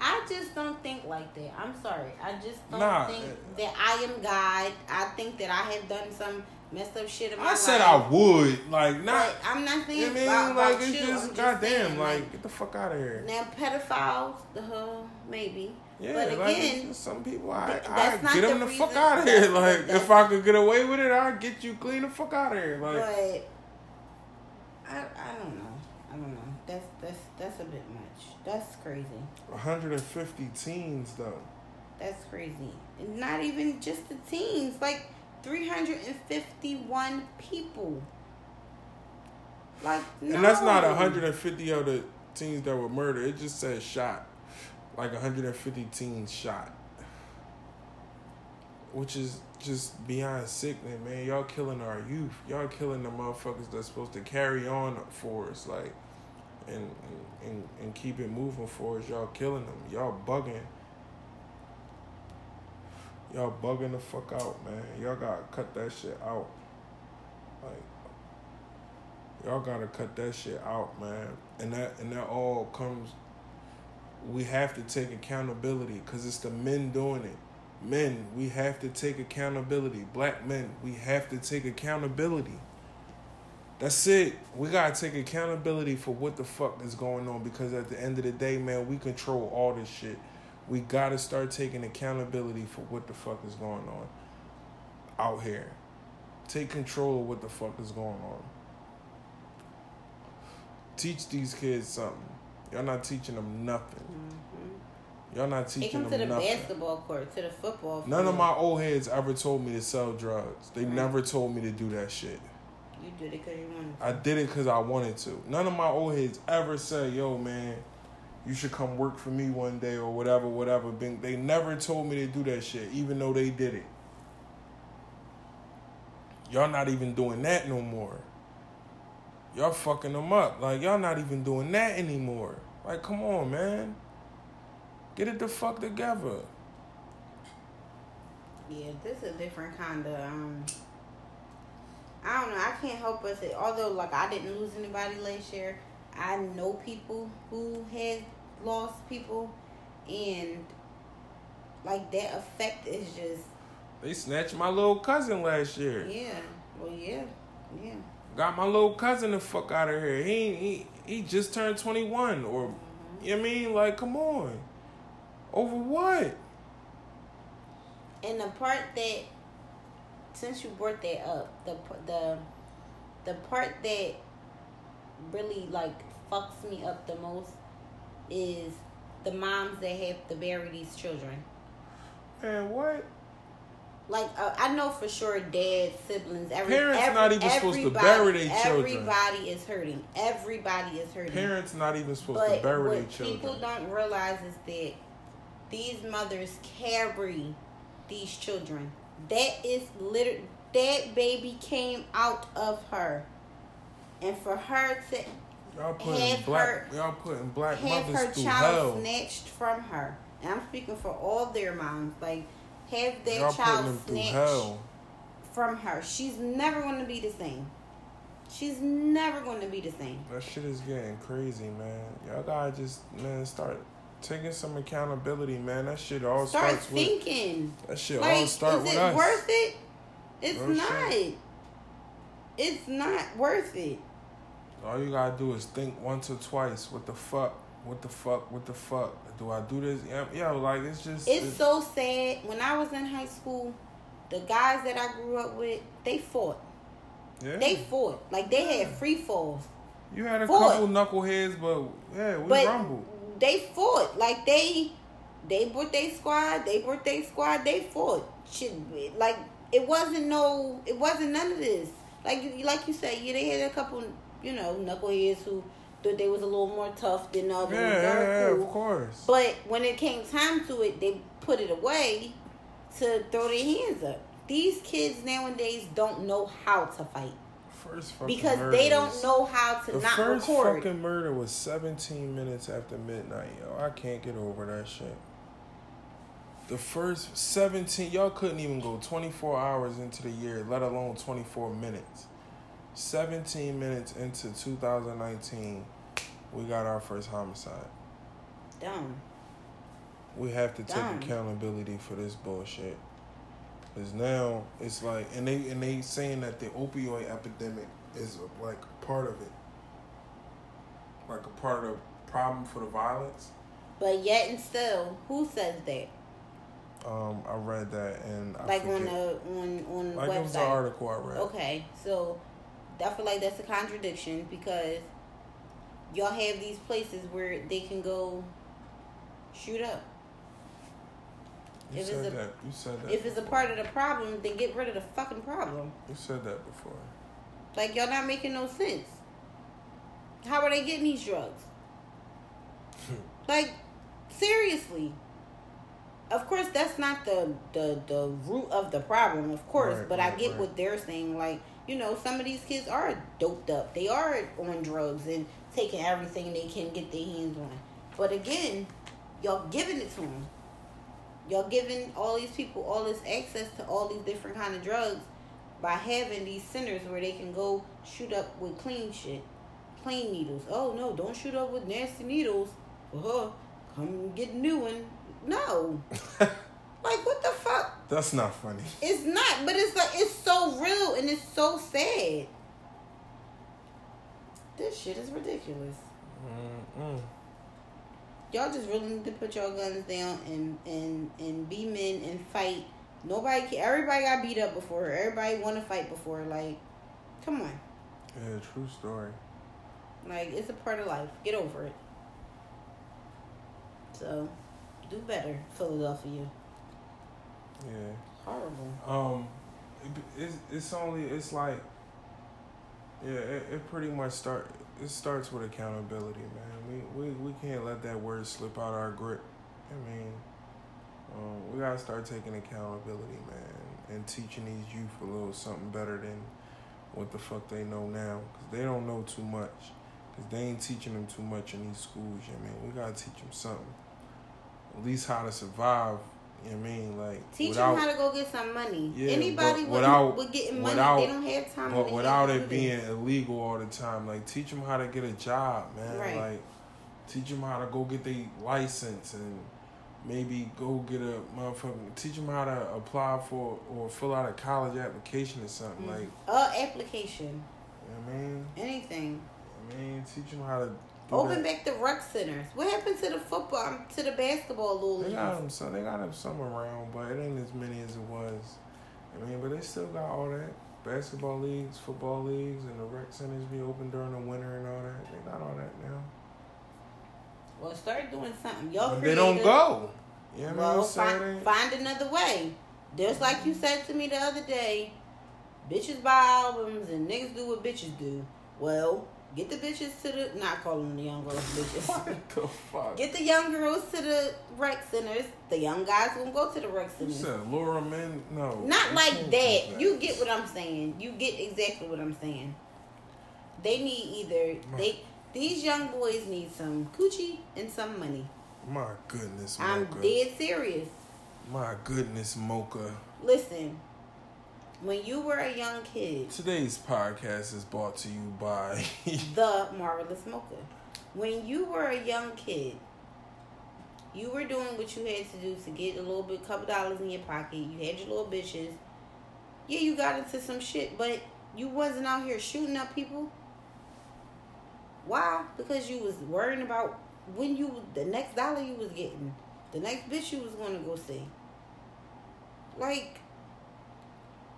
I just don't think like that. I'm sorry. I just don't
Nah,
think that I am God. I think that I have done some messed up shit
I
life.
said I would like not
But I'm not saying
I mean
about,
like
about
it's
you.
just
I'm
goddamn
saying,
like get the fuck out of here
now pedophiles, the hell, maybe.
Yeah,
but again,
just some people, I, I get them
the
the fuck out of here. [laughs] Like, if I could get away with it, I'd get you clean the fuck out of here. Like,
but I, I don't know. I don't know. That's that's that's a bit much. That's crazy.
150 teens though.
That's crazy. And not even just the teens, like 351 people. Like, no.
And that's not
no.
150 of the teens that were murdered. It just says shot. Like 150 teens shot. Which is just beyond sickening, man. Y'all killing our youth. Y'all killing the motherfuckers that's supposed to carry on for us, like, and and, and, and keep it moving for us. Y'all killing them. Y'all bugging. Y'all bugging the fuck out, man. Y'all gotta cut that shit out. Like, y'all gotta cut that shit out, man. And that and that all comes. We have to take accountability because it's the men doing it. Men, we have to take accountability. Black men, we have to take accountability. That's it. We gotta take accountability for what the fuck is going on because at the end of the day, man, we control all this shit. We gotta start taking accountability for what the fuck is going on out here. Take control of what the fuck is going on. Teach these kids something. Y'all not teaching them nothing.
Mhm.
Y'all not teaching
them nothing. to
them
the
nothing.
basketball court, to the football.
None of my old heads ever told me to sell drugs. They
Right.
never told me to do that shit.
You did it because you wanted to.
I did it because I wanted to. None of my old heads ever said, yo, man, you should come work for me one day or whatever, whatever. They never told me to do that shit, even though they did it. Y'all not even doing that no more. Y'all fucking them up. Like, y'all not even doing that anymore. Like, come on, man. Get it the fuck together.
Yeah, this is a different kind of. Um, I don't know. I can't help but say, although like I didn't lose anybody last year, I know people who had lost people, and like that effect is just
They snatched my little cousin last year.
yeah. Well, yeah, yeah.
Got my little cousin the fuck out of here. He he he just turned twenty one or mm-hmm. you know what I mean? Like, come on. Over what?
And the part that, since you brought that up, the the the part that really like fucks me up the most is the moms that have to bury these children.
And what?
Like uh, I know for sure, dad, siblings, every,
Parents
every,
not even supposed to bury their children.
Everybody is hurting. Everybody is hurting.
Parents not even supposed
but
to bury their children.
people don't realize is that these mothers carry these children. That is literally that baby came out of her, and for her to
Y'all putting
Have
black.
her-
y'all putting black
have
mothers
her
through
child
hell.
snatched from her, and I'm speaking for all their moms, like have their
Y'all
child snatched from her. She's never going to be the same. She's never going to be the same.
That shit is getting crazy, man. Y'all gotta just man start taking some accountability, man. That shit all
Start
starts with
thinking.
that shit
Like,
all start
is it worth it? It's
Real
not.
shit.
It's not worth it.
All you gotta do is think once or twice. What the fuck? What the fuck? What the fuck? Do I do this? Yeah, yeah like it's just
It's so sad. When I was in high school, the guys that I grew up with, they fought.
yeah.
They fought. Like they had free falls.
you had a
fought.
couple knuckleheads, but yeah, we
But
rumbled.
they fought. Like they they brought their squad, they brought their squad, they fought. Shit like it wasn't no it wasn't none of this. Like you like you said, yeah, they had a couple, you know, knuckleheads who thought they was a little more tough than others.
Yeah, yeah,
cool.
of course.
But when it came time to it, they put it away to throw their hands up. These kids nowadays don't know how to fight
First fucking
because they don't know how to
The
not
first
record.
fucking murder was 17 minutes after midnight, yo. I can't get over that shit. The first 17, y'all couldn't even go 24 hours into the year, let alone 24 minutes. 17 minutes into 2019, we got our first homicide.
Dumb.
We have to take
Dumb.
accountability for this bullshit. Cause now it's like, and they and they saying that the opioid epidemic is like part of it, like a part of the problem for the violence.
But yet and still, who says that?
Um, I read that and I
like on the on on
like it was an article I read.
Okay, so I feel like that's a contradiction because y'all have these places where they can go shoot up.
You
if
said
it's a-
that. You said that.
If it's a part of the problem, then get rid of the fucking problem.
You said that before.
Like y'all not making no sense. How are they getting these drugs? [laughs] like seriously. Of course, that's not the the the root of the problem, of course.
Right,
but I get
right.
what they're saying. Like you know, some of these kids are doped up. They are on drugs and taking everything they can get their hands on. But again, y'all giving it to them. Y'all giving all these people all this access to all these different kind of drugs by having these centers where they can go shoot up with clean shit, clean needles. Oh no, don't shoot up with nasty needles. Uh-huh. Come get a new one. No. [laughs] like what the fuck?
That's not funny.
It's not, but it's like it's so real and it's so sad. This shit is ridiculous.
Mm-mm.
Y'all just really need to put your guns down and and and be men and fight. Nobody, everybody got beat up before. Everybody want to fight before. Like, come on.
Yeah, true story.
Like it's a part of life. Get over it. So, do better, Philadelphia.
Yeah.
Horrible.
Um, it, it's it's only it's like, yeah, it, it pretty much start. It starts with accountability, man. We we we can't let that word slip out our grip. I mean, um, we gotta start taking accountability, man, and teaching these youth a little something better than what the fuck they know now, cause they don't know too much. Cause they ain't teaching them too much in these schools. You know what I mean, we gotta teach them something. At least how to survive. You know what I mean, like
Teach
without-
them how to go get some money.
Yeah,
Anybody
without-
with getting money,
without-
they don't have time.
but without it being illegal all the time, like teach them how to get a job, man.
Right.
Like teach them how to go get their license and maybe go get a motherfucking. Teach them how to apply for or fill out a college application or something. Mm. Like
a application,
you know what I mean,
anything.
I mean, teach them how to.
Open back the rec centers. What happened to the football, um, to the basketball little
They got them some. They got them some around, but it ain't as many as it was. I mean, but they still got all that basketball leagues, football leagues, and the rec centers be open during the winter and all that. They got all that now.
Well, start doing something. Y'all
they don't go. You know
Well? Find, find another way. Just like you said to me the other day, bitches buy albums and niggas do what bitches do. Well, Get the bitches to the not calling the young girls bitches. [laughs]
What the fuck?
Get the young girls to the rec centers. The young guys won't go to the rec
You
centers.
said Laura Men? No.
Not like
can't
that. You get what I'm saying. You get exactly what I'm saying. They need either they these young boys need some coochie and some money.
My goodness, Mocha.
I'm dead serious.
My goodness, Mocha.
Listen, when you were a young kid,
Today's podcast is brought to you by. [laughs]
the marvelous mocha. When you were a young kid, you were doing what you had to do to get a little bit, couple dollars in your pocket. You had your little bitches. Yeah, you got into some shit, but you wasn't out here shooting up people. Why? Because you was worrying about when you the next dollar you was getting, the next bitch you was going to go see. Like,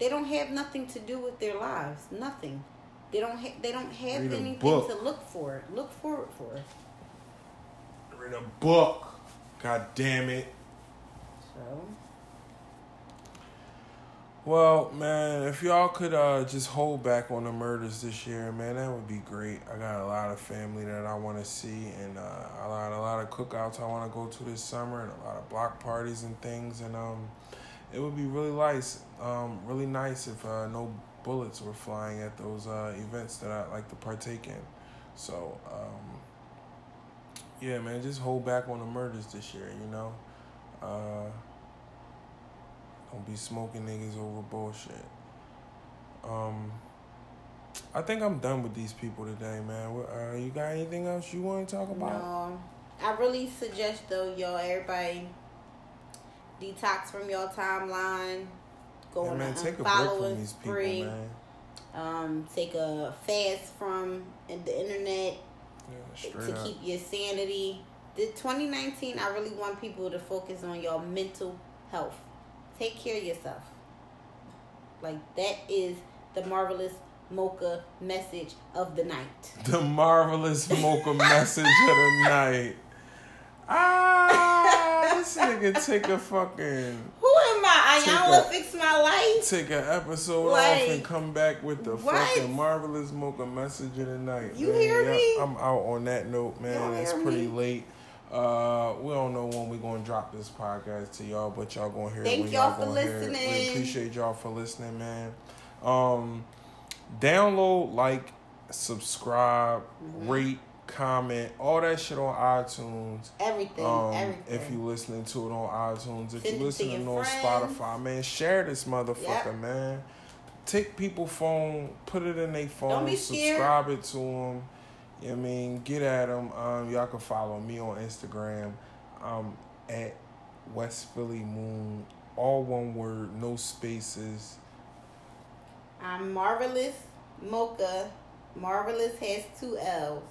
they don't have nothing to do with their lives. Nothing. They don't. Ha- they don't have
Read
anything to look for. Look forward for.
Read a book. God damn it.
So
Well, man, if y'all could uh, just hold back on the murders this year, man, that would be great. I got a lot of family that I want to see, and uh, a lot, a lot of cookouts I want to go to this summer, and a lot of block parties and things. And um, it would be really nice, um, really nice if uh, no bullets were flying at those uh, events that I like to partake in. So, um, yeah, man, just hold back on the murders this year. You know. Uh, don't be smoking niggas over bullshit. Um, I think I'm done with these people today, man. Uh, you got anything else you want to talk about?
no, I really suggest though, y'all, everybody detox from your timeline. Go
Yeah,
on
man,
a
take a break from
and
these people.
Um, take a fast from the internet
Yeah,
to
up.
keep your sanity. The 2019, I really want people to focus on your mental health. Take care of yourself. Like that is the marvelous mocha message of the night.
The marvelous mocha message of the [laughs] night. Ah, this nigga take a fucking
Who am I?
Iyanla
fix my life.
take an episode
Like,
off and come back with the
what?
fucking marvelous mocha message of the night.
You
man.
hear
Yep,
me?
I'm out on that note, man. It's pretty
me?
late. Uh, we don't know when we're gonna drop this podcast to y'all, but y'all gonna hear it
Thank y'all
y'all
for
gonna hear. We appreciate y'all for listening, man. Um, download, like, subscribe,
Mm-hmm.
rate, comment, all that shit on iTunes.
Everything,
Um,
everything.
if you listening to it on iTunes, if
Send
you
to
listening on
friends.
Spotify, man, share this motherfucker,
Yep.
man. Take people phone, put it in their phone,
be
subscribe it to them. You know what I mean, get at them. Um, y'all can follow me on Instagram. Um, at West Philly Moon, all one word, no spaces.
I'm marvelous mocha. Marvelous has two L's.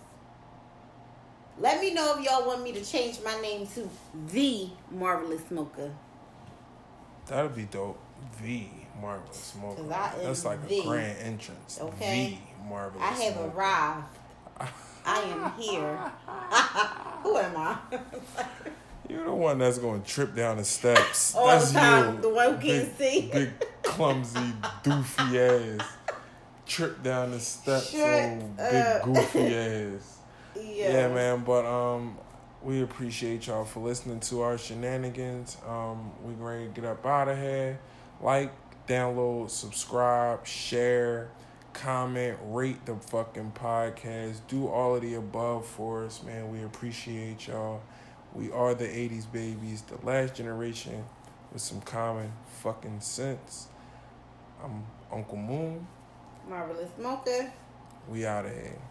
Let me know if y'all want me to change my name to the marvelous mocha.
That'd be dope. The marvelous smoker.
'Cause I am
That's like
the.
a grand entrance.
Okay.
The marvelous.
I have
smoker.
arrived. I am here. [laughs] Who am I? [laughs]
You're the one that's going to trip down the steps.
All
that's
the time,
you.
the one who can't see.
Big, clumsy, [laughs] doofy ass. Trip down the steps,
Shut
old big goofy ass.
Yeah.
Yeah, man. But um, we appreciate y'all for listening to our shenanigans. Um, we ready to get up out of here. Like, download, subscribe, share, comment, rate the fucking podcast. Do all of the above for us, man. We appreciate y'all. We are the '80s babies, the last generation with some common fucking sense. I'm Uncle Moon.
Marvelous mocha.
We out of here.